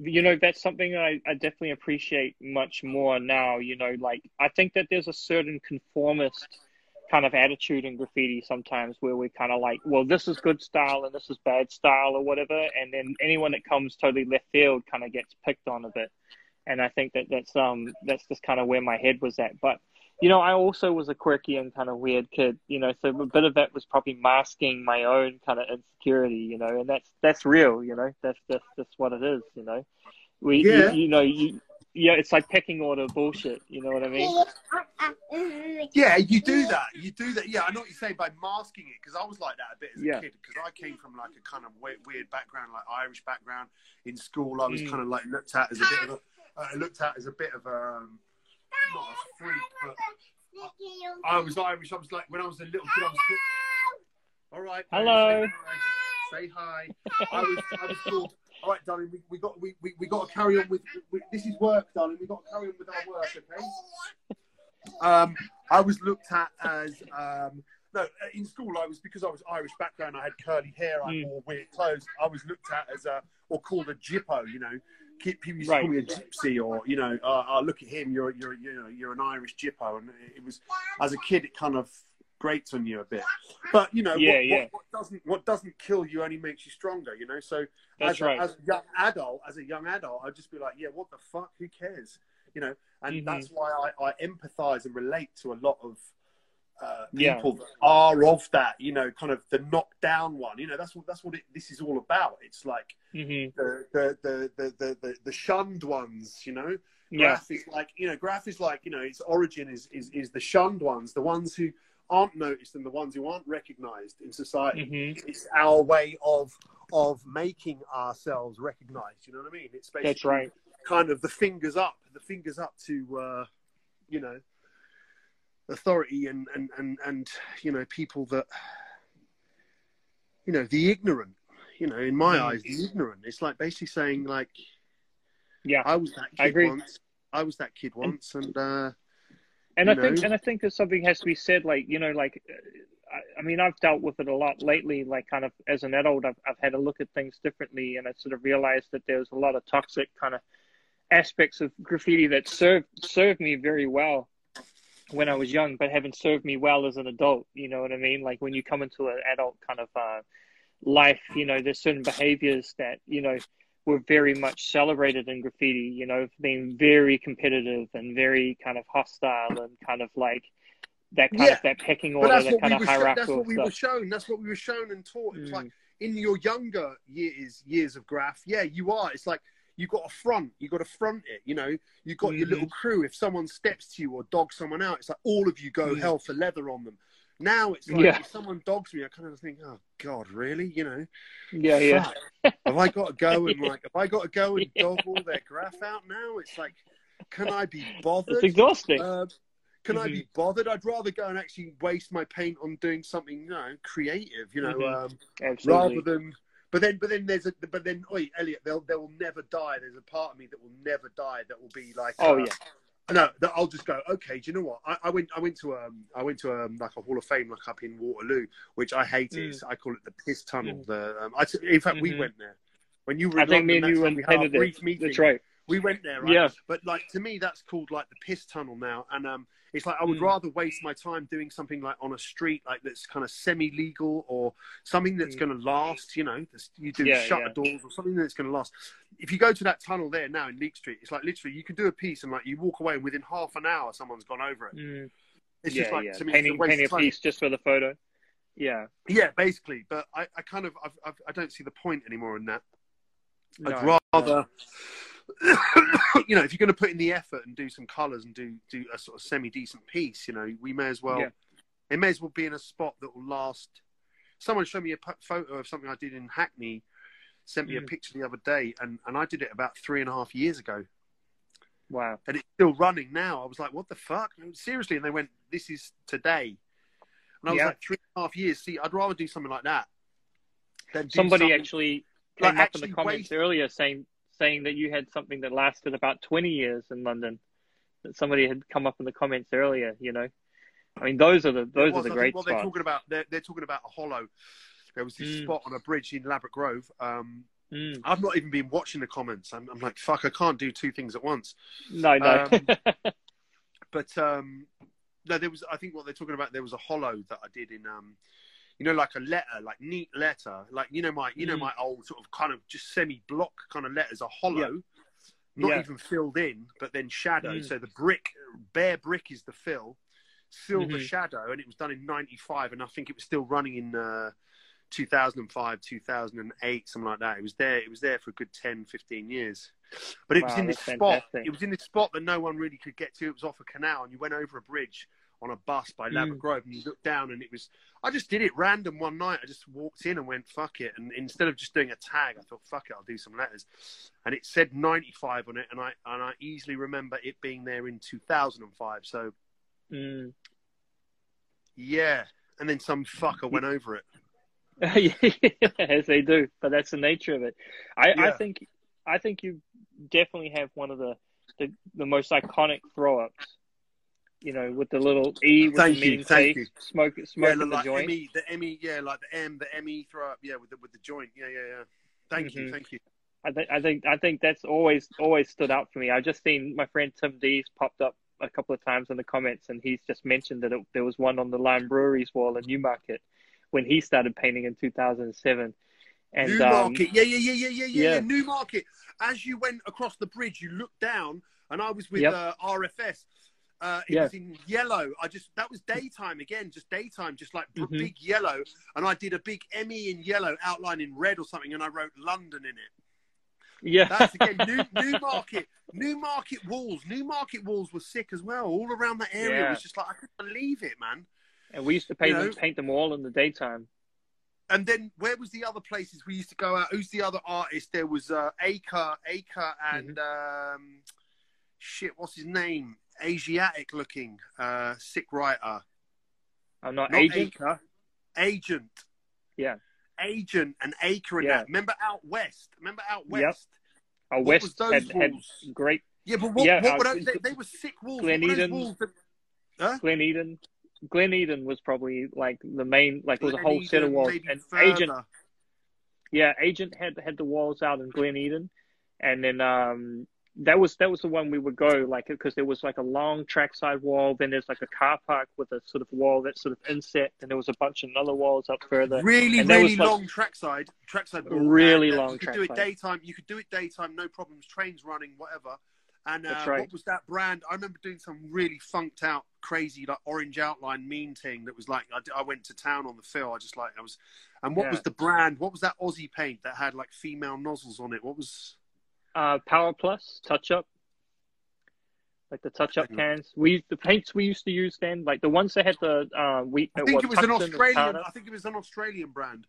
you know, that's something I, I definitely appreciate much more now. You know, like I think that there's a certain conformist kind of attitude in graffiti sometimes where we're kind of like, well, this is good style and this is bad style or whatever, and then anyone that comes totally left field kind of gets picked on a bit. And I think that that's um that's just kind of where my head was at. But you know, I also was a quirky and kind of weird kid, you know, so a bit of that was probably masking my own kind of insecurity, you know, and that's that's real, you know, that's that's that's what it is, you know. We, Yeah. you, you know, you, yeah, it's like pecking order bullshit, you know what I mean? Yeah, you do that. You do that. Yeah, I know what you're saying by masking it because I was like that a bit as Yeah. a kid because I came from like a kind of weird, weird background, like Irish background. In school, I was Mm. kind of like looked at as a bit of a, uh, looked at as a bit of a, um, not a freak, but I was Irish. I was like when I was a little kid, I was. All right. Hello. Say hi. Say hi. I was. I was called. All right, darling. We, we got we, we, we got to carry on with. We, this is work, darling. We got to carry on with our work, okay? Um, I was looked at as um, no in school. I was because I was Irish background. I had curly hair. I Mm. wore weird clothes. I was looked at as a or called a gyppo. You know, Kid- people used to call me a gypsy, or you know, uh, oh, look at him. You're you're you know you're an Irish gyppo, and it was as a kid it kind of grates on you a bit. But you know, Yeah, what, yeah. What, what doesn't what doesn't kill you only makes you stronger. You know, so That's as a, right. as a young adult, as a young adult, I'd just be like, yeah, what the fuck? Who cares? You know, and Mhm. that's why I, I empathize and relate to a lot of uh, Yeah. people that are of that. You know, kind of the knockdown one. You know, that's what that's what it, this is all about. It's like hmm the the the the the, the, the shunned ones. You know, Yeah. Graph is like you know, Graph is like you know, its origin is is is the shunned ones, the ones who aren't noticed and the ones who aren't recognized in society hmm it's our way of of making ourselves recognized you know what i mean it's basically That's right. kind of the fingers up the fingers up to uh you know authority and and and, and you know people that you know the ignorant you know in my Mm. eyes the ignorant it's like basically saying like Yeah. i was that kid I once i was that kid once and uh and I think and I think that something has to be said. Like you know, like uh, I, I mean, I've dealt with it a lot lately. Like kind of as an adult, I've I've had to look at things differently, and I sort of realized that there's a lot of toxic kind of aspects of graffiti that served served me very well when I was young, but haven't served me well as an adult. You know what I mean? Like when you come into an adult kind of uh, life, you know, there's certain behaviors that you know were very much celebrated in graffiti, you know, being very competitive and very kind of hostile and kind of like that kind Yeah. of that pecking order, that kind we of sho- that's what we were shown that's what we were shown and taught it was Mm. like in your younger years years of graph yeah you are it's like you got a front You've got to front it you know you've got your Mhm. little crew if someone steps to you or dogs someone out it's like all of you go Mm. hell for leather on them now it's like Yeah. if someone dogs me i kind of think oh god really you know Yeah, yeah. have i got to go and like have i got to go and Yeah. dog all their graph out now it's like can i be bothered It's exhausting. uh, can I Mhm. be bothered? I'd rather go and actually waste my paint on doing something, you know, creative, you know, Mhm. um, rather than. But then, but then there's a, but then, oi, Elliot, they'll, they will never die. There's a part of me that will never die. That will be like, Oh uh, yeah. no, that I'll just go. Okay, do you know what? I, I went, I went to um, I went to um, like a Hall of Fame, like up in Waterloo, which I hate. Mm. It. I call it the piss tunnel. The, um, I, in fact, we Mhm. went there when you were. I in think me and you that's we had intended brief meeting. That's right. We went there, right? Yeah. But like to me, that's called like the piss tunnel now, and um, it's like I would Mm. rather waste my time doing something like on a street like that's kind of semi-legal or something that's Mm. going to last. You know, you do Yeah, shutter yeah. doors or something that's going to last. If you go to that tunnel there now in Leake Street, it's like literally you can do a piece and like you walk away and within half an hour someone's gone over it. Mm. It's yeah, just like yeah. to me, painting, it's a waste painting a piece just for the photo. Yeah. Yeah, basically. But I, I kind of I've, I've, I don't see the point anymore in that. No, I'd no. you know, if you're going to put in the effort and do some colours and do do a sort of semi decent piece, you know, we may as well. Yeah. It may as well be in a spot that will last. Someone showed me a p- photo of something I did in Hackney. Sent me a Mm. picture the other day, and, and I did it about three and a half years ago, Wow. and it's still running now. I was like, "What the fuck?" Seriously, and they went, "This is today," and I was Yeah. like, three and a half years. See, I'd rather do something like that. Than do Somebody something- actually like, came up in the comments waste- earlier saying saying that you had something that lasted about 20 years in London. That somebody had come up in the comments earlier. You know, I mean, those are the those was, are the I great think what they're talking about, they're, they're talking about a hollow. There was this Mm. spot on a bridge in Ladbroke Grove, um, Mm. I've not even been watching the comments. I'm, I'm like, fuck, I can't do two things at once. No, no. Um, But um, no, there was. I think what they're talking about. There was a hollow that I did in, um, you know, like a letter, like neat letter, like you know my, you know Mm. my old sort of kind of just semi-block kind of letters, a hollow, not Yeah. even filled in, but then shadow. Mm. So the brick, bare brick is the fill, silver Mhm. shadow, and it was done in '95, and I think it was still running in. Uh, 2005 2008 something like that it was there it was there for a good 10 15 years but it was in this spot fantastic. it was in this spot that no one really could get to it was off a canal and you went over a bridge on a bus by Ladbroke Mm. Grove and you looked down and it was I just did it random one night I just walked in and went fuck it and instead of just doing a tag I thought fuck it I'll do some letters and it said 95 on it and I and I easily remember it being there in 2005 so Mm. yeah and then some fucker went over it as they do, but that's the nature of it. I, I think I think you definitely have one of the the, the most iconic throw ups. You know, with the little E with Thank the you, thank face, you. smoke yeah smoking like the joint. ME the ME yeah like the M the ME throw up yeah with the with the joint yeah yeah yeah thank you Mhm. thank you I think I think I think that's always always stood out for me. I've just seen my friend Tim Dees popped up a couple of times in the comments, and he's just mentioned that it, there was one on the Lion Brewery's wall in Newmarket when he started painting in 2007. And New um, yeah, yeah, yeah, yeah, yeah, yeah, yeah. yeah. New Market. As you went across the bridge, you looked down, and I was with Yep. uh, RFS. Uh, it Yeah. was in yellow. I just that was daytime again, just daytime, just like Mhm. big yellow. And I did a big ME in yellow, outline in red or something, and I wrote London in it. yeah, That's again New Market. New Market walls. new market walls were sick as well. All around that area Yeah. was just like I couldn't believe it, man. and we used to paint You them know- paint them all in the daytime. And then where was the other places we used to go out? Who's the other artist? There was uh, Acre, Acre, and um, shit, what's his name? Asiatic looking, uh, sick writer. I'm not, Not agent. Acre, Agent. Yeah. Agent and Acre and Yeah. Remember out west? Remember out Yep. west? Our What West those had, had great Yeah, but what, Yeah, what uh, were those? They, they were sick walls. Glen what were those Eden. that- Glen Eden. Glen Eden was probably like the main, like it was a Glen whole set of walls. And further. Agent, yeah, Agent had had the walls out in Glen Eden, and then um that was that was the one we would go like because there was like a long trackside wall. Then there's like a car park with a sort of wall that's sort of inset, and there was a bunch of other walls up further. Really, And really was like- long trackside, trackside. wall, Really and, uh, long You could do it daytime. You could do it daytime, no problems. Trains running, whatever. And uh, right. what was that brand? I remember doing some really funked out, crazy, like orange outline mean thing that was like I went to town on the fill. I just like I was. And what Yeah. was the brand? What was that Aussie paint that had like female nozzles on it? What was? Uh, Power Plus touch up, like the touch up cans. We the paints we used to use then, like the ones that had the uh, we. I think it was an Australian. I think it was an Australian brand.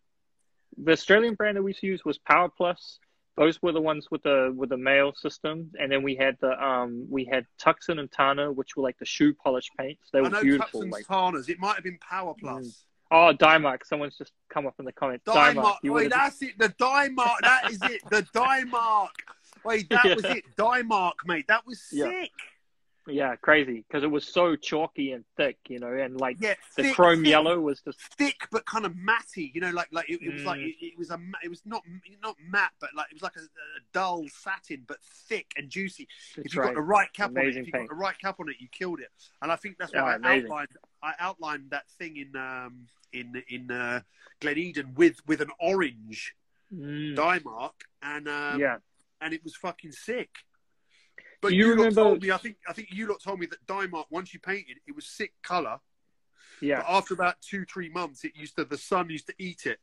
the Australian brand that we used to use was Power Plus. Those were the ones with the with the mail system, and then we had the um we had Tuxton and Tana, which were like the shoe polish paints. They I were beautiful. Tuxton's Like Tarnas. It might have been Power Plus. oh, Dymark. Someone's just come up in the comments. Dymark. You Wait, that's it. The Dymark. That is it. The Dymark. Wait, that Yeah. was it. Die Dymark, mate. That was sick. yeah, crazy because it was so chalky and thick, you know, and like Yeah, the thick, chrome thick, yellow was just thick, but kind of matty. You know, like like it, it was like Mm. it, it was a it was not not matte, but like it was like a, a dull satin, but thick and juicy. that's if you right. got the right cap on it, if you got the right cap on it, you killed it. And I think that's Yeah, why I amazing. outlined I outlined that thing in um in in uh, Glen Eden with with an orange Mm, Dymark, and um, yeah, and it was fucking sick. But Do you, you remember- told me, I think, I think you lot told me that Dymark, once you painted, it was sick color. yeah. But after about two, three months, it used to the sun used to eat it.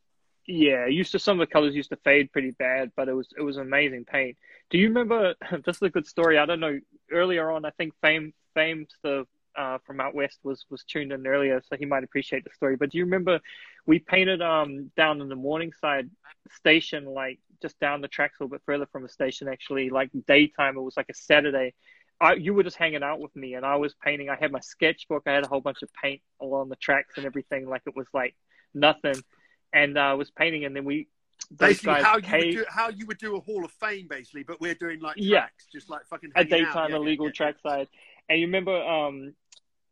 Yeah, it used to some of the colors used to fade pretty bad, but it was it was amazing paint. Do you remember? This is a good story. I don't know. Earlier on, I think Fame Fame the uh, from out west was was tuned in earlier, so he might appreciate the story. But do you remember we painted um down in the Morningside station, like just down the tracks a little bit further from the station, actually, like daytime. It was like a Saturday. I, you were just hanging out with me, and I was painting. I had my sketchbook. I had a whole bunch of paint along the tracks and everything. Like it was like nothing and uh, I was painting, and then we Basically, how you came, would do, how you would do a Hall of Fame, basically, but we're doing like Yeah. tracks, just like fucking a hanging out. daytime Yeah, yeah, illegal yeah. trackside. And you remember, um,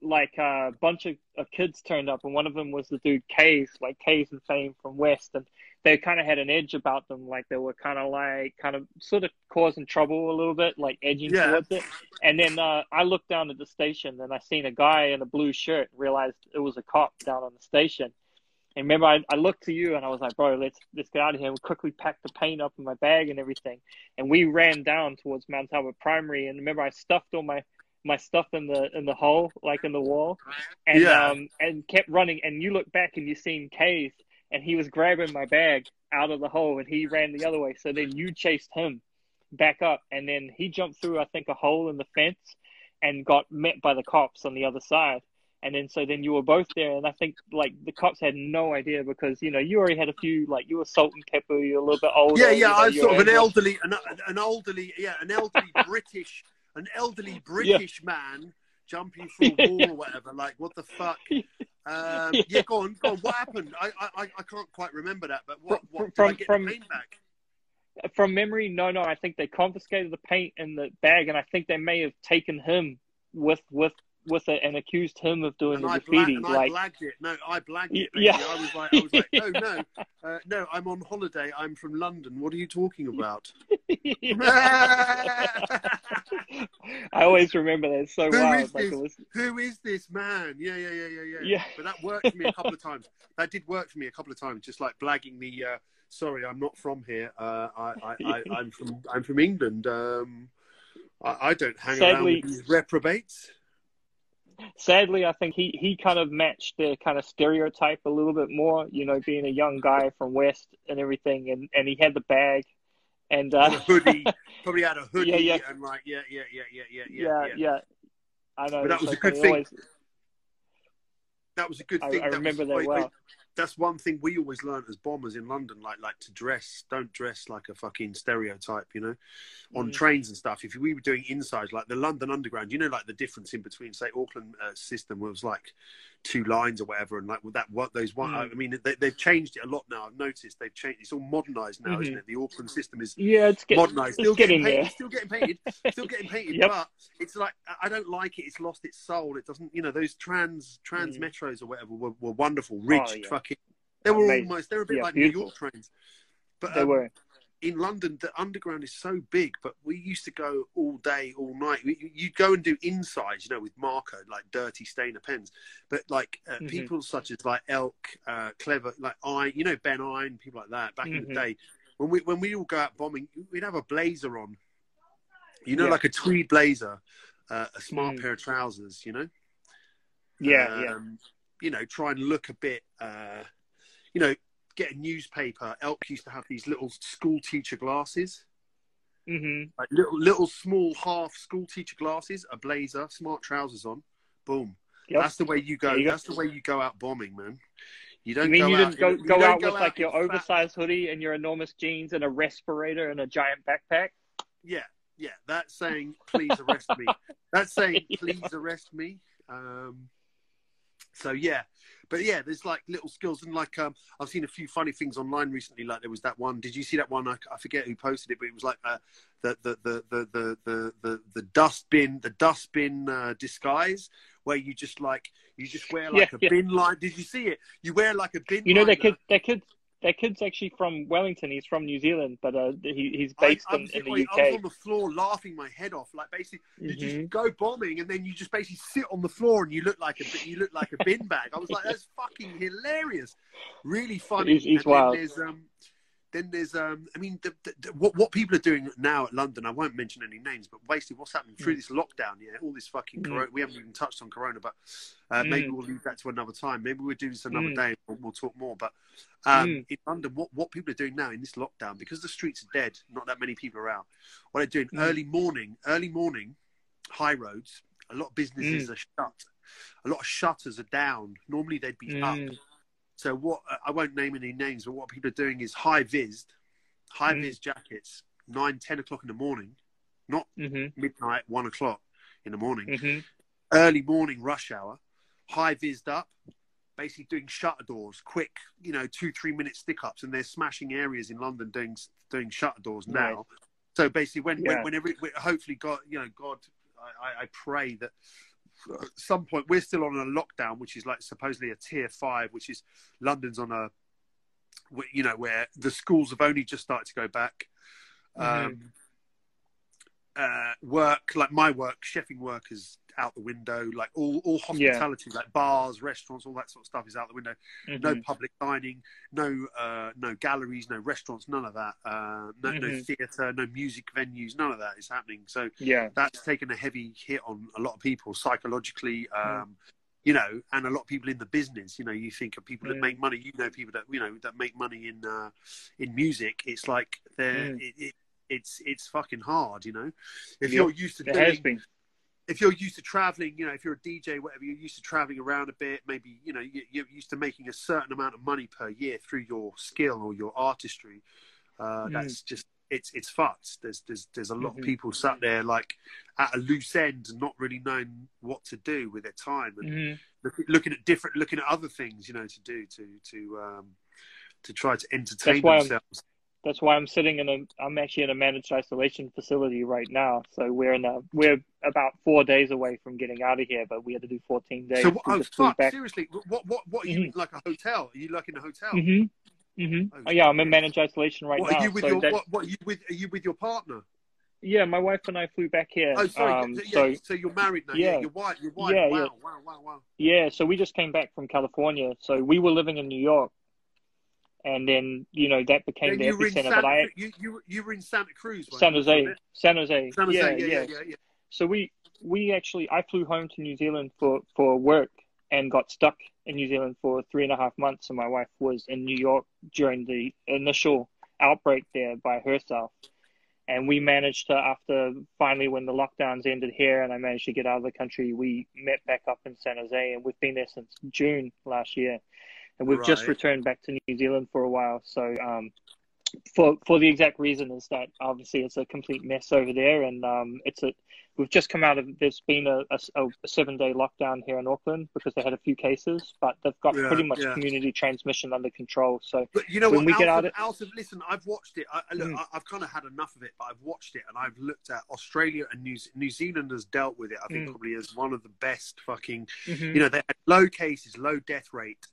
like a bunch of, of kids turned up, and one of them was the dude Kays, like Kays and Fame from West, and they kind of had an edge about them, like they were kind of like kind of sort of causing trouble a little bit, like edging Yeah. towards it. And then uh, I looked down at the station, and I seen a guy in a blue shirt, realized it was a cop down on the station. And remember, I, I looked to you and I was like, bro, let's let's get out of here. We quickly packed the paint up in my bag and everything. And we ran down towards Mount Albert Primary. And remember, I stuffed all my my stuff in the in the hole, like in the wall, and Yeah. um and kept running. And you look back and you seen Case, and he was grabbing my bag out of the hole, and he ran the other way. So then you chased him back up, and then he jumped through, I think, a hole in the fence, and got met by the cops on the other side. And then so then you were both there, and I think like the cops had no idea because you know you already had a few like you were salt and pepper, you're a little bit older. Yeah, you yeah. know, I'm sort of an elderly, an, an elderly, yeah, an elderly British, an elderly British man jumping through a wall or whatever. Like, what the fuck? Um, yeah, go on, go on. What happened? I, I, I can't quite remember that, but what, From- Did I get from- the paint back? From memory, no, no. I think they confiscated the paint in the bag, and I think they may have taken him with with with it and accused him of doing And the I, bla- graffiti. and like, I blagged it. No, I blagged it. Baby. yeah. I was like, I was like, no, no, uh, no. I'm on holiday. I'm from London. What are you talking about? I always remember that. It's so Who wild. is Like this? was. Who is this man? Yeah, yeah, yeah, yeah, yeah. Yeah. But that worked for me a couple of times. That did work for me a couple of times. Just like blagging the. Uh, Sorry, I'm not from here. Uh, I, I, I, I'm from. I'm from England. Um, I, I don't hang around with these reprobates. Sadly, I think he he kind of matched the kind of stereotype a little bit more. You know, being a young guy from West and everything, and and he had the bag, and uh, a hoodie. Probably had a hoodie Yeah, yeah. and like, yeah, yeah, yeah, yeah, yeah, yeah. yeah, yeah. I know. But that was so a good thing. That was a good I, thing. I That remember was, that well. That's one thing we always learned as bombers in London, like like to dress. Don't dress like a fucking stereotype, you know. On Mm. trains and stuff. If we were doing insides, like the London Underground, you know, like the difference in between, say, Auckland uh, system was like two lines or whatever, and like with that, what those one. Mm. I mean, they, they've changed it a lot now. I've noticed they've changed. It's all modernised now, Mhm. isn't it? The Auckland system is Yeah, it's getting modernised. it's Still getting painted. Still getting painted. Still getting painted. Yep. But it's like I- I don't like it. It's lost its soul. It doesn't. You know, those trans trans Mm. metros or whatever were, were wonderful, rich, Oh, yeah. They were Amazing. almost. They were a bit Yeah, like beautiful. New York trains. But They um, were. in London, the underground is so big, but we used to go all day, all night. We, you'd go and do insides, you know, with Marco, like dirty stainer pens. But like uh, Mhm. people such as like Elk, uh, Clever, like I, you know, Ben Iron, people like that. Back in the Mhm. day, when we when we all go out bombing, we'd have a blazer on, you know, Yeah. like a tweed blazer, uh, a smart Mm. pair of trousers, you know. Yeah, yeah. Um, You know, try and look a bit, uh, you know, get a newspaper. Elk used to have these little school teacher glasses hmm like little little small half school teacher glasses, a blazer, smart trousers on, boom. Yep. That's the way you go. You go. That's the way you go out bombing, man. You don't You mean go you out, didn't go, you go don't out go with like your fat- oversized hoodie and your enormous jeans and a respirator and a giant backpack? Yeah, yeah. That's saying please arrest me. That's saying Yeah. please arrest me. Um, so yeah, but yeah, there's like little skills and like um, I've seen a few funny things online recently. Like there was that one. Did you see that one? I, I forget who posted it, but it was like uh, the, the, the the the the the the dustbin the dustbin uh, disguise where you just like you just wear like Yeah, a yeah. bin line. Did you see it? You wear like a bin. You know liner. kid. That kid. That kid's actually from Wellington. He's from New Zealand, but uh, he, he's based I in, in the I was UK. on the floor laughing my head off. Like basically, you Mhm. just go bombing and then you just basically sit on the floor and you look like a you look like a bin bag. I was like, that's fucking hilarious, really funny. He's- he's and wild. Then there's um, then there's um, I mean, the, the, the- what what people are doing now at London. I won't mention any names, but basically what's happening through this lockdown. Yeah, all this fucking Mm. corona. We haven't even touched on corona, but uh, maybe Mm. we'll leave that to another time. Maybe we'll do this another Mm. day. We'll, we'll talk more. But um, Mm. in London, what, what people are doing now in this lockdown, because the streets are dead, not that many people are out. What they're doing Mm. early morning, early morning, high roads. A lot of businesses Mm. are shut. A lot of shutters are down. Normally they'd be up. Mm. So what? I won't name any names, but what people are doing is high vis, high Mm. vis jackets, nine, ten o'clock in the morning, not Mhm. midnight, one o'clock in the morning Mhm. early morning rush hour, high vised up, basically doing shutter doors, quick, you know, two three minute stick ups, and they're smashing areas in London doing doing shutter doors now. So basically, when, Yeah. when whenever it, hopefully God, you know, God, I- I pray that at some point we're still on a lockdown, which is like supposedly a tier five, which is London's on a, you know, where the schools have only just started to go back. Mhm. Um, uh, work like my work, chefing work is out the window. Like all all hospitality, like bars, restaurants, all that sort of stuff is out the window. No Mhm. public dining, no uh, no galleries, no restaurants, none of that. Uh, no, no Mhm. theatre, no music venues, none of that is happening. So Yeah. that's taken a heavy hit on a lot of people psychologically. Mm. Um, You know, and a lot of people in the business. You know, you think of people that Mm. make money. You know, people that you know that make money in uh, in music. It's like they're Mm. it, it, it's it's fucking hard. You know, if you're used to It has doing been. If you're used to traveling, you know, if you're a DJ, whatever, you're used to traveling around a bit, maybe, you know, you, you're used to making a certain amount of money per year through your skill or your artistry. Uh, Mm. That's just, it's, it's fucked. There's, there's, there's a lot Mhm. of people sat there like at a loose end and not really knowing what to do with their time and Mhm. look, looking at different, looking at other things, you know, to do to, to, um, to try to entertain That's why I'm- themselves. That's why I'm sitting in a. I'm actually in a managed isolation facility right now. So we're in a. We're about four days away from getting out of here, but we had to do 14 days. So, We oh, fuck, seriously, what, what, what are you, like a hotel? Are you like in a hotel? Mhm. Mhm. Oh, Oh, yeah, I'm in managed isolation right what, now. are you with so your, that, what, what, are you with, are you with your partner? yeah, my wife and I flew back here. Oh, sorry. Um, yeah, so so you're married now. Yeah, yeah. you're white. You're white. Yeah, wow, yeah. wow, wow, wow. Yeah, so we just came back from California. So we were living in New York, and then you know that became And the you were in epicenter. But I you, you, you were in Santa Cruz. San Jose. San Jose. San Jose. yeah, Yeah, yeah, yeah, yeah. So we we actually I flew home to New Zealand for for work and got stuck in New Zealand for three and a half months, and my wife was in New York during the initial outbreak there by herself. And we managed to, after finally when the lockdowns ended here, and I managed to get out of the country, we met back up in San Jose, and we've been there since June last year, and we've just returned back to New Zealand for a while. So, um, for for the exact reason is that obviously it's a complete mess over there, and um, it's a we've just come out of there's been a, a, a seven day lockdown here in Auckland because they had a few cases, but they've got Yeah, pretty much yeah. community transmission under control. So But you know When what? we get out of- of listen, I've watched it. I, I- look, Mm. I, I've kind of had enough of it, but I've watched it and I've looked at Australia and New New Zealand has dealt with it. I think Mm. probably as one of the best fucking. mhm. You know, they had low cases, low death rate,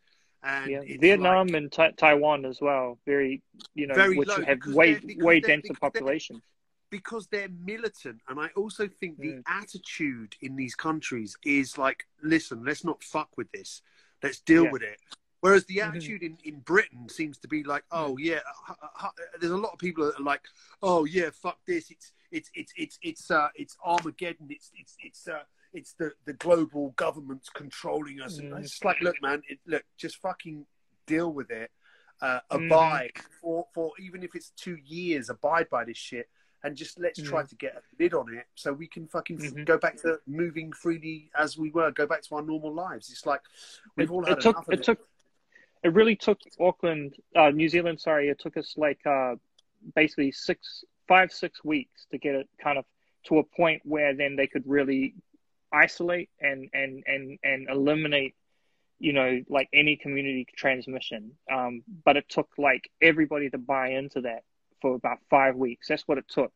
and yeah, Vietnam like- and Ta- Taiwan as well, very you know, Very which low, have way way denser population. because they're militant and i also think the Mm. attitude in these countries is like listen let's not fuck with this let's deal Yeah. with it whereas the Mhm. attitude in, in britain seems to be like oh yeah uh, uh, uh, there's a lot of people that are like oh yeah fuck this it's it's it's it's it's uh it's armageddon it's it's it's uh it's the the global government's controlling us and Mm. it's like look man it, look just fucking deal with it uh, Mhm. abide for for even if it's two years abide by this shit and just let's try to get a lid on it so we can fucking Mhm. go back to moving freely as we were go back to our normal lives it's like we've it, all it had took enough of it took it really took Auckland, uh, New Zealand. Sorry, it took us like uh, basically six, five, six weeks to get it kind of to a point where then they could really isolate and and and and eliminate, you know, like any community transmission. Um, but it took like everybody to buy into that for about five weeks. That's what it took,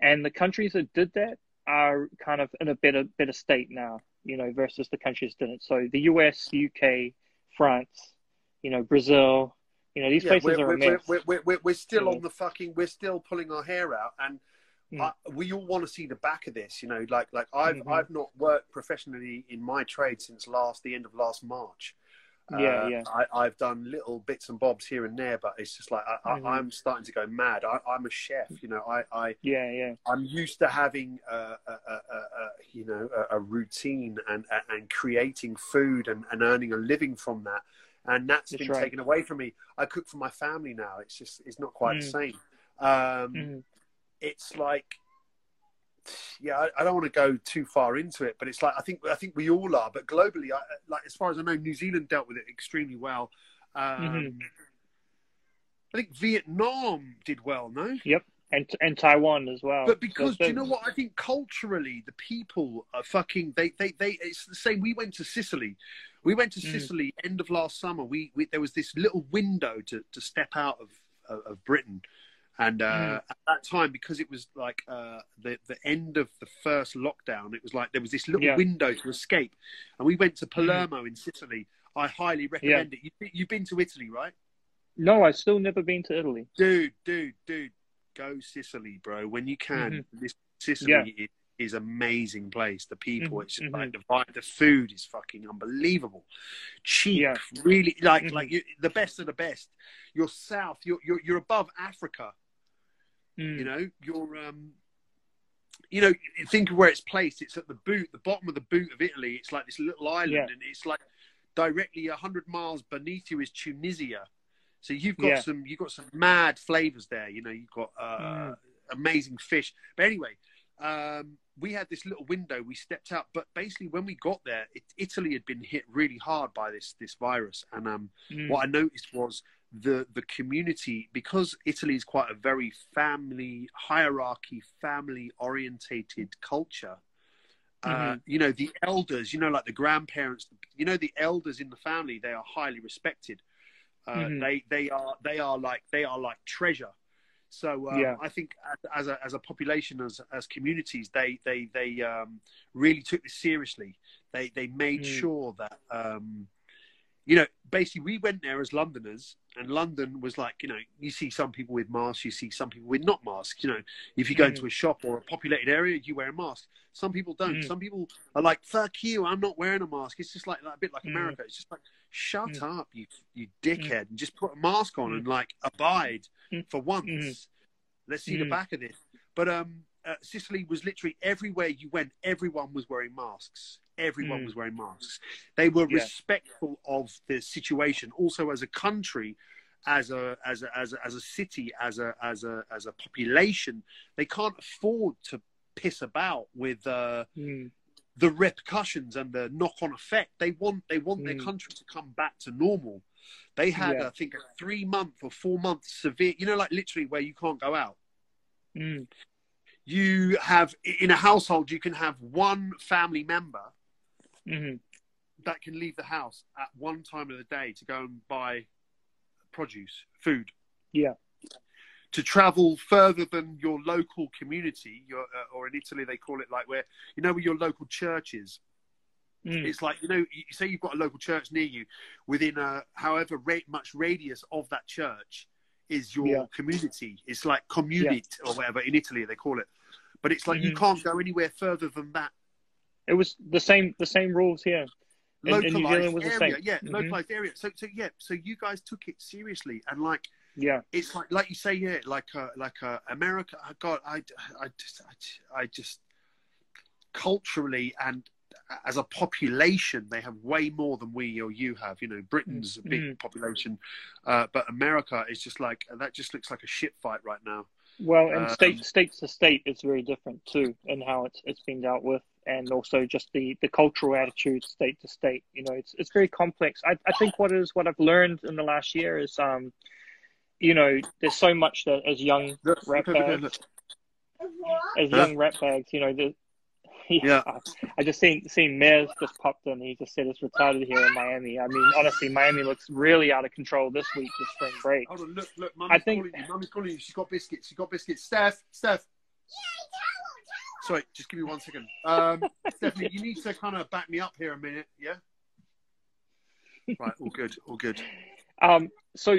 and the countries that did that are kind of in a better better state now, you know, versus the countries that didn't. So the U.S., UK, France, you know, Brazil, you know, these yeah, places we're, are we're, mess. we're, we're, we're, we're still Yeah. on the fucking we're still pulling our hair out and Mm. I, we all want to see the back of this you know like like i've Mhm. i've not worked professionally in my trade since last the end of last march Yeah, Uh, yeah. I, I've done little bits and bobs here and there, but it's just like I. I, I'm starting to go mad. I, I'm a chef, you know. I, I yeah, yeah, I'm used to having a, a, a, a, you know a, a routine and and creating food and, and earning a living from that, and that's That's been right. taken away from me. I cook for my family now. It's just it's not quite the Mm. same. Um, Mhm. It's like yeah, I, don't want to go too far into it, but it's like I think I think we all are. But globally, I, like as far as I know, New Zealand dealt with it extremely well. Um, Mhm. I think Vietnam did well, no? Yep, and and Taiwan as well. But because do you know what I think culturally the people are fucking they they they it's the same. We went to Sicily, we went to Mm. Sicily end of last summer. We, we there was this little window to to step out of of, of Britain, And uh, Mm. at that time, because it was like uh, the the end of the first lockdown, it was like there was this little Yeah. Mm. window to escape, and we went to Palermo in Sicily. I highly recommend it. You, you've been to Italy, right? No, I've still never been to Italy. Dude, dude, dude, go Sicily, bro. When you can, this Sicily Yeah. is, is amazing place. The people, Mhm, it's mhm. like the vibe, the food is fucking unbelievable. Cheap, Yeah. really like Mhm. like you, the best of the best. You're south. You're you're, you're above Africa. Mm. You know, you're um. You know, think of where it's placed. It's at the boot, the bottom of the boot of Italy. It's like this little island, Yeah. and it's like directly hundred miles beneath you is Tunisia. So you've got Yeah. some, you've got some mad flavors there. You know, you've got uh, Mm. amazing fish. But anyway, um, we had this little window. We stepped out, but basically when we got there, it, Italy had been hit really hard by this this virus, and um, Mm. what I noticed was the the community because Italy is quite a very family hierarchy, family orientated culture. Uh, you know the elders, you know, like the grandparents, you know, the elders in the family, they are highly respected. Uh, Mhm. They they are they are like they are like treasure. So um, Yeah. I think as, as a as a population as as communities, they they they um, really took this seriously. They they made Mm. sure that um, you know basically we went there as Londoners, and London was like you know you see some people with masks, you see some people with not masks. You know if you go Mm. into a shop or a populated area, you wear a mask. Some people don't. Mm. Some people are like, "Fuck you! I'm not wearing a mask." It's just like, a bit like Mm. America. It's just like, shut Mm. up, you you dickhead, and just put a mask on Mm. and like abide Mm. for once. Mm. Let's see the Mm. back of this. But um, uh, Sicily was literally everywhere you went, everyone was wearing masks. Everyone Mm. was wearing masks. They were Yeah. respectful of the situation. Also, as a country, as a as a as a, as a city, as a as a as a population, they can't afford to piss about with uh, Mm. the repercussions and the knock-on effect. They want they want their Mm. country to come back to normal. They had, Yeah. I think, a three-month or four-month severe. You know, like literally where you can't go out. Mm. You have in a household, you can have one family member Mhm. that can leave the house at one time of the day to go and buy produce, food. Yeah. To travel further than your local community, your, uh, or in Italy they call it like where you know where your local church is. Mm. It's like you know, you say you've got a local church near you. Within a however rate much radius of that church is your Yeah. community. It's like community or whatever in Italy they call it. But it's like you Mhm. can't go anywhere further than that It was the same the same rules here. In- in New Zealand was the same. Yeah, Mhm. localized area. So, so yeah, so you guys took it seriously, and like Yeah. it's like like you say, yeah, like uh, like uh, America. uh, God, I, I just I, I just culturally and as a population, they have way more than we or you have. You know, Britain's a big Mm. population, uh, but America is just like that. Just looks like a shit fight right now. Well, and Um, state state to state, it's very different too, in how it's it's been dealt with, and also just the the cultural attitude state to state. You know, it's it's very complex. I I think what is what I've learned in the last year is um, you know, there's so much that as young Look, rat look over there, bags, look. as Huh? young rat bags, you know, the. Yeah. I, I just seen seen Mez just popped in. He just said it's retarded here in Miami. I mean, honestly, Miami looks really out of control this week with spring break. Hold on, look, look. I Mummy's think- calling you. Mummy's calling you. She's got biscuits. She's got biscuits. Steph, Steph. Sorry, just give me one second. Um, Stephanie, you need to kind of back me up here a minute, yeah? Right, all good, all good. Um, so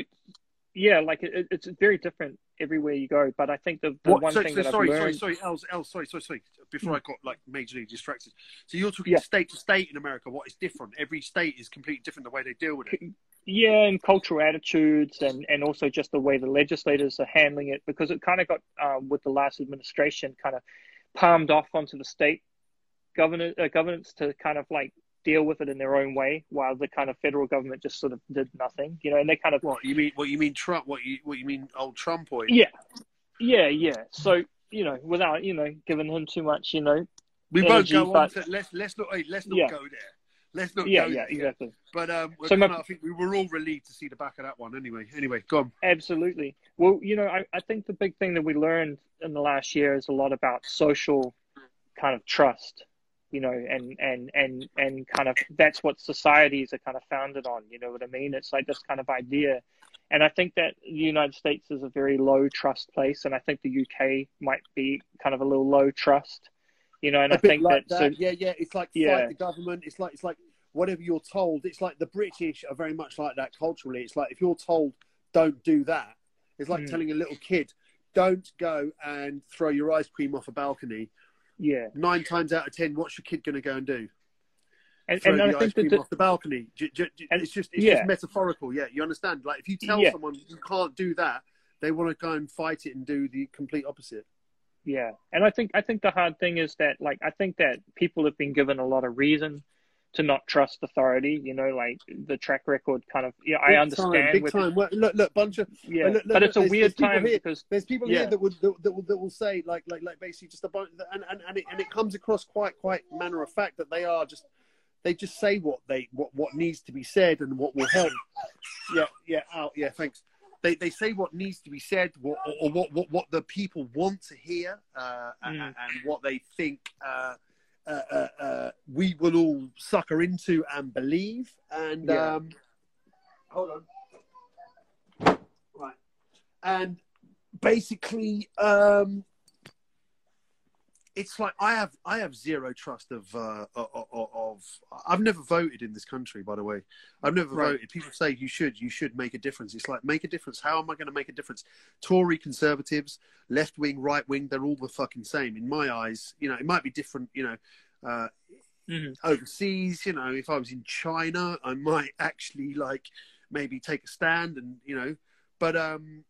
yeah, like it, it's very different everywhere you go. But I think the, the one so, thing so that sorry, I've learned, sorry, sorry, Els, Els, sorry, sorry, sorry. Before I got like majorly distracted. So you're talking Yeah. state to state in America. What is different? Every state is completely different the way they deal with it. yeah, and cultural attitudes, and and also just the way the legislators are handling it, because it kind of got um, with the last administration kind of palmed off onto the state governor uh, governments to kind of like deal with it in their own way, while the kind of federal government just sort of did nothing, you know, and they kind of What you mean? What you mean? Trump? What you what you mean? Old Trump or yeah, yeah, yeah. So you know, without you know giving him too much, you know, we won't energy, go on. To, let's let's not hey, let's not Yeah. go there. Let's not yeah, yeah, exactly. But um, So my- I think we were all relieved to see the back of that one. Anyway, anyway, go on. Absolutely. Well, you know, I, I think the big thing that we learned in the last year is a lot about social kind of trust. you know, and and and and kind of that's what societies are kind of founded on. You know what I mean? It's like this kind of idea, and I think that the United States is a very low trust place, and I think the UK might be kind of a little low trust. You know, and a I think like that, that. so, yeah, yeah. It's like Yeah. fight the government. It's like it's like whatever you're told. It's like the British are very much like that culturally. It's like if you're told don't do that, it's like Mm. telling a little kid don't go and throw your ice cream off a balcony. yeah, Nine times out of ten, what's your kid going to go and do? and, Throw and the I ice think cream the, off the balcony. J- j- j- And- it's just it's yeah. just metaphorical. Yeah, you understand? Like if you tell Yeah. someone you can't do that, they want to go and fight it and do the complete opposite. Yeah, and I think I think the hard thing is that like I think that people have been given a lot of reason to not trust authority. You know, like the track record kind of. Yeah, I understand. Time, big with- time. Well, look, look, bunch of Yeah, Look, look, but it's a weird time here- because There's people Yeah. here that would that, that will that will say like like like basically just a bunch and and and it, and it comes across quite quite matter of fact that they are just they just say what they what what needs to be said and what will help. yeah, yeah, out, yeah. Thanks. They they say what needs to be said, what, or, or what what what the people want to hear, uh, and, Mm. and what they think. Uh, uh, uh, uh, we will all sucker into and believe. And Yeah. um, hold on, right, and basically, um, it's like I have I have zero trust of, uh, of of I've never voted in this country. By the way, I've never Right. voted. People say you should you should make a difference. It's like make a difference. How am I going to make a difference? Tory conservatives, left wing, right wing, they're all the fucking same in my eyes. You know, it might be different. You know. Uh, Mhm. overseas, you know, if I was in China, I might actually like maybe take a stand and you know, but um.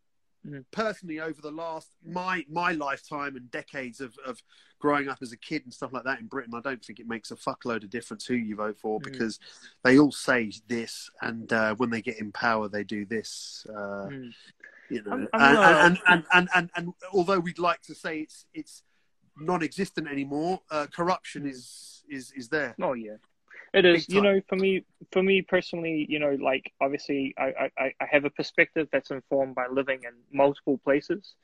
Personally, over the last my my lifetime and decades of of growing up as a kid and stuff like that in Britain, I don't think it makes a fuckload of difference who you vote for Mhm. because they all say this, and uh, when they get in power, they do this. Uh, Mm. you know, I'm- and, I'm, and, and, and, and, and although we'd like to say it's it's non-existent anymore, uh, corruption is is is there. Oh yeah, it is. You know, for me, for me personally, you know, like obviously, I, I, I have a perspective that's informed by living in multiple places.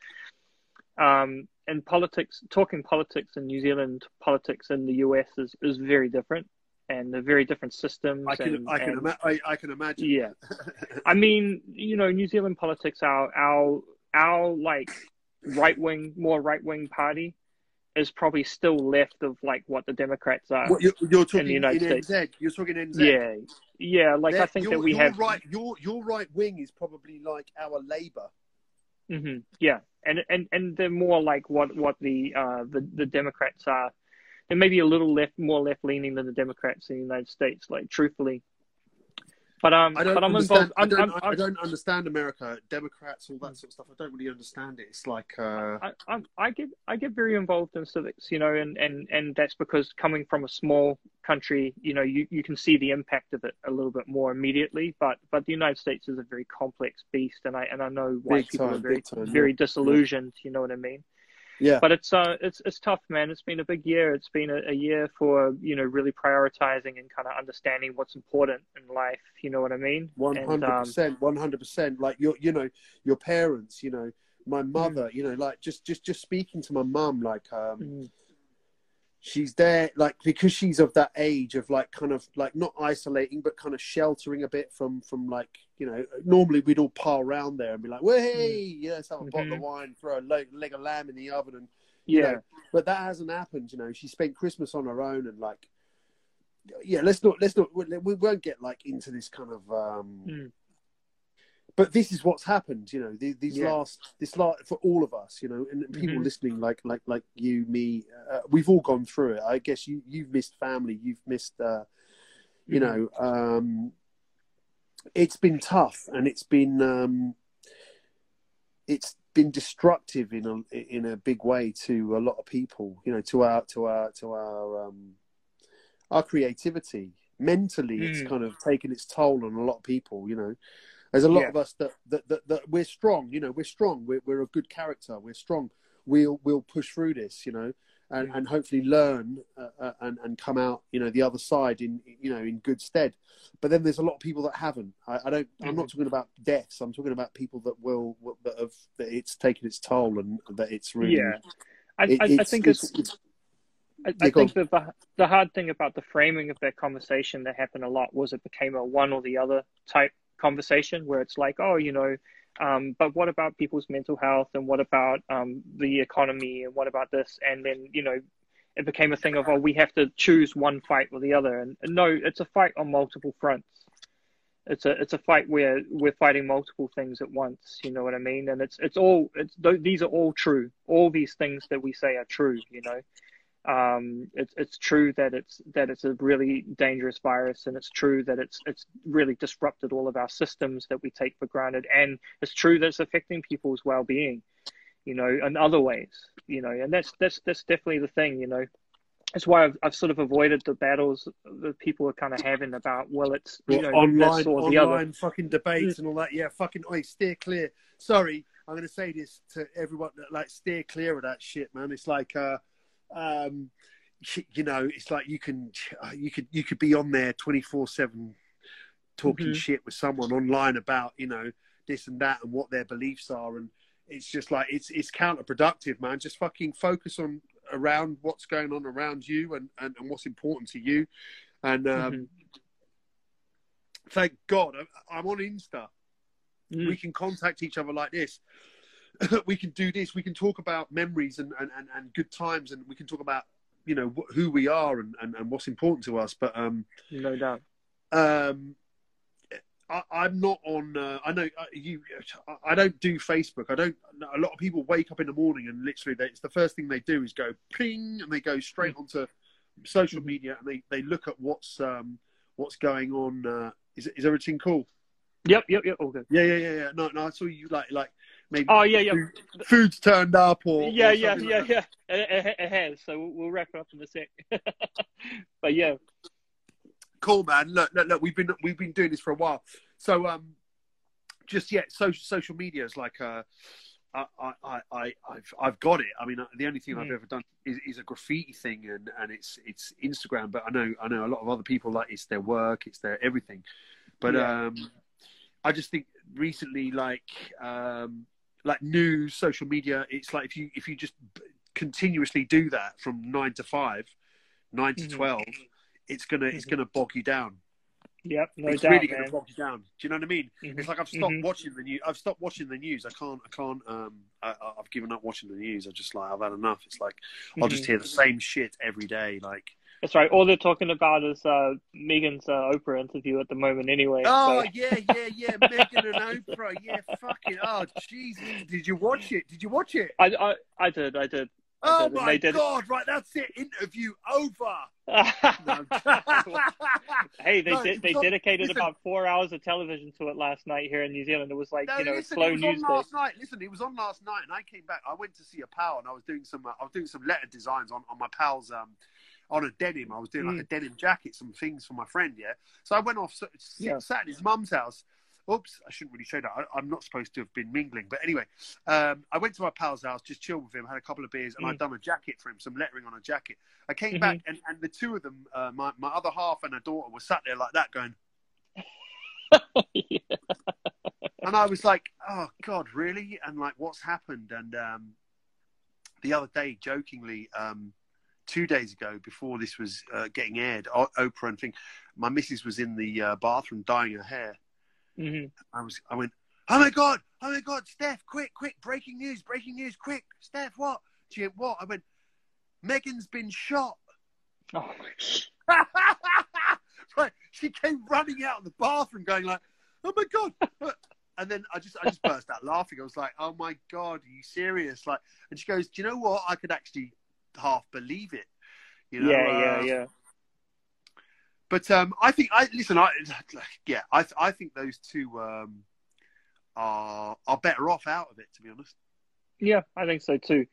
Um, and politics, talking politics in New Zealand, politics in the US is, is very different, and they're very different systems. I can and, I can and- ima- I, I can imagine. yeah. I mean, you know, New Zealand politics, our our our like right wing, more right wing party is probably still left of like what the Democrats are. What, you're, you're talking in, the United NZ. States. You're talking NZ. Yeah, yeah. Like I think that we have. right. Your your right wing is probably like our Labour. hmm yeah, and and and they're more like what what the uh the the Democrats are. They're maybe a little left, more left leaning than the Democrats in the United States. Like truthfully, but um, I don't but I'm understand. involved. I I'm, don't. I'm, I I'm, don't understand America, Democrats, all that sort of stuff. I don't really understand it. It's like uh, I, I'm, I get I get very involved in civics, you know, and, and, and that's because coming from a small country, you know, you, you can see the impact of it a little bit more immediately. But but the United States is a very complex beast, and I and I know why Big people time, are very time, very yeah. disillusioned. You know what I mean? Yeah. But it's uh it's it's tough, man. It's been a big year. It's been a, a year for you know really prioritizing and kind of understanding what's important in life. You know what I mean? Hundred um, percent, one hundred percent. Like your, you know, your parents. You know, my mother. You know, like just, just, just speaking to my mum. Like, um, mm, she's there, like because she's of that age of like kind of like not isolating, but kind of sheltering a bit from, from like you know. Normally we'd all pile around there and be like, "Well, hey, yeah, let's have a bottle of wine, throw a leg, leg of lamb in the oven, and you yeah. know, but that hasn't happened. You know, she spent Christmas on her own, and like, yeah, let's not, let's not, we we won't get like into this kind of. um Mm. But this is what's happened. You know, these, these Yeah. last, this last for all of us. You know, and people Mhm. listening, like, like, like you, me, uh, we've all gone through it. I guess you, you've missed family, you've missed, uh, you Mhm. know, um, it's been tough, and it's been, um, it's been destructive in a in a big way to a lot of people. You know, to our to our to our um, our creativity. Mentally, it's Mm. kind of taken its toll on a lot of people. You know, there's a lot Yeah. of us that, that that that we're strong. You know, we're strong. We're we're a good character. We're strong. We'll we'll push through this. You know. And, and hopefully learn uh, uh, and and come out you know the other side in you know in good stead. But then there's a lot of people that haven't. I, I don't I'm not talking about deaths. I'm talking about people that will that have that it's taken its toll and that it's really Yeah. I, it- I, I it's- think it's, it's I, I think that the, the hard thing about the framing of that conversation that happened a lot was it became a one or the other type conversation where it's like, oh, you know, um, but what about people's mental health and what about um, the economy and what about this? And then, you know, it became a thing of, oh, we have to choose one fight or the other. And, no, it's a fight on multiple fronts. It's a it's a fight where we're fighting multiple things at once. You know what I mean? And it's it's all it's these are all true. All these things that we say are true. You know, um, it's it's true that it's that it's a really dangerous virus, and it's true that it's it's really disrupted all of our systems that we take for granted, and it's true that it's affecting people's well being, you know, in other ways, you know, and that's that's that's definitely the thing, you know. That's why I've, I've sort of avoided the battles that people are kind of having about well, it's you know online this or online the other. fucking debates and all that. Yeah, fucking oi, steer clear. Sorry, I'm going to say this to everyone. That like, steer clear of that shit, man. It's like. uh um, you know, it's like you can you could you could be on there twenty four seven talking Mm-hmm. shit with someone online about you know this and that and what their beliefs are, and it's just like it's it's counterproductive, man. Just fucking focus on around what's going on around you and and, and what's important to you, and um, Mhm. thank God I- I'm on Insta Mm. we can contact each other like this. we can do this. We can talk about memories and, and, and, and good times, and we can talk about you know wh- who we are and, and, and what's important to us. But um, No doubt. um, I, I'm not on. Uh, I know uh, you. I don't do Facebook. I don't. A lot of people wake up in the morning and literally, they, it's the first thing they do is go ping, and they go straight onto social Mhm. media and they, they look at what's um, what's going on. Uh, is is everything cool? Yep, yep, yep. All good. Yeah, yeah, yeah, yeah. No, no. I saw you like like maybe Oh yeah, yeah, food, food's turned up or yeah, or yeah, yeah, like yeah. It, it, has. So we'll, wrap it up in a sec. but yeah, Cool, man. Look, look, look. We've been we've been doing this for a while. So um, just yeah, social social media is like uh, I I I I've I've got it. I mean, uh, the only thing I've Mm. ever done is, is a graffiti thing, and and it's it's Instagram. But I know I know a lot of other people like it's their work, it's their everything. But Yeah. um, I just think recently, like um, like news, social media, it's like if you if you just continuously do that from nine to five, nine to Mhm. twelve, it's gonna it's Mhm. gonna bog you down. yep, no it's doubt, really man. gonna bog you down. Do you know what I mean? Mhm. It's like I've stopped Mhm. watching the news. I've stopped watching the news. I can't. I can't. Um, I, I've given up watching the news. I just like I've had enough. It's like I'll just Mhm. hear the same shit every day. Like That's right. All they're talking about is uh, Meghan's uh, Oprah interview at the moment, anyway. oh so- yeah, yeah, yeah. Meghan and Oprah. Yeah, fucking. Oh Jesus! Did you watch it? Did you watch it? I, I, I did, I did. Oh did, my god! Right, that's it. Interview over. Hey, they No, did, they not- dedicated listen. about four hours of television to it last night here in New Zealand. It was like No, you know listen, slow it was news on last night. Listen, it was on last night, and I came back. I went to see a pal, and I was doing some. Uh, I was doing some letter designs on, on my pal's um, on a denim. I was doing like Mm. a denim jacket, some things for my friend. Yeah, so I went off. So, Yeah. Sat at his mum's house. Oops, I shouldn't really show that. I, I'm not supposed to have been mingling, but anyway, um, I went to my pal's house, just chilled with him, had a couple of beers, and I'd Mm. done a jacket for him, some lettering on a jacket. I came Mhm. back, and, and the two of them, uh, my my other half and her daughter, were sat there like that, going. and I was like, "Oh God, really?" And like, what's happened? And um, the other day, jokingly, um, two days ago, before this was uh, getting aired, o- Oprah and thing, my missus was in the uh, bathroom dyeing her hair. hmm I was, I went, "Oh my God, oh my God, Steph, quick, quick, breaking news, breaking news, quick, Steph, what?" She went, "What?" I went, "Meghan's been shot." Oh, right. She came running out of the bathroom, going like, "Oh my god!" And then I just, I just burst out laughing. I was like, "Oh my god, are you serious?" Like, and she goes, "Do you know what? I could actually half believe it." You know, yeah, yeah, uh, yeah. But um, I think I listen. I yeah, I I think those two um, are are better off out of it. To be honest, Yeah, I think so too.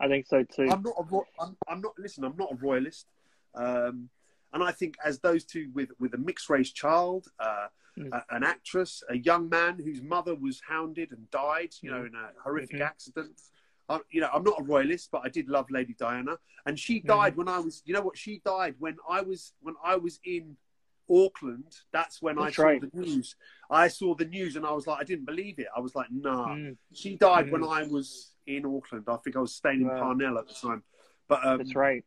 I think so too. I'm not a I'm, I'm not listen. I'm not a royalist, um, and I think as those two with with a mixed race child, uh, Mm. a, an actress, a young man whose mother was hounded and died, you know, in a horrific Mhm. accident. I, you know, I'm not a royalist, but I did love Lady Diana, and she Mm-hmm. died when I was. You know what? She died when I was when I was in Auckland. That's when I That's saw the news. I saw the news, and I was like, I didn't believe it. I was like, Nah. Mm, She died when Mhm. I was in Auckland. I think I was staying in Wow. Parnell at the time. But um, that's right.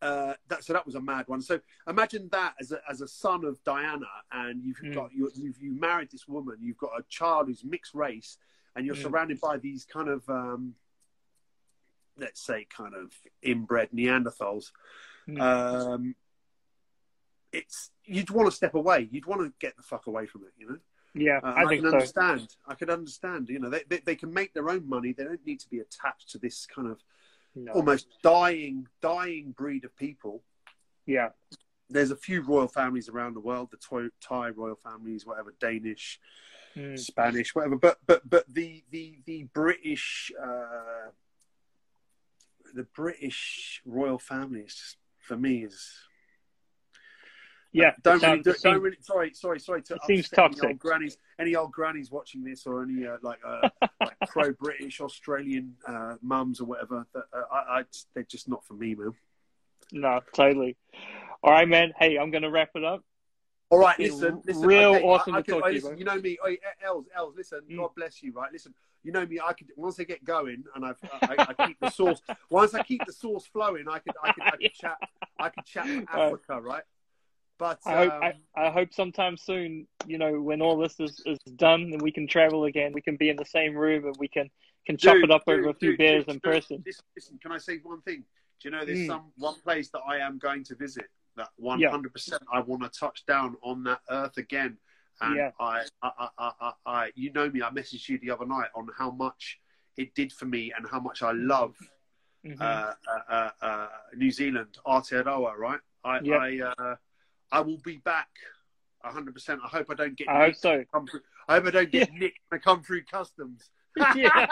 uh, that so that was a mad one. So imagine that as a as a son of Diana, and you've Mm. got you you've you married this woman, you've got a child who's mixed race, and you're Mm. surrounded by these kind of um, let's say kind of inbred Neanderthals. Mm. Um, it's you'd want to step away. You'd want to get the fuck away from it, you know. Yeah, Uh, I I, can so. understand. I can understand. You know, they, they they can make their own money. They don't need to be attached to this kind of No. almost dying dying breed of people. Yeah, There's a few royal families around the world, the Thai, Thai royal families, whatever, Danish, Mm. Spanish, whatever. But but but the the the British uh, the British royal family is just for me is yeah. don't it really, sounds- do, it don't really sorry sorry sorry to it seems upset any toxic. old grannies any old grannies watching this or any uh, like uh, like pro British Australian uh, mums or whatever that uh, I, I they're just not for me man. No, totally. All right, man. Hey, I'm gonna wrap it up. All right, listen, listen. real okay, awesome I, I to could, talk I, to you, bro. you know me, Els, Els. Listen, Mm. God bless you, right? Listen, you know me. I could once I get going and I've, I, I keep the sauce. Once I keep the sauce flowing, I could, I could, I could Yeah. chat. I could chat for Africa, right? But I hope um, I, I hope sometime soon, you know, when all this is, is done and we can travel again, we can be in the same room and we can can chop dude, it up dude, over a few dude, beers in person. Listen, listen, can I say one thing? Do you know there's Mm. some one place that I am going to visit that 100 percent I want to touch down on that earth again. And Yeah. I, I, I, I, I, you know me. I messaged you the other night on how much it did for me and how much I love Mhm. uh, uh, uh, uh, New Zealand, Aotearoa, right? I, Yep. I, uh, I will be back 100. percent I hope I don't get. I hope so. through, I hope I don't get nicked when I come through customs. yeah.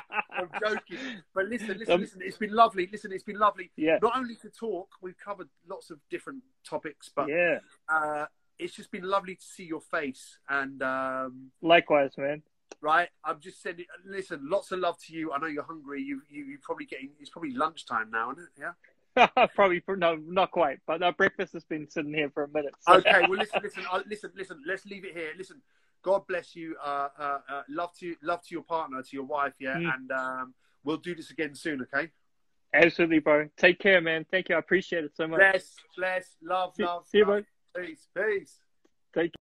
I'm joking. But listen, listen, Um, listen. It's been lovely. Listen, it's been lovely. yeah. Not only to talk, we've covered lots of different topics, but Yeah. uh, it's just been lovely to see your face. And um, Likewise, man. right, I'm just sending. Listen, lots of love to you. I know you're hungry. You, you, you probably getting. It's probably lunchtime now, isn't it? Yeah. Probably no, not quite. But no, breakfast has been sitting here for a minute. so- Okay. Well, listen, listen, uh, listen, listen. Let's leave it here. Listen. God bless you. Uh, uh, uh, love to love to your partner, to your wife. Yeah, Mm. and um, we'll do this again soon. Okay. Absolutely, bro. Take care, man. Thank you. I appreciate it so much. Bless, bless, love, See, love. see you, bro. Peace, peace. Take